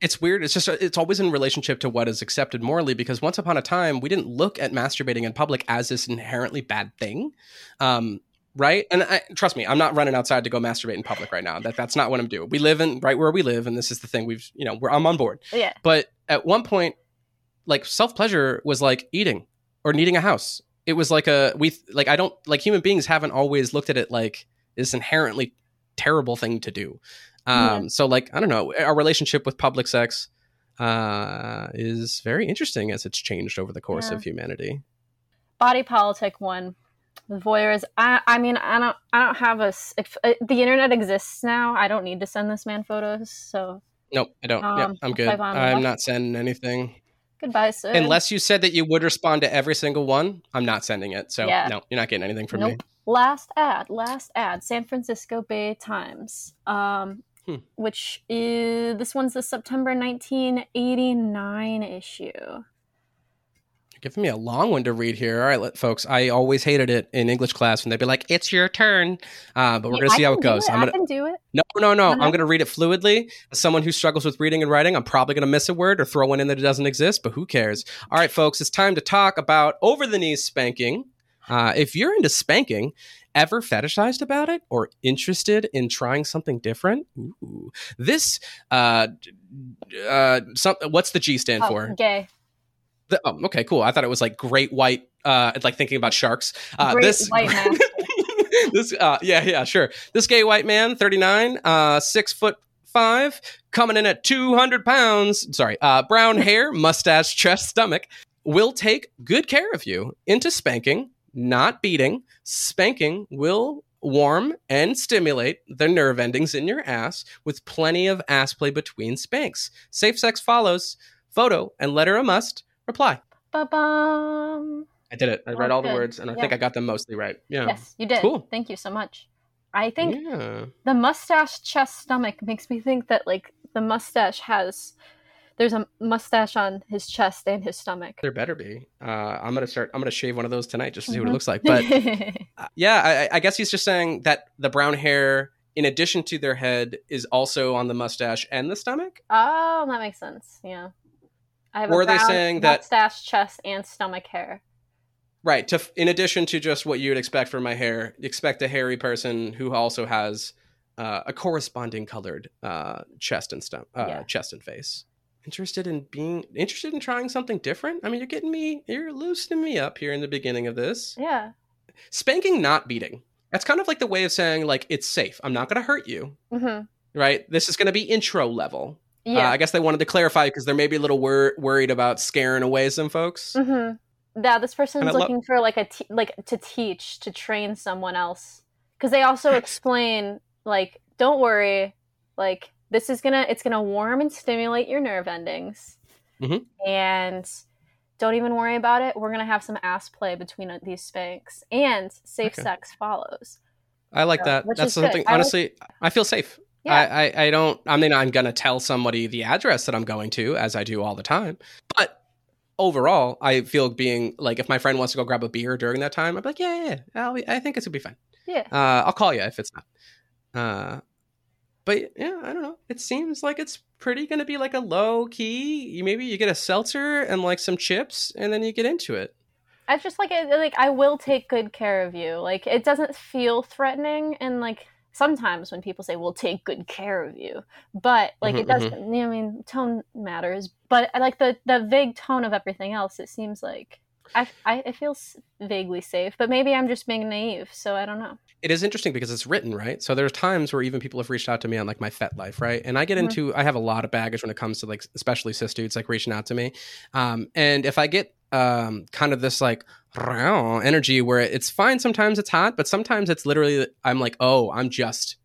it's weird it's just it's always in relationship to what is accepted morally because once upon a time we didn't look at masturbating in public as this inherently bad thing um right? And I, trust me, I'm not running outside to go masturbate in public right now. That that's not what I'm doing. We live in right where we live, and this is the thing. We've you know we're, I'm on board. yeah. But at one point, like self pleasure was like eating or needing a house. It was like a we like I don't like human beings haven't always looked at it like this inherently terrible thing to do. Um, Yeah. So like I don't know, our relationship with public sex uh, is very interesting as it's changed over the course Yeah. of humanity. body politic one the voyeurs i i mean i don't i don't have a. if uh, the internet exists now i don't need to send this man photos so Nope, I don't. Um, yep, I'm good. I'm not sending anything. goodbye sir Unless you said that you would respond to every single one, I'm not sending it. So Yeah. no, you're not getting anything from me. Last ad last ad san francisco bay times um Hmm. which is this one's the September 1989 issue. You're giving me a long one to read here. All right, let, folks. I always hated it in English class when they'd be like, "It's your turn," uh, but we're gonna I see how it goes. I'm gonna can do it. no, no, no. No, no. I'm gonna read it fluidly. As someone who struggles with reading and writing, I'm probably gonna miss a word or throw one in that doesn't exist. But who cares? All right, folks. It's time to talk about over the knees spanking. Uh, if you're into spanking, ever fetishized about it or interested in trying something different, Ooh. this uh, uh, some, what's the G stand Oh, for? gay. The, oh, okay, cool. I thought it was like great white. Uh, like thinking about sharks. Uh, Great this white master. this, uh, yeah, yeah, sure. This gay white man, thirty nine, uh, six foot five, coming in at two hundred pounds. Sorry, uh, brown hair, mustache, chest, stomach. Will take good care of you into spanking, not beating. Spanking will warm and stimulate the nerve endings in your ass with plenty of ass play between spanks. Safe sex follows. Photo and letter a must. Reply. Ba-bum. I did it. I read Oh, all the words, and I Yeah. think I got them mostly right. Yeah. Yes, you did. Cool. Thank you so much. I think Yeah. the mustache chest stomach makes me think that like the mustache has there's a mustache on his chest and his stomach. There better be. Uh, I'm gonna start. I'm gonna shave one of those tonight just to see what Mhm. it looks like. But uh, yeah, I, I guess he's just saying that the brown hair, in addition to their head, is also on the mustache and the stomach. oh, that makes sense. Yeah. I have Or a they saying that- mustache, chest, and stomach hair. Right. To in addition to just what you would expect from my hair, expect a hairy person who also has uh, a corresponding colored uh, chest and stomach, uh, Yeah. chest and face. Interested in being interested in trying something different. I mean, you're getting me, you're loosening me up here in the beginning of this. Yeah. spanking not beating. That's kind of like the way of saying like it's safe. I'm not going to hurt you. Hmm right? This is going to be intro level. Yeah. uh, i guess they wanted to clarify because they're maybe a little wor- worried about scaring away some folks. Hmm Yeah, this person's I lo- looking for like a te- like to teach to train someone else. Because they also explain like don't worry like this is gonna it's gonna warm and stimulate your nerve endings. Mhm. and don't even worry about it. We're gonna have some ass play between uh, these spanks and safe Okay. sex follows. I like Yeah, that. that's is good. something I like- honestly i feel safe. Yeah. I, I, I don't i mean i'm to tell somebody the address that i'm going to as i do all the time. But overall i feel being like if my friend wants to go grab a beer during that time i'm like yeah yeah, yeah. I'll be, i think it's to be fine. Yeah. Uh, I'll call you if it's not. Uh, but yeah, I don't know. It seems like it's pretty going to be like a low key. You maybe you get a seltzer and like some chips, and then you get into it. I just like it. Like I will take good care of you. Like it doesn't feel threatening, and like sometimes when people say we'll take good care of you, but like it Mhm, doesn't. You know, I mean, tone matters, but I like the the vague tone of everything else. It seems like I I it feels vaguely safe, but maybe I'm just being naive. So I don't know. It is interesting because it's written right. So there's times where even people have reached out to me on like my FetLife, right? And I get Mhm. into I have a lot of baggage when it comes to like especially cis dudes like reaching out to me. Um, and if I get um kind of this like energy where it's fine sometimes it's hot but sometimes it's literally i'm like oh i'm just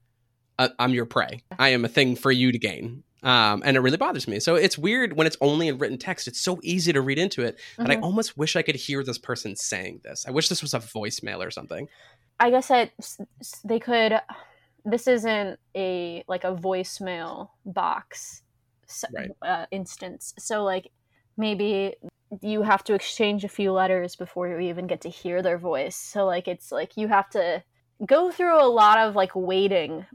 uh, i'm your prey i am a thing for you to gain um, and it really bothers me so it's weird when it's only in written text it's so easy to read into it but i Mhm. almost wish i could hear this person saying this i wish this was a voicemail or something I guess that they could. This isn't a like a voicemail box Right. uh, instance. So like maybe you have to exchange a few letters before you even get to hear their voice. So like it's like you have to go through a lot of like waiting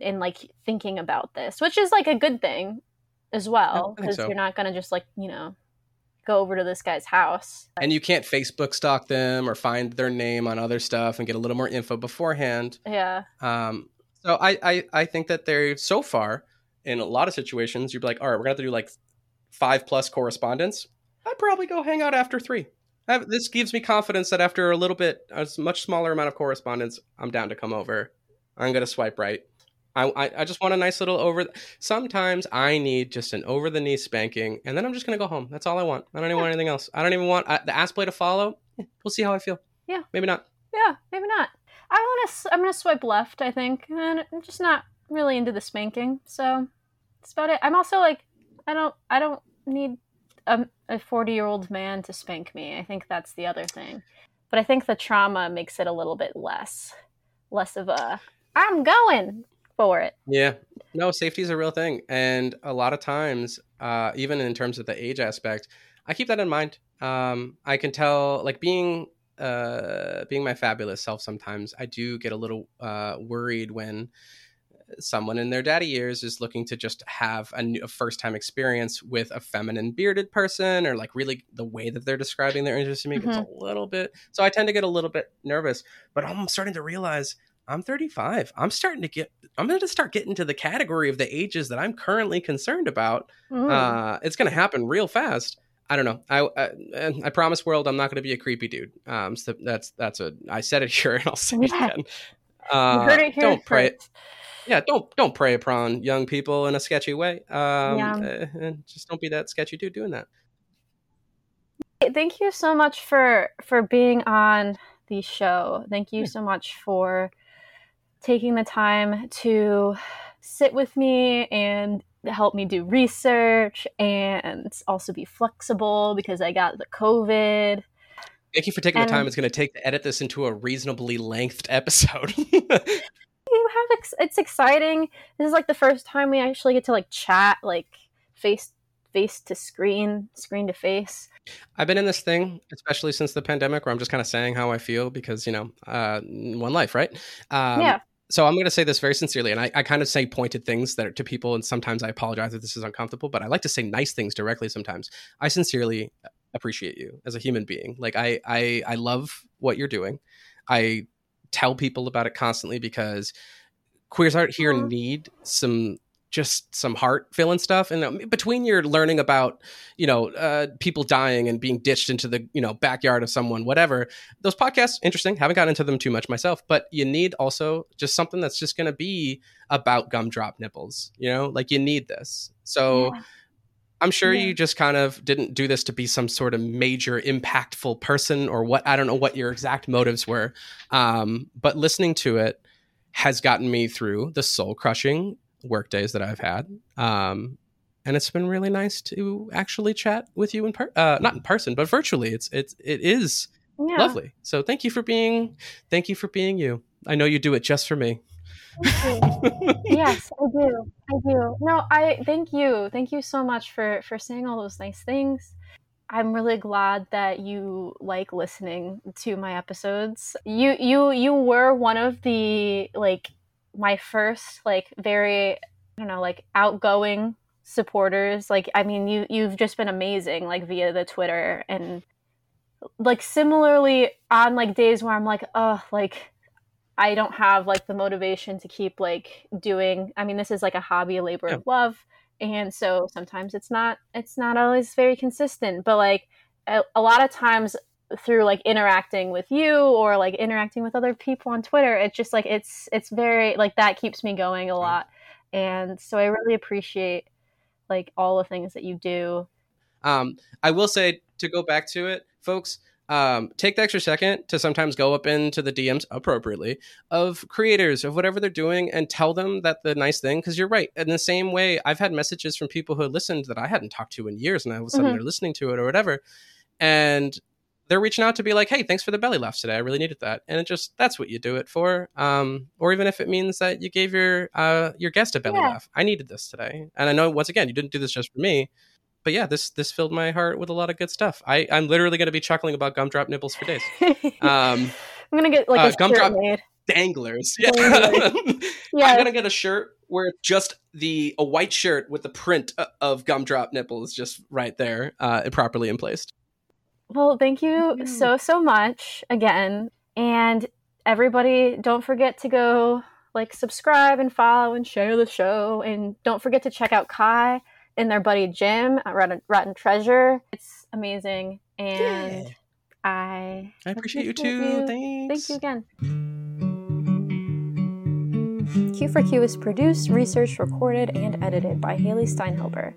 and like thinking about this, which is like a good thing as well because so. you're not gonna just like you know go over to this guy's house. and you can't facebook stalk them or find their name on other stuff and get a little more info beforehand Yeah. Um, so I, I I think that they're so far in a lot of situations you'd be like, all right, we're gonna have to do like five plus correspondence. I'd probably go hang out after three. Have, this gives me confidence that after a little bit, a much smaller amount of correspondence, I'm down to come over. I'm gonna swipe right. I, I, I just want a nice little over. Sometimes I need just an over the knee spanking, and then I'm just gonna go home. That's all I want. I don't even want anything else. I don't even want I, the ass play to follow. We'll see how I feel. Yeah. maybe not. Yeah, maybe not. I want to. I'm gonna swipe left. I think, and I'm just not really into the spanking. So that's about it. I'm also like, I don't. I don't need um, a a 40 year old man to spank me. I think that's the other thing. But I think the trauma makes it a little bit less, less of a. I'm going. For it. Yeah. No, safety is a real thing. And a lot of times, uh, even in terms of the age aspect, I keep that in mind. Um, I can tell, like being uh, being my fabulous self, sometimes I do get a little uh, worried when someone in their daddy years is looking to just have a, new, a first time experience with a feminine bearded person or like really the way that they're describing their interest in me mm-hmm. gets a little bit so i tend to get a little bit nervous but i'm starting to realize i'm 35 i'm starting to get i'm going to start getting to the category of the ages that i'm currently concerned about mm. uh, it's going to happen real fast I don't know. I, I, I promise, world, I'm not going to be a creepy dude. Um, so that's that's a. I said it here, and I'll say it again. Uh, heard it here don't first. pray yeah, don't don't prey upon young people in a sketchy way. Um, yeah. Uh, and just don't be that sketchy dude doing that. Thank you so much for for being on the show. Thank you so much for taking the time to sit with me and help me do research and also be flexible because I got the COVID. Thank you for taking and, the time it's going to take to edit this into a reasonably lengthed episode. you have ex- it's exciting. This is like the first time we actually get to like chat like face face to screen, screen to face. I've been in this thing, especially since the pandemic, where I'm just kind of saying how I feel because you know, uh, one life, right? Um, yeah. So I'm going to say this very sincerely, and I, I kind of say pointed things that are to people, and sometimes I apologize if this is uncomfortable, but I like to say nice things directly. Sometimes I sincerely appreciate you as a human being. Like I, I, I love what you're doing. I tell people about it constantly because queers art here mm-hmm. need some just some heart filling stuff and um, between your learning about you know uh, people dying and being ditched into the you know backyard of someone whatever those podcasts interesting haven't gotten into them too much myself but you need also just something that's just going to be about gumdrop nipples you know like you need this so yeah. I'm sure yeah. you just kind of didn't do this to be some sort of major impactful person or what. I don't know what your exact motives were. Um, but listening to it has gotten me through the soul crushing work days that I've had. Um, and it's been really nice to actually chat with you in per- uh, not in person, but virtually. It's, it's, it is yeah. lovely. So thank you for being, thank you for being you. I know you do it just for me yes, I do. I do. No, I thank you. Thank you so much for for saying all those nice things. I'm really glad that you like listening to my episodes. You you you were one of the like my first like very I don't know like outgoing supporters. Like I mean you you've just been amazing like via the Twitter and like similarly on like days where I'm like oh like I don't have like the motivation to keep like doing. I mean, this is like a hobby, a labor yeah. of love, and so sometimes it's not it's not always very consistent. But like a, a, lot of times through like interacting with you or like interacting with other people on Twitter, it's just like it's it's very like that keeps me going a lot, and so I really appreciate like all the things that you do. Um, I will say to go back to it, folks um, take the extra second to sometimes go up into the DMs appropriately of creators of whatever they're doing and tell them that the nice thing. Because you're right. In the same way, I've had messages from people who listened that I hadn't talked to in years, and all of a sudden mm-hmm. they're listening to it or whatever, and they're reaching out to be like, "Hey, thanks for the belly laughs today. I really needed that." And it just that's what you do it for. Um, or even if it means that you gave your uh, your guest a belly yeah. laugh. I needed this today, and I know once again you didn't do this just for me but yeah, this this filled my heart with a lot of good stuff. I I'm literally going to be chuckling about gumdrop nibbles for days. Um, I'm gonna get like uh, a gumdrop made. danglers. Yeah, yeah. I'm gonna get a shirt where it's just the a white shirt with the print of gumdrop nipples just right there, uh, properly in place. Well, thank you so so much again, and everybody, don't forget to go like subscribe and follow and share the show, and don't forget to check out Kai and their buddy Jim at Rotten, Rotten Treasure. It's amazing, and yeah. I I appreciate you too. You. Thanks. Thank you again. Q for Q is produced, researched, recorded, and edited by Haley Steinhilber.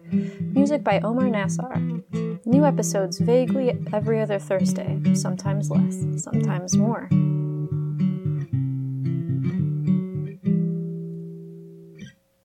Music by Omar Nassar. New episodes vaguely every other Thursday, sometimes less, sometimes more.